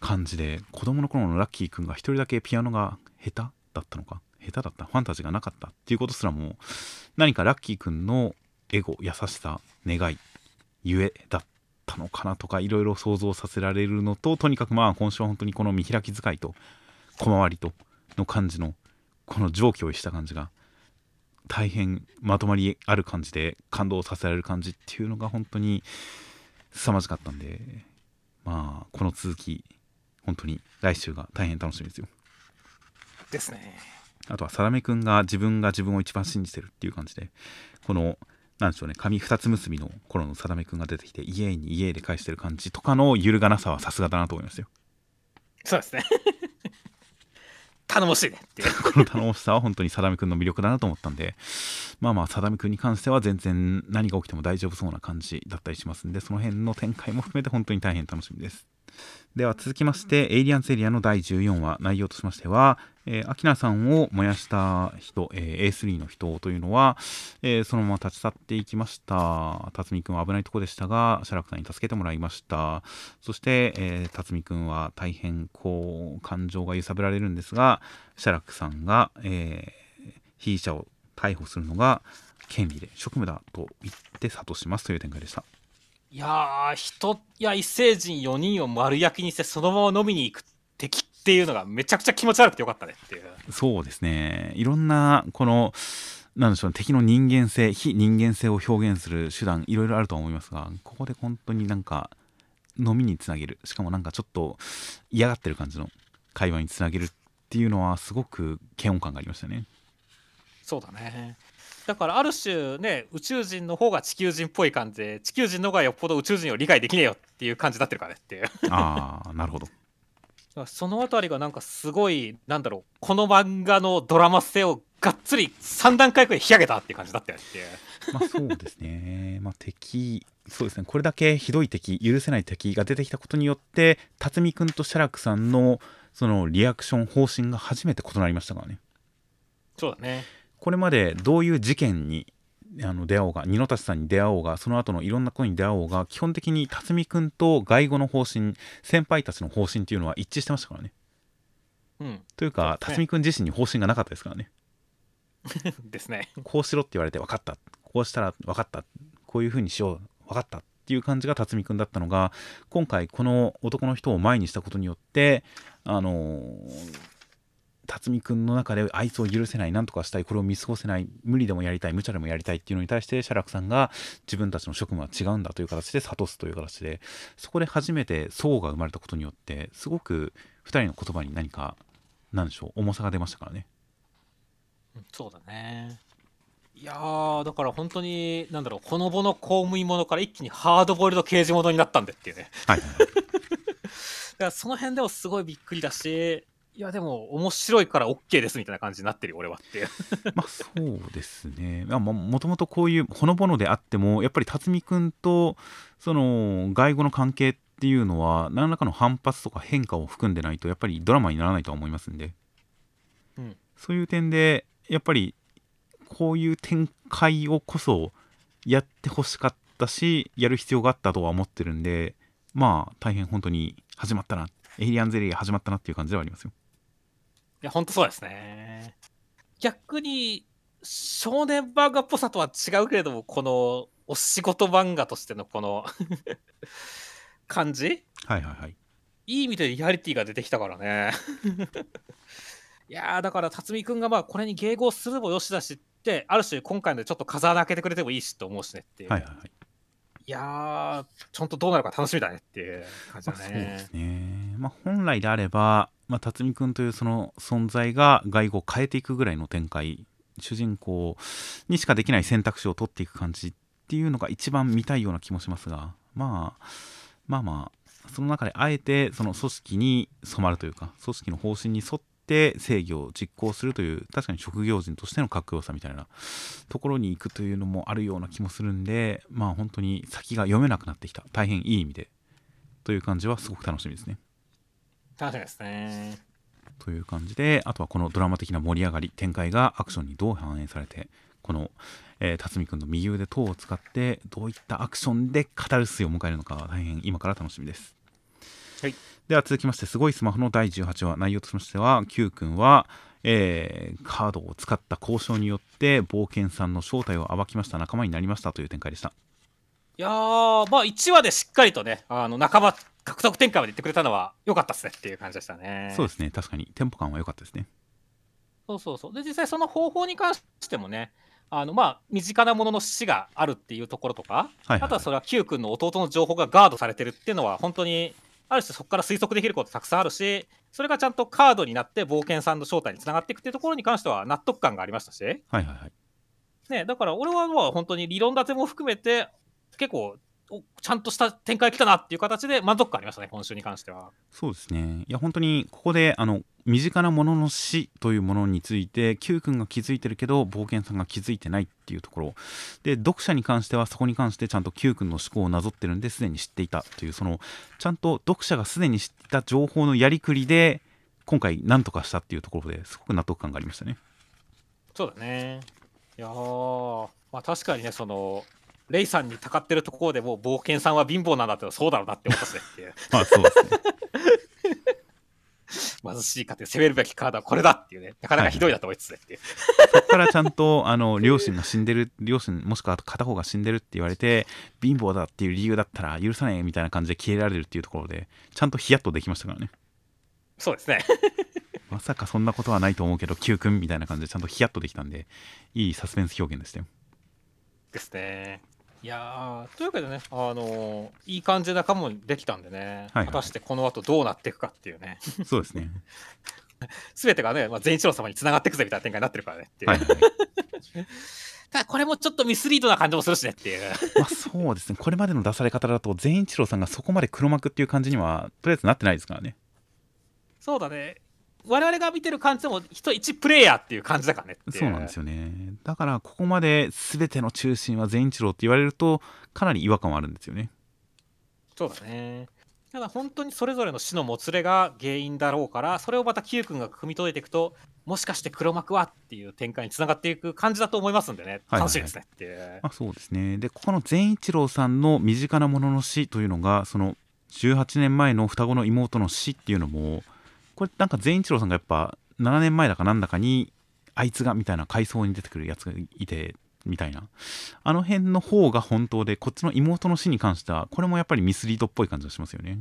感じで子供の頃のラッキーくんが一人だけピアノが下手だったのか？下手だった？ファンタジーがなかったっていうことすらも何かラッキーくんのエゴ優しさ願いゆえだったのかなとかいろいろ想像させられるのととにかくまあ今週は本当にこの見開き使いと小回りとの感じのこの上気をした感じが大変まとまりある感じで感動させられる感じっていうのが本当に凄まじかったんでまあこの続き本当に来週が大変楽しみですよですね。あとは定めくんが自分が自分を一番信じてるっていう感じでこのなんでしょうね紙二つ結びの頃の定めくんが出てきて家に家で返してる感じとかの揺るがなさはさすがだなと思いますよそうですね。頼もしいねっていう。この頼もしさは本当に定めくんの魅力だなと思ったんでまあまあ定めくんに関しては全然何が起きても大丈夫そうな感じだったりしますんでその辺の展開も含めて本当に大変楽しみですでは続きましてエイリアンズエリアの第14話内容としましては、えー、アキナさんを燃やした人、えー A3 の人というのは、えーそのまま立ち去っていきました。辰巳くんは危ないとこでしたが写楽さんに助けてもらいました。そして、えー辰巳くんは大変こう感情が揺さぶられるんですが写楽さんが、えー被疑者を逮捕するのが権利で職務だと言って諭しますという展開でした。いやー、人や異星人4人を丸焼きにしてそのまま飲みに行く敵っていうのがめちゃくちゃ気持ち悪くてよかったねっていう。そうですねいろんなこのなんでしょうね敵の人間性非人間性を表現する手段いろいろあるとは思いますがここで本当になんか飲みにつなげるしかもなんかちょっと嫌がってる感じの会話につなげるっていうのはすごく嫌悪感がありましたねそうだね。だからある種ね宇宙人の方が地球人っぽい感じで地球人の方がよっぽど宇宙人を理解できねえよっていう感じになってるからねっていう。ああなるほど。そのあたりがなんかすごいなんだろうこの漫画のドラマ性をがっつり3段階くらい引き上げたっていう感じだったよっていう。まあそうですね。まあ敵そうですね。これだけひどい敵許せない敵が出てきたことによって辰巳君と写楽さんのそのリアクション方針が初めて異なりましたからね。そうだねこれまでどういう事件にあの出会おうが二の達さんに出会おうがその後のいろんなことに出会おうが基本的に辰巳君と外語の方針先輩たちの方針っていうのは一致してましたからね。うん。というか辰巳君自身に方針がなかったですからね。ですね。こうしろって言われて分かった。こうしたら分かった。こういうふうにしよう。分かった。っていう感じが辰巳君だったのが今回この男の人を前にしたことによってあのー辰巳君の中であいつを許せない何とかしたい。これを見過ごせない無理でもやりたい無茶でもやりたいっていうのに対して写楽さんが自分たちの職務は違うんだという形で諭すという形でそこで初めて層が生まれたことによってすごく2人の言葉に何か何でしょう重さが出ましたからね。うんそうだね。いやーだから本当になんだろうほのぼの公務員ものから一気にハードボイルド刑事ものになったんでっていうね。はいはいはい。だからその辺でもすごいびっくりだしいやでも面白いから OK ですみたいな感じになってるよ俺はって まあそうですね。まあももともとこういうほのぼのであってもやっぱり辰巳君とその外語の関係っていうのは何らかの反発とか変化を含んでないとやっぱりドラマにならないとは思いますんで、うんそういう点でやっぱりこういう展開をこそやってほしかったしやる必要があったとは思ってるんでまあ大変本当に始まったなエイリアンゼリーが始まったなっていう感じではありますよ。いや本当そうですね逆に少年漫画っぽさとは違うけれどもこのお仕事漫画としてのこの 感じ？はいはいはい。いい意味でリアリティが出てきたからね いやーだから辰巳君がまあこれに迎合するもよしだしってある種今回のでちょっと風穴開けてくれてもいいしと思うしねっていう、はいはいはい。いやちゃんとどうなるか楽しみだねっていう感じまあ、そうですね。まあ、本来であれば、まあ、辰巳君というその存在が外語を変えていくぐらいの展開主人公にしかできない選択肢を取っていく感じっていうのが一番見たいような気もしますが、まあ、まあまあその中であえてその組織に染まるというか組織の方針に沿って制御を実行するという確かに職業人としてのかっこよさみたいなところに行くというのもあるような気もするんでまあ本当に先が読めなくなってきた大変いい意味でという感じはすごく楽しみですね。楽しみですねという感じであとはこのドラマ的な盛り上がり展開がアクションにどう反映されてこの、えー辰巳君の右腕等を使ってどういったアクションでカタルスイを迎えるのかは大変今から楽しみです。はい、では続きましてすごいスマホの第18話。内容としましては Q 君は、えーカードを使った交渉によって冒険さんの正体を暴きました。仲間になりました。という展開でした。いやーまあ1話でしっかりとねあの仲間獲得展開まで言ってくれたのは良かったっすねっていう感じでしたね。そうですね。確かに。テンポ感は良かったですね。そうそうそう。で実際その方法に関してもねあのまあ身近なものの死があるっていうところとか、はいはい。あとはそれは Q 君の弟の情報がガードされてるっていうのは本当にある種そこから推測できることたくさんあるしそれがちゃんとカードになって冒険さんの正体につながっていくっていうところに関しては納得感がありましたし、はいはいはい。ね、だから俺はまあ本当に理論立ても含めて結構おちゃんとした展開来たなっていう形で満足感ありましたね今週に関しては。そうですね。いや、本当にここで、あの、身近なものの死というものについて、Q 君が気づいてるけど、冒険さんが気づいてないっていうところ。で、読者に関しては、そこに関してちゃんと Q 君の思考をなぞってるんで、すでに知っていたという、その、ちゃんと読者がすでに知っていた情報のやりくりで、今回、何とかしたっていうところですごく納得感がありましたね。そうだね。いやー、まあ確かにね、その、レイさんにたかってるところでもう冒険さんは貧乏なんだってそうだろうなって思ったっすねっていう。まあ、そうですね。貧しい家庭攻めるべきカードはこれだっていうね。なかなかひどいなと思いつつねっていう、そこからちゃんとあの両親が死んでる両親もしくは片方が死んでるって言われて貧乏だっていう理由だったら許さねえみたいな感じで消えられるっていうところでちゃんとヒヤッとできましたからね。そうですね。まさかそんなことはないと思うけど Q 君みたいな感じでちゃんとヒヤッとできたんでいいサスペンス表現でしたよ。ですねいやーというわけでねあのーいい感じで仲間もできたんでね、はいはい。果たしてこの後どうなっていくかっていうね。そうですね。全てがね、まあ、全一郎様につながっていくぜみたいな展開になってるからねっていう、はいはい ただこれもちょっとミスリードな感じもするしねっていう。まあそうですね。これまでの出され方だと善一郎さんがそこまで黒幕っていう感じにはとりあえずなってないですからね。そうだね。我々が見てる感じでも人一プレイヤーっていう感じだからね。そうなんですよねだからここまで全ての中心は善一郎って言われるとかなり違和感はあるんですよねそうだね。ただ本当にそれぞれの死のもつれが原因だろうから、それをまた Q 君が汲み取れていくと、もしかして黒幕はっていう展開につながっていく感じだと思いますんでね、はい楽しみですねっていう。まあ、そうですねでここの善一郎さんの身近なものの死というのがその18年前の双子の妹の死っていうのもこれなんか善一郎さんがやっぱ7年前だかなんだかにあいつがみたいな階層に出てくるやつがいてみたいな。あの辺の方が本当でこっちの妹の死に関してはこれもやっぱりミスリードっぽい感じがしますよね。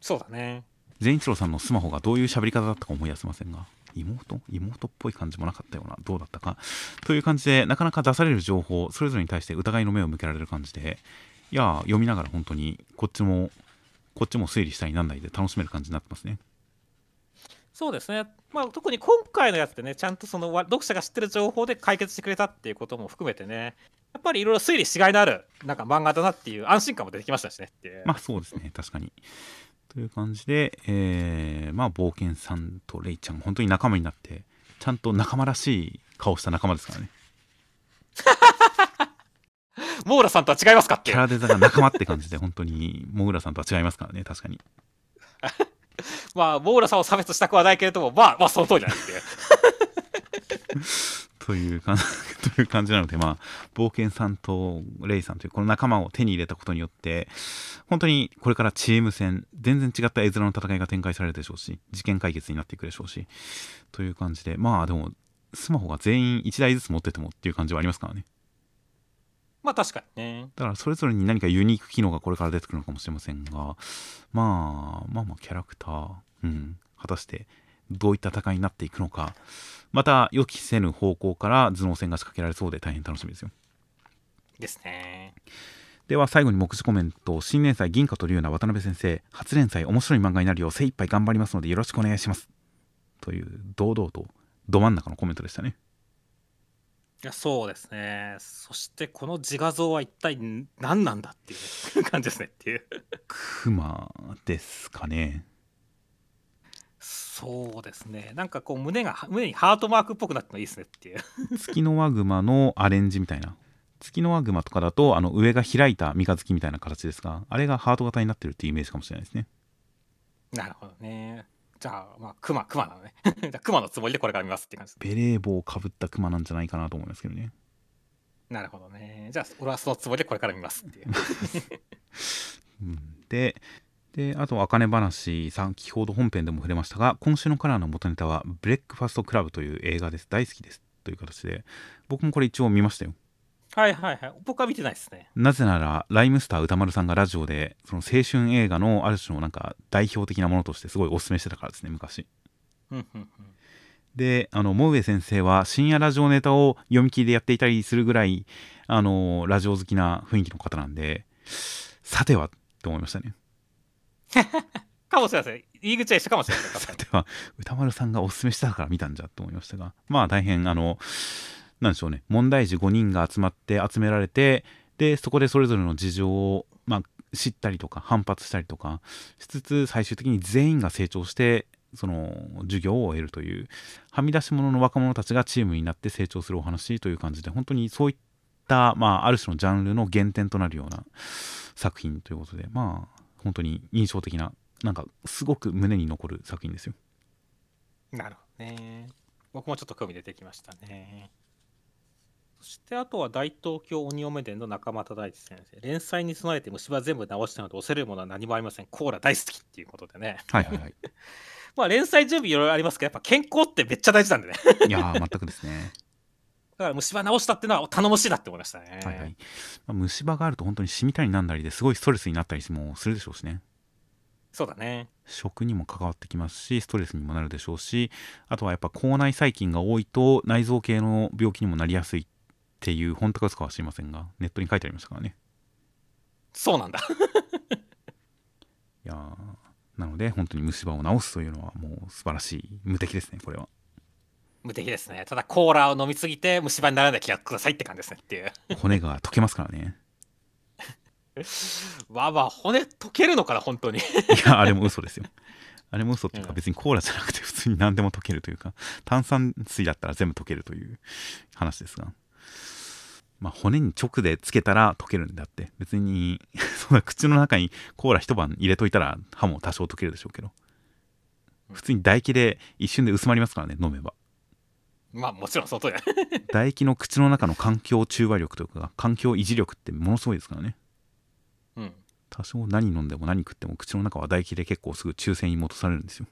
そうだね。善一郎さんのスマホがどういう喋り方だったか思い出せませんが。妹？妹っぽい感じもなかったような。どうだったか。という感じでなかなか出される情報それぞれに対して疑いの目を向けられる感じでいやー読みながら本当にこっちもこっちも推理したりなんないで楽しめる感じになってますねそうですね。まあ特に今回のやつでね、ちゃんとそのわ読者が知ってる情報で解決してくれたっていうことも含めてね、やっぱりいろいろ推理しがいのあるなんか漫画だなっていう安心感も出てきましたしね。まあそうですね確かにという感じで、えーまあ冒険さんとレイちゃん本当に仲間になってちゃんと仲間らしい顔した仲間ですからね モーラさんとは違いますかって。キャラデザが仲間って感じで本当にモグラさんとは違いますからね確かに まあ、モーラさんを差別したくはないけれども、まあ、まあその通りだねっていう。という感 という感じなので、まあ、冒険さんとレイさんというこの仲間を手に入れたことによって、本当にこれからチーム戦、全然違った絵面の戦いが展開されるでしょうし、事件解決になっていくでしょうし、という感じで、まあでも、スマホが全員1台ずつ持っててもっていう感じはありますからね。まあ確かにね。だからそれぞれに何かユニーク機能がこれから出てくるのかもしれませんが、まあ、まあまあキャラクター、うん、果たしてどういった戦いになっていくのか、また予期せぬ方向から頭脳戦が仕掛けられそうで大変楽しみですよ。ですね。では最後に目次コメント、新連載銀貨と龍な渡辺先生、初連載面白い漫画になるよう精一杯頑張りますのでよろしくお願いします。という堂々とど真ん中のコメントでしたね。いやそうですね。そしてこの自画像は一体何なんだっていう感じですねっていう。クマですかね。そうですね。なんかこう胸が胸にハートマークっぽくなってもいいですねっていう。月のワグマのアレンジみたいな。月のワグマとかだとあの上が開いた三日月みたいな形ですが、あれがハート型になってるっていうイメージかもしれないですね。なるほどね。じゃあまあクマクマなのね。じゃあクマのつもりでこれから見ますって感じ。ベレー帽をかぶったクマなんじゃないかなと思いますけどね。なるほどね。じゃあ俺はそのつもりでこれから見ますっていう。うんでであとあかね話先ほど本編でも触れましたが今週のカラーの元ネタは「ブレックファストクラブ」という映画です大好きですという形で僕もこれ一応見ましたよはいはいはい。僕は見てないですね。なぜならライムスター歌丸さんがラジオでその青春映画のある種のなんか代表的なものとしてすごいお勧めしてたからですね昔うんうんうん。であの萌上先生は深夜ラジオネタを読み切りでやっていたりするぐらいあのラジオ好きな雰囲気の方なんでさてはって思いましたね かもしれません。入り口は一緒かもしれない。確かにでは歌丸さんがおすすめしたから見たんじゃと思いましたがまあ大変あのなんでしょうね問題児5人が集まって集められてでそこでそれぞれの事情を、まあ、知ったりとか反発したりとかしつつ最終的に全員が成長してその授業を終えるというはみ出し者の若者たちがチームになって成長するお話という感じで本当にそういった、まあ、ある種のジャンルの原点となるような作品ということでまあ本当に印象的ななんかすごく胸に残る作品ですよ。なるほどね。僕もちょっと興味出てきましたね。そしてあとは大東京鬼嫁伝の仲間忠一先生。連載に備えて虫歯全部直したので押せるものは何もありません。コーラ大好きっていうことでね。はいはいはい。まあ連載準備いろいろありますけど、やっぱ健康ってめっちゃ大事なんでね。いやー全くですね。だから虫歯直したっていうのは頼もしいなって思いましたね。はいはい。まあ、虫歯があると本当にシミたりなんだりですごいストレスになったりもするでしょうしね。そうだね。食にも関わってきますしストレスにもなるでしょうしあとはやっぱ口内細菌が多いと内臓系の病気にもなりやすいっていう本当か嘘かは知りませんがネットに書いてありましたからねそうなんだ。いやーなので本当に虫歯を治すというのはもう素晴らしい無敵ですねこれは無敵ですね。ただコーラを飲みすぎて虫歯にならない気がくださいって感じですねっていう。骨が溶けますからね わあわあ、骨溶けるのかな、本当に。いやあれも嘘ですよあれも嘘っていうかうん別にコーラじゃなくて普通に何でも溶けるというか炭酸水だったら全部溶けるという話ですがまあ骨に直でつけたら溶けるんだって別に そんな口の中にコーラ一晩入れといたら歯も多少溶けるでしょうけど普通に唾液で一瞬で薄まりますからね飲めばまあもちろんその通りだ。唾液の口の中の環境中和力というか環境維持力ってものすごいですからねうん。多少何飲んでも何食っても口の中は唾液で結構すぐ中性に戻されるんですよ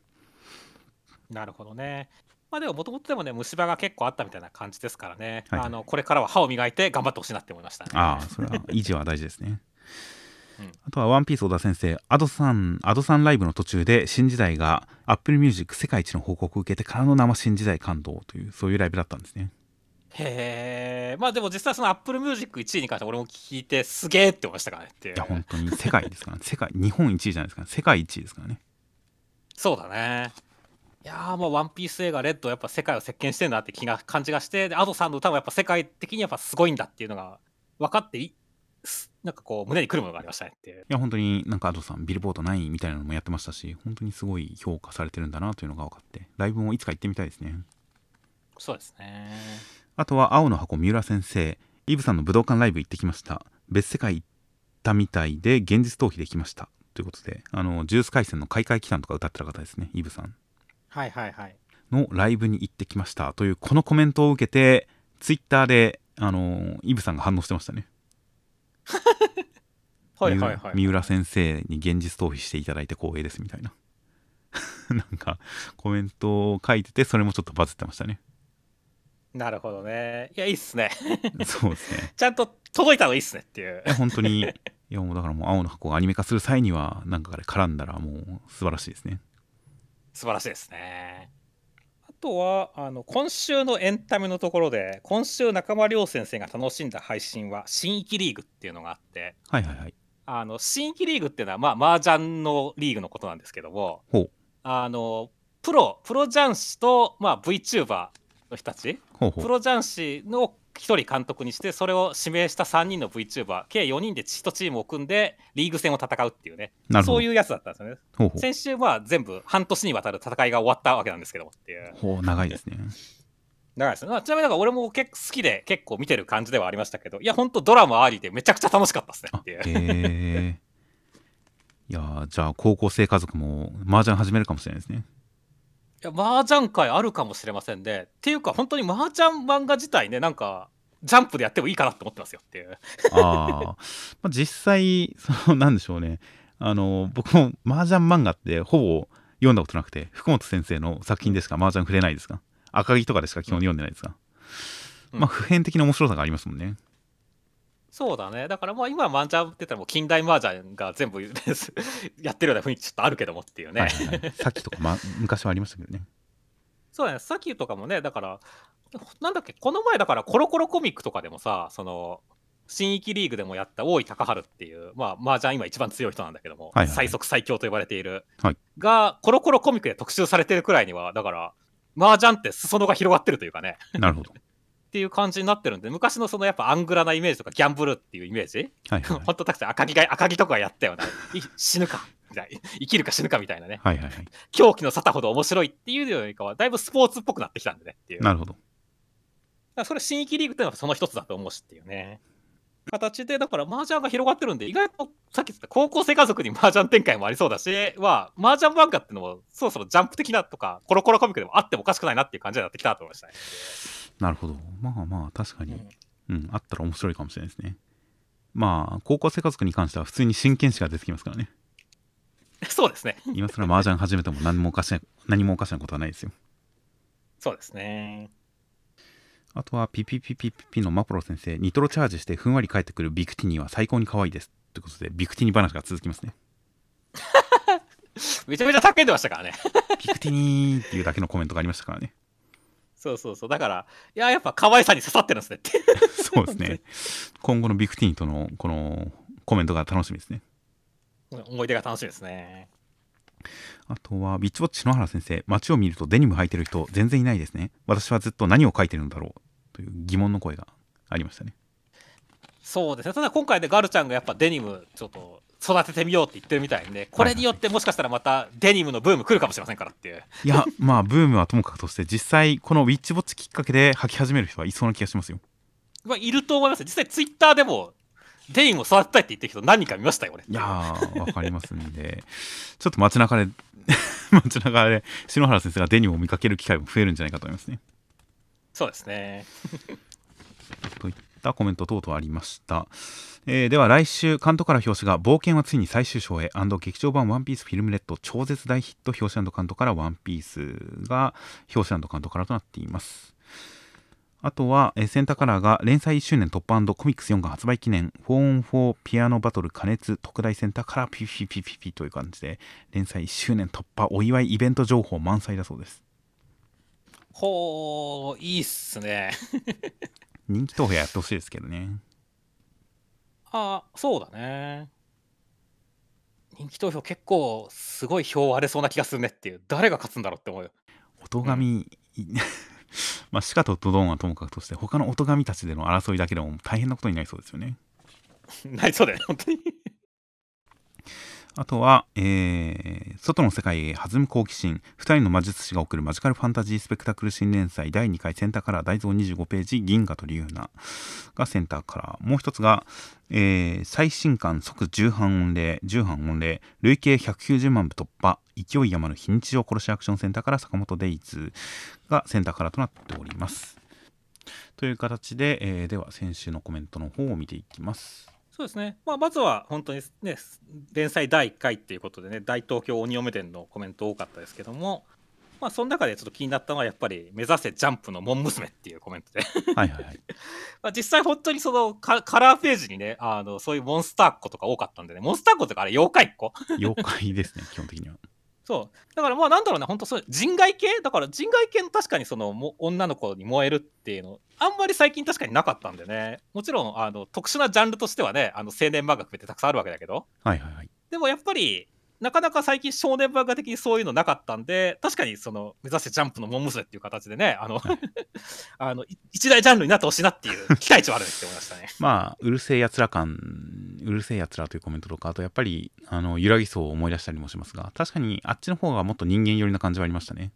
なるほどね。まあでももともとでもね、虫歯が結構あったみたいな感じですからね。はいはいあのこれからは歯を磨いて頑張ってほしいなって思いましたね。ああそれは維持は大事ですね、うんあとは「ワンピース小田先生アドさんアドさんライブの途中で新時代が Apple Music 世界一の報告を受けてからの生新時代感動というそういうライブだったんですねへえ。まあでも実際その Apple Music 1位に関しては俺も聞いてすげえって思いましたからねっていや本当に世界ですから、ね、世界日本一位じゃないですか、世界一位ですからねそうだね。いやーもうワンピース映画レッドやっぱ世界を席巻してるなって気が感じがしてで Ado さんの歌もやっぱ世界的にやっぱすごいんだっていうのが分かっていすなんかこう胸にくるものがありましたねっていう。いや本当になんかアドさんビルボード9位みたいなのもやってましたし本当にすごい評価されてるんだなというのが分かってライブもいつか行ってみたいですね。そうですね。あとは青の箱三浦先生イブさんの武道館ライブ行ってきました。別世界行ったみたいで現実逃避できました。ということであのジュース回線の開会期間とか歌ってた方ですねイブさんはいはいはい。のライブに行ってきましたというこのコメントを受けてツイッターであのイブさんが反応してましたね。はいはいはい。三浦先生に現実逃避していただいて光栄ですみたいな。なんかコメントを書いててそれもちょっとバズってましたね。なるほどね。いやいいっすね。そうですね。ちゃんと届いたのいいっすねっていう。いや本当に。いやもうだからもう青の箱がアニメ化する際にはなんかあれ絡んだらもう素晴らしいですね素晴らしいですね。あとはあの今週のエンタメのところで今週中間亮先生が楽しんだ配信は新域リーグっていうのがあってはいはいはい。あの新域リーグっていうのはまあ麻雀のリーグのことなんですけどもほう。あのプロプロ雀士と、まあ、VTuber の人たちほうほう。プロ雀士の1人監督にしてそれを指名した3人の VTuber 計4人で1チームを組んでリーグ戦を戦うっていうね。そういうやつだったんですよね。ほうほう。先週は全部半年にわたる戦いが終わったわけなんですけどもっていう。ほう長いですね。長いですね。まあちなみになんか俺も結構好きで結構見てる感じではありましたけどいやほんとドラマありでめちゃくちゃ楽しかったですねあっていう。へえいやーじゃあ高校生家族も麻雀始めるかもしれないですね。いや麻雀界あるかもしれませんね。っていうか本当に麻雀漫画自体ねなんかジャンプでやってもいいかなって思ってますよっていう。あー、まあ実際そのなんでしょうね。あの僕も麻雀漫画ってほぼ読んだことなくて福本先生の作品でしか麻雀触れないですか？赤木とかでしか基本読んでないですか、うん。まあ普遍的な面白さがありますもんねそうだね。だからまあ今麻雀って言ったらもう近代麻雀が全部 やってるような雰囲気ちょっとあるけどもっていうね、はいはいはい、さっきとか、ま、昔はありましたけどね。そうだね、さっきとかもね、だから、なんだっけ、この前だから、コロコロコミックとかでもさ、その、新域リーグでもやった大井高春っていう、まあ、麻雀今一番強い人なんだけども、はいはい。最速最強と呼ばれている、はい。が、コロコロコミックで特集されてるくらいには、だから、麻雀って裾野が広がってるというかね、なるほどっていう感じになってるんで、昔のそのやっぱアングラなイメージとか、ギャンブルっていうイメージ、はいはい。本当たくさん赤木が、赤木とかがやったような、い死ぬか、みたいな生きるか死ぬかみたいなね、はいはいはい。狂気の沙汰ほど面白いっていうよりかは、だいぶスポーツっぽくなってきたんでねっていう。なるほど。それ新域リーグっていうのはその一つだと思うしっていうね。形で、だから麻雀が広がってるんで、意外とさっき言った高校生家族に麻雀展開もありそうだし、は、麻雀漫画っていうのもそろそろジャンプ的なとか、コロコロコミックでもあってもおかしくないなっていう感じになってきたなと思いましたね。なるほどまあまあ確かに、うんうん、あったら面白いかもしれないですねまあ高校生家族に関しては普通に真剣士が出てきますからね そうですね。今更麻雀始めても何もおかしな何もおかしなことはないですよそうですね。あとはピピピピピピのマポロ先生ニトロチャージしてふんわり返ってくるビクティニは最高に可愛いですということでビクティニ話が続きますね めちゃめちゃ叫んでましたからね。ビクティニっていうだけのコメントがありましたからねそうそうそう。だから、いや、やっぱ可愛さに刺さってるんですねって。そうですね今後のビクティニとのこのコメントが楽しみですね 思い出が楽しみですね。あとは、ビッチウォッチ篠原先生、街を見るとデニム履いてる人全然いないですね。私はずっと何を書いてるんだろうという疑問の声がありましたね。そうですね。ただ今回でガルちゃんがやっぱデニムちょっと育ててみようって言ってるみたいで、これによってもしかしたらまたデニムのブーム来るかもしれませんからっていう。いや、まあ、ブームはともかくとして、実際、このウィッチウォッチきっかけで履き始める人はいそうな気がしますよ。まあ、いると思います実際ツイッターでもデニムを育てたいって言ってる人何人か見ましたよ、俺。いやー、わかりますんで、ちょっと街中で、街中で篠原先生がデニムを見かける機会も増えるんじゃないかと思いますね。そうですね。といったコメント等々ありました。えーでは来週、関東から表紙が冒険はついに最終章へ劇場版ワンピースフィルムレッド超絶大ヒット表紙関東からワンピースが表紙関東からとなっています。あとは、えーセンターカラーが連載1周年突破コミックス4巻発売記念 4on4 ピアノバトル加熱特大センターカラーピピピピピという感じで連載1周年突破お祝いイベント情報満載だそうです。ほー、いいっすね。人気投票やってほしいですけどね。ああ、そうだね。人気投票結構すごい票割れそうな気がするねっていう。誰が勝つんだろうって思うよ。音神、まあ、シカとドドンはともかくとして他の音神たちでの争いだけでも大変なことになりそうですよね なりそうだよ、本当に。あとは、えー外の世界へ弾む好奇心。2人の魔術師が送るマジカルファンタジースペクタクル新連載。第2回センターカラー大蔵25ページ銀河と竜ナがセンターカラーもう一つが、えー最新刊即重版御礼。重版御礼。累計190万部突破。勢い山の非日常殺しアクションセンターから坂本デイズ。がセンターカラーとなっております。という形で、えーでは先週のコメントの方を見ていきます。そうですね。まあ、まずは本当にね、連載第1回っていうことでね、大東京鬼嫁伝のコメント多かったですけども、まあ、その中でちょっと気になったのは、やっぱり、目指せジャンプのモン娘っていうコメントで。はいはいはい。まあ実際本当にそのカカラーページにね、あの、そういうモンスターっ子とか多かったんでね、モンスターっ子とかあれ妖怪っ子？妖怪ですね基本的にはそう。だからまあなんだろうね、本当そう人外系だから人外系の確かにそのも女の子に燃えるっていうの、あんまり最近確かになかったんでね、もちろんあの特殊なジャンルとしてはね、あの青年漫画ってたくさんあるわけだけど、はいはいはい。でもやっぱり、なかなか最近少年漫画的にそういうのなかったんで、確かにその目指せジャンプのモン娘っていう形でね、あの、あのい一大ジャンルになってほしいなっていう期待値はあるねって思いましたね。まあうるせえやつら感うるせえやつらというコメントとかあとやっぱりあの揺らぎそうを思い出したりもしますが確かにあっちの方がもっと人間寄りな感じはありましたね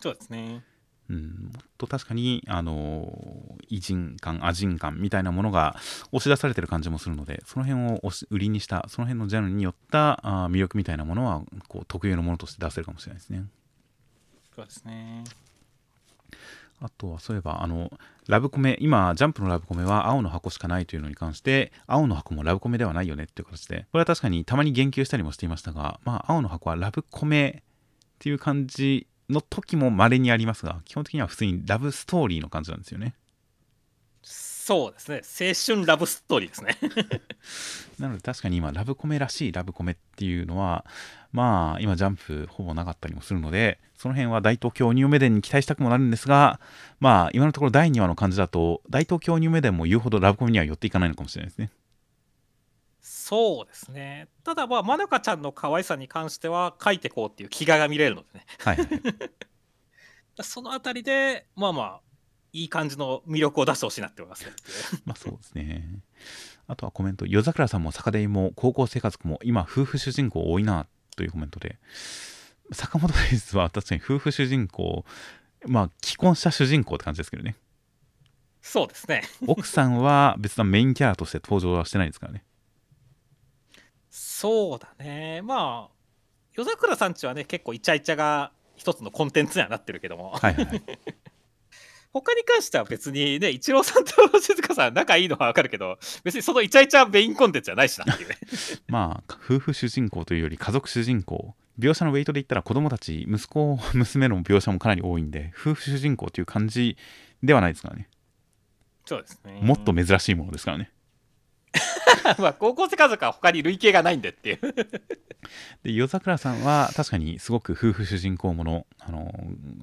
そうですね。うん、もっと確かに、あの偉人感、亜人感みたいなものが押し出されてる感じもするので、その辺を売りにした、その辺のジャンルによったあー魅力みたいなものはこう特有のものとして出せるかもしれないですね。そうですね。あとはそういえば、あの、ラブコメ、今、ジャンプのラブコメは青の箱しかないというのに関して、青の箱もラブコメではないよねっていう形で、これは確かにたまに言及したりもしていましたが、まあ、青の箱はラブコメっていう感じの時も稀にありますが、基本的には普通にラブストーリーの感じなんですよね。そうですね。青春ラブストーリーですね。なので確かに今ラブコメらしいラブコメっていうのはまあ今ジャンプほぼなかったりもするのでその辺は大東京鬼嫁伝に期待したくもなるんですがまあ今のところ第2話の感じだと大東京鬼嫁伝も言うほどラブコメには寄っていかないのかもしれないですねそうですね。ただまあ、まなかちゃんの可愛さに関しては書いてこうっていう気概が見れるのでね。はいはい そのあたりで、まあまあ、いい感じの魅力を出してほしいなって思いますね。まあそうですねあとはコメント夜桜さんも坂出も高校生活も今夫婦主人公多いなというコメントで坂本デイズは確かに夫婦主人公まあ既婚した主人公って感じですけどねそうですね。奥さんは別なメインキャラとして登場はしてないですからねそうだね。まあ、夜桜さんちはね、結構イチャイチャが一つのコンテンツにはなってるけども、はいはいはい 他に関しては別にね、一郎さんと静香さん仲いいのはわかるけど、別にそのイチャイチャメインコンテンツじゃないしなっていうね。まあ夫婦主人公というより家族主人公描写のウェイトで言ったら子供たち息子 娘の描写もかなり多いんで夫婦主人公という感じではないですからねそうですね。もっと珍しいものですからね まあ、高校生家族は他に類型がないんでっていう。で夜桜さんは確かにすごく夫婦主人公ものあの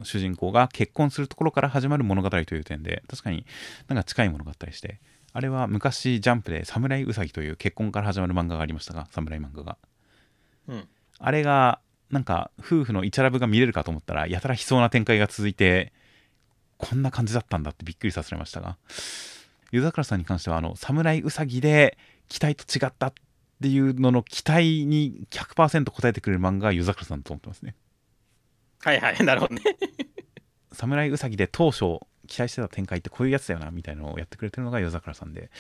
主人公が結婚するところから始まる物語という点で確かになんか近いものがあったりしてあれは昔ジャンプで「侍うさぎ」という結婚から始まる漫画がありましたが侍漫画がうん。あれがなんか夫婦のイチャラブが見れるかと思ったらやたら悲壮な展開が続いてこんな感じだったんだってびっくりさせられましたが湯桜さんに関してはあの侍うさぎで期待と違ったっていうのの期待に100%応えてくれる漫画が湯桜さんと思ってますねはいはい、なるほどね。侍うさぎで当初期待してた展開ってこういうやつだよなみたいなのをやってくれてるのが夜桜さんで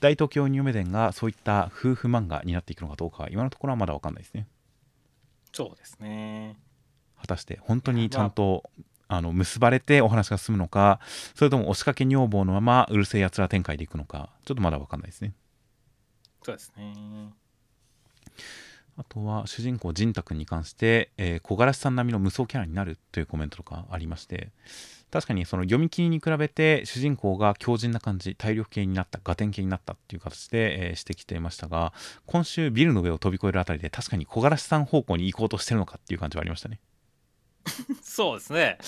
大東京ニューメデンがそういった夫婦漫画になっていくのかどうかは今のところはまだ分かんないですねそうですね。果たして本当にちゃんと、あの結ばれてお話が進むのかそれとも押しかけ女房のままうるせえやつら展開でいくのかちょっとまだ分かんないですねそうですね。あとは主人公仁太君に関して、えー、小柄さん並みの無双キャラになるというコメントとかありまして確かにその読み切りに比べて主人公が強靭な感じ体力系になったガテン系になったっていう形で、えー指摘していましたが今週ビルの上を飛び越えるあたりで確かに小柄さん方向に行こうとしてるのかっていう感じはありましたねそうですね。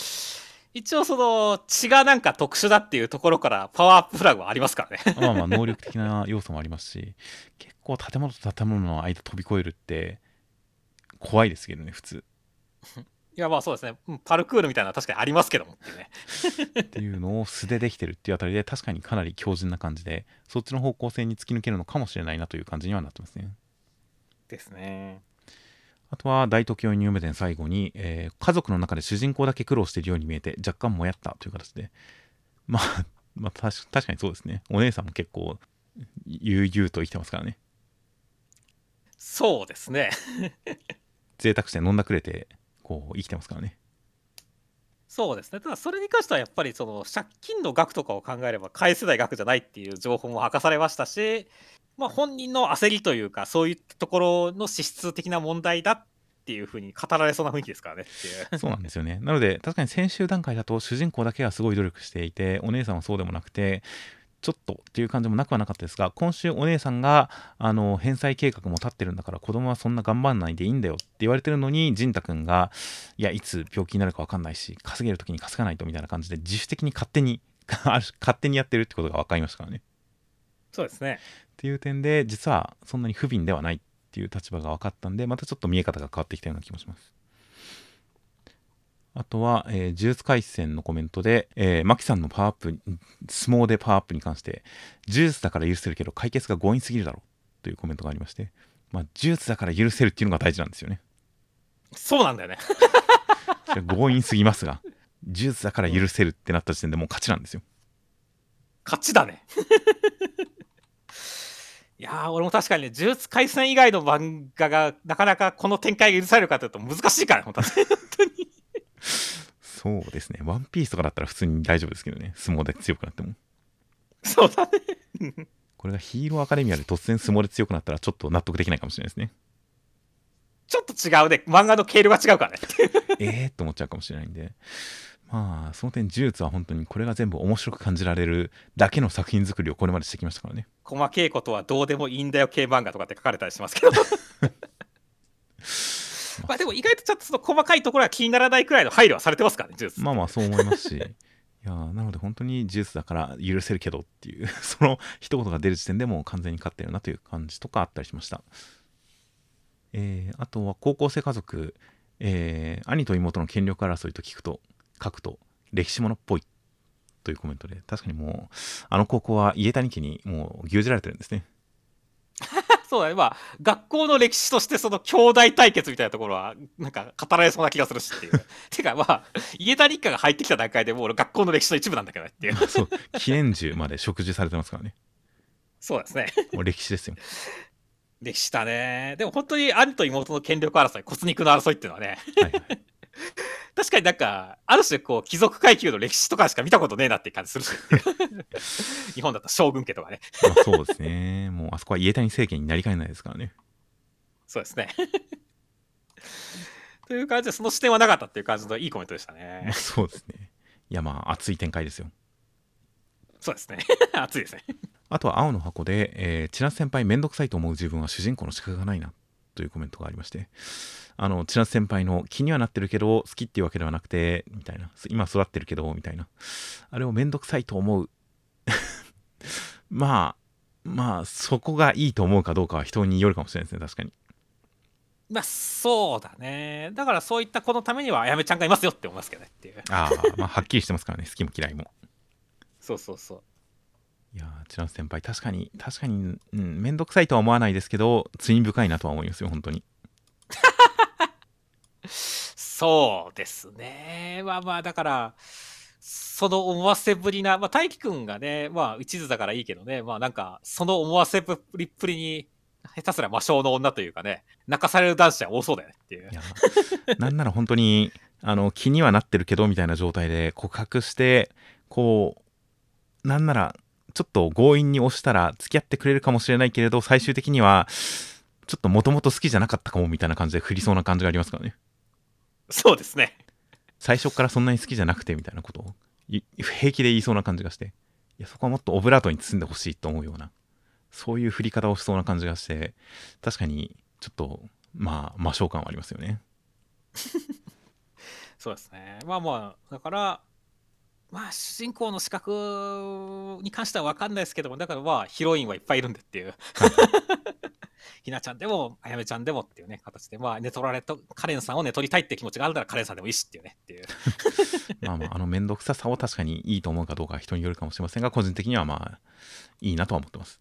一応その血がなんか特殊だっていうところからパワーアップフラグはありますからね。まあまあ能力的な要素もありますし結構建物と建物の間飛び越えるって怖いですけどね普通いやまあそうですね。うんパルクールみたいなのは確かにありますけどもっていうね。っていうのを素でできてるっていうあたりで確かにかなり強靭な感じでそっちの方向性に突き抜けるのかもしれないなという感じにはなってますねですね。あとは大東京ニューメデン最後に、えー家族の中で主人公だけ苦労しているように見えて若干もやったという形で。まあ、まあ、確確かにそうですね。お姉さんも結構悠々と生きてますからね。そうですね。贅沢して飲んだくれてこう生きてますからねそうですね。ただそれに関してはやっぱりその借金の額とかを考えれば返せない額じゃないっていう情報も明かされましたし、まあ本人の焦りというかそういったところの資質的な問題だっていうふうに語られそうな雰囲気ですからねっていう。そうなんですよね。なので、確かに先週段階だと主人公だけがすごい努力していて、お姉さんはそうでもなくて、ちょっとっていう感じもなくはなかったですが、今週お姉さんが、あの、返済計画も立ってるんだから、子供はそんな頑張んないでいいんだよって言われてるのに、仁太くんが、いや、いつ病気になるか分かんないし、稼げる時に稼がないとみたいな感じで、自主的に勝手に、勝手にやってるってことが分かりましたからね。っそうですね。ていう点で、実はそんなに不憫ではないっていう立場が分かったんで、またちょっと見え方が変わってきたような気もします。あとは、えー呪術廻戦のコメントで、えー、マキさんのパワーアップ、相撲でパワーアップに関して、呪術だから許せるけど、解決が強引すぎるだろうというコメントがありまして、まあ、呪術だから許せるっていうのが大事なんですよね。そうなんだよね。強引すぎますが、呪術だから許せるってなった時点でもう勝ちなんですよ。勝ちだね。いやー、俺も確かにね、呪術廻戦以外の漫画がなかなかこの展開が許されるかというと難しいから、本当に。そうですね。ワンピースとかだったら普通に大丈夫ですけどね。相撲で強くなっても。そうだね。これがヒーローアカデミアで突然相撲で強くなったらちょっと納得できないかもしれないですね。ちょっと違うね。漫画の経路が違うからね。えーって思っちゃうかもしれないんで。まあ、その点、呪術は本当にこれが全部面白く感じられるだけの作品作りをこれまでしてきましたからね。細けいことはどうでもいいんだよ系漫画とかって書かれたりしますけど。まあでも意外とちょっとその細かいところは気にならないくらいの配慮はされてますからね、呪術。まあまあ、そう思いますし。いやーなので本当に呪術だから許せるけどっていう その一言が出る時点でもう完全に勝ってるなという感じとかあったりしました。えーあとは高校生家族、えー兄と妹の権力争いと聞くと書くと歴史ものっぽいというコメントで確かにもうあの高校は家谷家にもう牛耳られてるんですね。そうだね。まあ、学校の歴史としてその兄弟対決みたいなところは、なんか語られそうな気がするしっていう。てかまあ、家田一家が入ってきた段階でもう俺学校の歴史の一部なんだけどねっていう。そう記念樹まで植樹されてますからね。そうですね。もう歴史ですよ。歴史だね。でも本当に兄と妹の権力争い、骨肉の争いっていうのはね、はいはい 確かになんか、ある種こう、貴族階級の歴史とかしか見たことねえなって感じする。日本だったら将軍家とかね。まあ、そうですね。もうあそこは家谷政権になりかねないですからね。そうですね。という感じで、その視点はなかったっていう感じのいいコメントでしたまねあ。そうですね。いやまあ熱い展開ですよ。そうですね。熱いですね。あとは青の箱で、えー、千夏先輩めんどくさいと思う自分は主人公の資格がないなというコメントがありまして、あの、千夏先輩の気にはなってるけど、好きっていうわけではなくて、みたいな、今育ってるけど、みたいな、あれをめんどくさいと思う。まあ、まあ、そこがいいと思うかどうかは人によるかもしれないですね、確かに。まあそうだね。だからそういった子のためにはあやめちゃんがいますよって思いますけどねっていう。ああまあはっきりしてますからね。好きも嫌いも。そうそうそういやー千奈先輩確かに確かにうん面倒くさいとは思わないですけど罪深いなとは思いますよ本当に。そうですね。まあまあだからその思わせぶりな、まあ、大輝くんがね、まあ、一途だからいいけどね、まあなんか、その思わせぶりっぷりに、下手すら魔性の女というかね、泣かされる男子は多そうだよねっていう。い。やなんなら本当にあの気にはなってるけどみたいな状態で告白してこうなんならちょっと強引に押したら付き合ってくれるかもしれないけれど最終的にはちょっともともと好きじゃなかったかもみたいな感じで振りそうな感じがありますからねそうですね。最初からそんなに好きじゃなくてみたいなことをい平気で言いそうな感じがしていやそこはもっとオブラートに包んでほしいと思うようなそういう振り方をしそうな感じがして確かにちょっとまあ魔性感はありますよね そうですね。まあまあ、だから、まあ主人公の資格に関しては分かんないですけども、だからまあヒロインはいっぱいいるんでっていう。ひなちゃんでも、あやめちゃんでもっていうね、形で、まあ、寝取られと、カレンさんを寝取りたいって気持ちがあるなら、カレンさんでもいいしっていうね、っていう。まあまあ、あの面倒くささを確かにいいと思うかどうか人によるかもしれませんが、個人的にはまあ、いいなとは思ってます。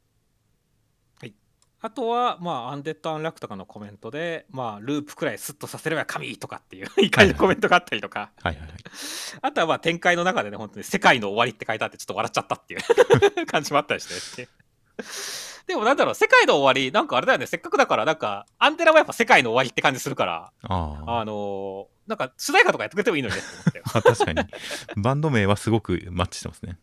あとは、まあ、アンデッド・アンラックとかのコメントで、まあ、ループくらいスッとさせれば神とかっていう、いい感じのコメントがあったりとか、はいはいはい。あとはまあ展開の中でね、本当に世界の終わりって書いてあって、ちょっと笑っちゃったっていう感じもあったりして。でもなんだろう、世界の終わり、なんかあれだよね、せっかくだから、なんか、アンテナもやっぱ世界の終わりって感じするから、あああのーなんか主題歌とかやってくれてもいいのにねって思って確かに。バンド名はすごくマッチしてますね。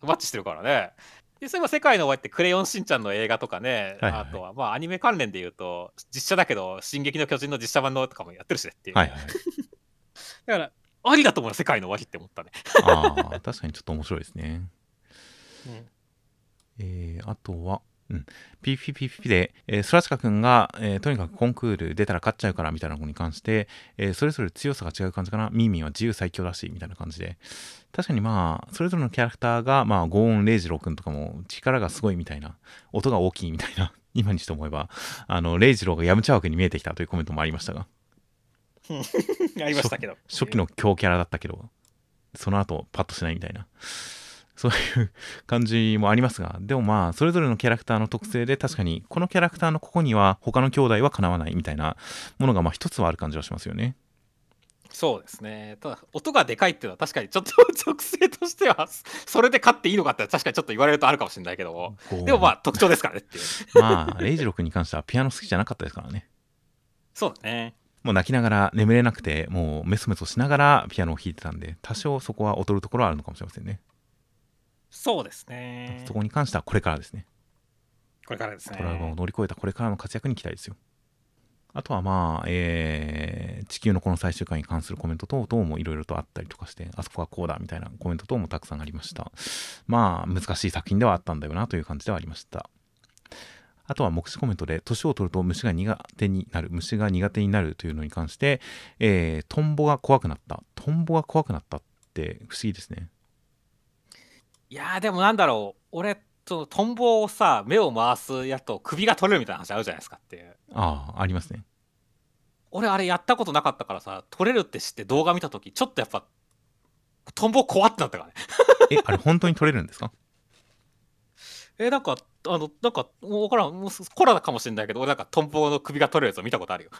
マッチしてるからね。で、そういえば世界の終わりってクレヨンしんちゃんの映画とかね、はいはいあとはまあアニメ関連で言うと、実写だけど、進撃の巨人の実写版のとかもやってるしねっていう。はいはい。だから、ありだと思うよ、世界の終わりって思ったね。ああ、確かにちょっと面白いですね。うんえー、あとは、うん、ピピピピピで、えー、スラチカ君が、えーとにかくコンクール出たら勝っちゃうからみたいなことに関して、えーそれぞれ強さが違う感じかな。ミーミーは自由最強だし、みたいな感じで。確かにまあ、それぞれのキャラクターが、まあ、ゴーン・レイジロー君とかも力がすごいみたいな、音が大きいみたいな、今にして思えば、あの、レイジローがヤムチャ枠に見えてきたというコメントもありましたが、ありましたけど。初期の強キャラだったけど、その後パッとしないみたいな、そういう感じもありますが、でもまあ、それぞれのキャラクターの特性で確かに、このキャラクターのここには他の兄弟はかなわないみたいなものがまあ一つはある感じはしますよね。そうですね。ただ、音がでかいっていうのは確かにちょっと属性としては、それで勝っていいのかって確かにちょっと言われるとあるかもしれないけどでもまあ特徴ですからねっていう。まあ、レイジロ君に関してはピアノ好きじゃなかったですからね。そうだね。もう泣きながら眠れなくて、もうメソメソしながらピアノを弾いてたんで、多少そこは劣るところはあるのかもしれませんね。そうですね。そこに関してはこれからですね。これからですね。トラウマを乗り越えたこれからの活躍に期待ですよ。あとはまあ、えー地球のこの最終回に関するコメント等々もいろいろとあったりとかして、あそこはこうだみたいなコメント等もたくさんありました。まあ、難しい作品ではあったんだよなという感じではありました。あとは目視コメントで、年を取ると虫が苦手になる、虫が苦手になるというのに関して、えートンボが怖くなった。トンボが怖くなったって不思議ですね。いやーでもなんだろう、俺、そのトンボをさ、目を回すやと首が取れるみたいな話あるじゃないですかっていう。ああ、ありますね。俺あれやったことなかったからさ、取れるって知って動画見たとき、ちょっとやっぱ、トンボ怖ってなったからね。え、あれ本当に取れるんですか？え、なんか、あの、なんか、もう分からん、もうコラかもしれないけど、俺なんかトンボの首が取れるやつを見たことあるよ。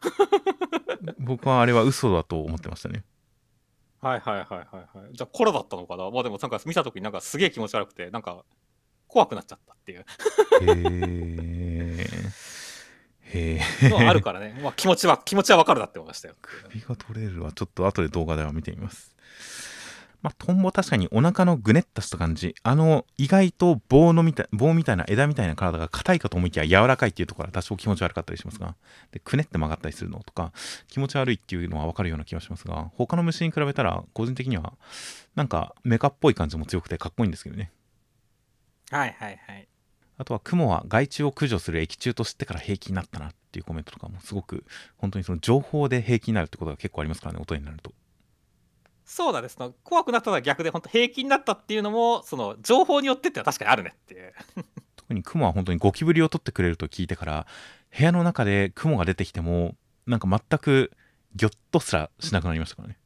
僕はあれは嘘だと思ってましたね。はいはいはいはいはい。じゃあコラだったのかな？まあでもなんか見たときになんかすげえ気持ち悪くて、なんか怖くなっちゃったっていうへえ。へえ。のはあるからね。まあ気持ちは、気持ちはわかるなって思いましたよ。首が取れるはちょっと後で動画では見てみます。まあ、トンボ確かにお腹のぐねっとした感じ。あの、意外と棒のみたい、棒みたいな枝みたいな体が硬いかと思いきや柔らかいっていうところは多少気持ち悪かったりしますが、で、くねって曲がったりするのとか、気持ち悪いっていうのはわかるような気がしますが、他の虫に比べたら、個人的には、なんかメカっぽい感じも強くてかっこいいんですけどね。はいはいはい。あとは雲は害虫を駆除する液中と知ってから平気になったなっていうコメントとかもすごく本当にその情報で平気になるってことが結構ありますからね音になるとそうだね。その怖くなったのは逆で本当平気になったっていうのも、その情報によってってのは確かにあるねっていう。特に雲は本当にゴキブリを取ってくれると聞いてから部屋の中で雲が出てきてもなんか全くギョッとすらしなくなりましたからね、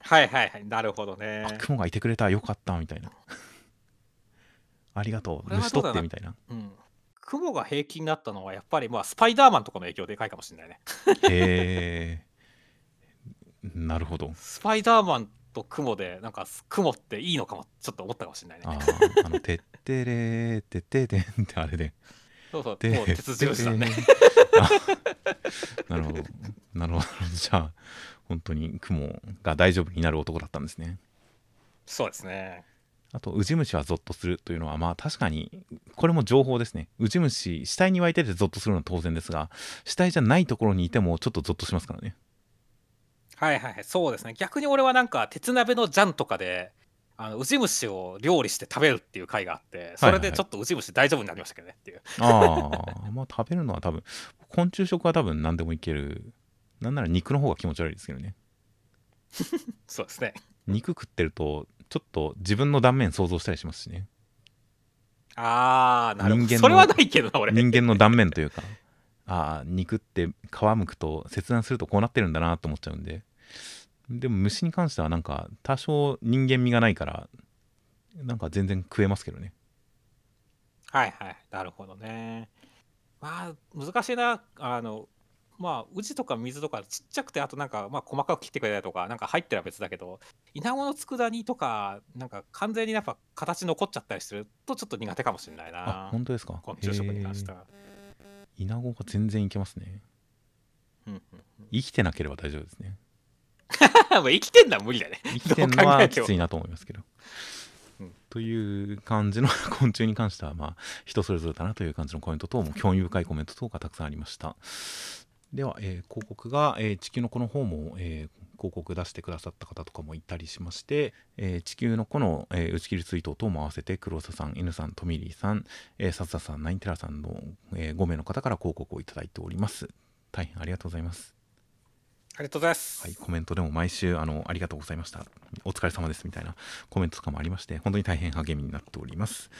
はいはいはい。なるほどねあ。雲がいてくれたよかったみたいな ありがとう虫取ってみたいなうん。雲が平均になったのは、やっぱりまあ、スパイダーマンとかの影響でかいかもしれないね。へえなるほど。スパイダーマンと雲で、なんか雲っていいのかも、ちょっと思ったかもしれないね。あーあの「てってれーてっててん」ってあれで。そうそう、でもう鉄印だね。あなるほど。なるほど。じゃあ本当に雲が大丈夫になる男だったんですね。そうですね。あとウジ虫はゾッとするというのはまあ確かにこれも情報ですね。ウジ虫死体に湧いててゾッとするのは当然ですが死体じゃないところにいてもちょっとゾッとしますからねはいはいはい、そうですね。逆に俺はなんか、鉄鍋のジャンとかで、あのウジ虫を料理して食べるっていう回があって、それでちょっとウジ虫大丈夫になりましたけどねっていう。ああ まあ食べるのは多分昆虫食は多分何でもいけるなんなら肉の方が気持ち悪いですけどね そうですね。肉食ってるとちょっと自分の断面想像したりしますしねあー、なるほど。人間のそれはないけどな、俺。人間の断面というかああ肉って皮むくと切断するとこうなってるんだなと思っちゃうんででも虫に関してはなんか多少人間味がないからなんか全然食えますけどねはいはい。なるほどね。まあ、難しいな。あの、まあ、宇治とか水とかちっちゃくて、あとなんか、まあ、細かく切ってくれたりとか、なんか入ってるは別だけど、イナゴの佃煮とか、なんか完全にやっぱ形残っちゃったりすると、ちょっと苦手かもしれないあな。本当ですか？昆虫食に関しては。イナゴが全然いけますねうんうん生きてなければ大丈夫ですねうん、もう生きてんのは無理だね。生きてんのはきついなと思いますけど、うん。という感じの 昆虫に関してはまあ人それぞれだなという感じのコメント等も興味深いコメント等がたくさんありました。では、えー広告が、えー地球の子の方も、えー広告出してくださった方とかもいたりしまして、えー地球の子の、えー打ち切りツイート等も合わせて黒瀬さん N さんトミリーさん、えー、サツダさんナインテラさんの、え5名の方から広告をいただいております。大変ありがとうございますありがとうございます。はい、コメントでも毎週あのありがとうございましたお疲れ様ですみたいなコメントとかもありまして本当に大変励みになっております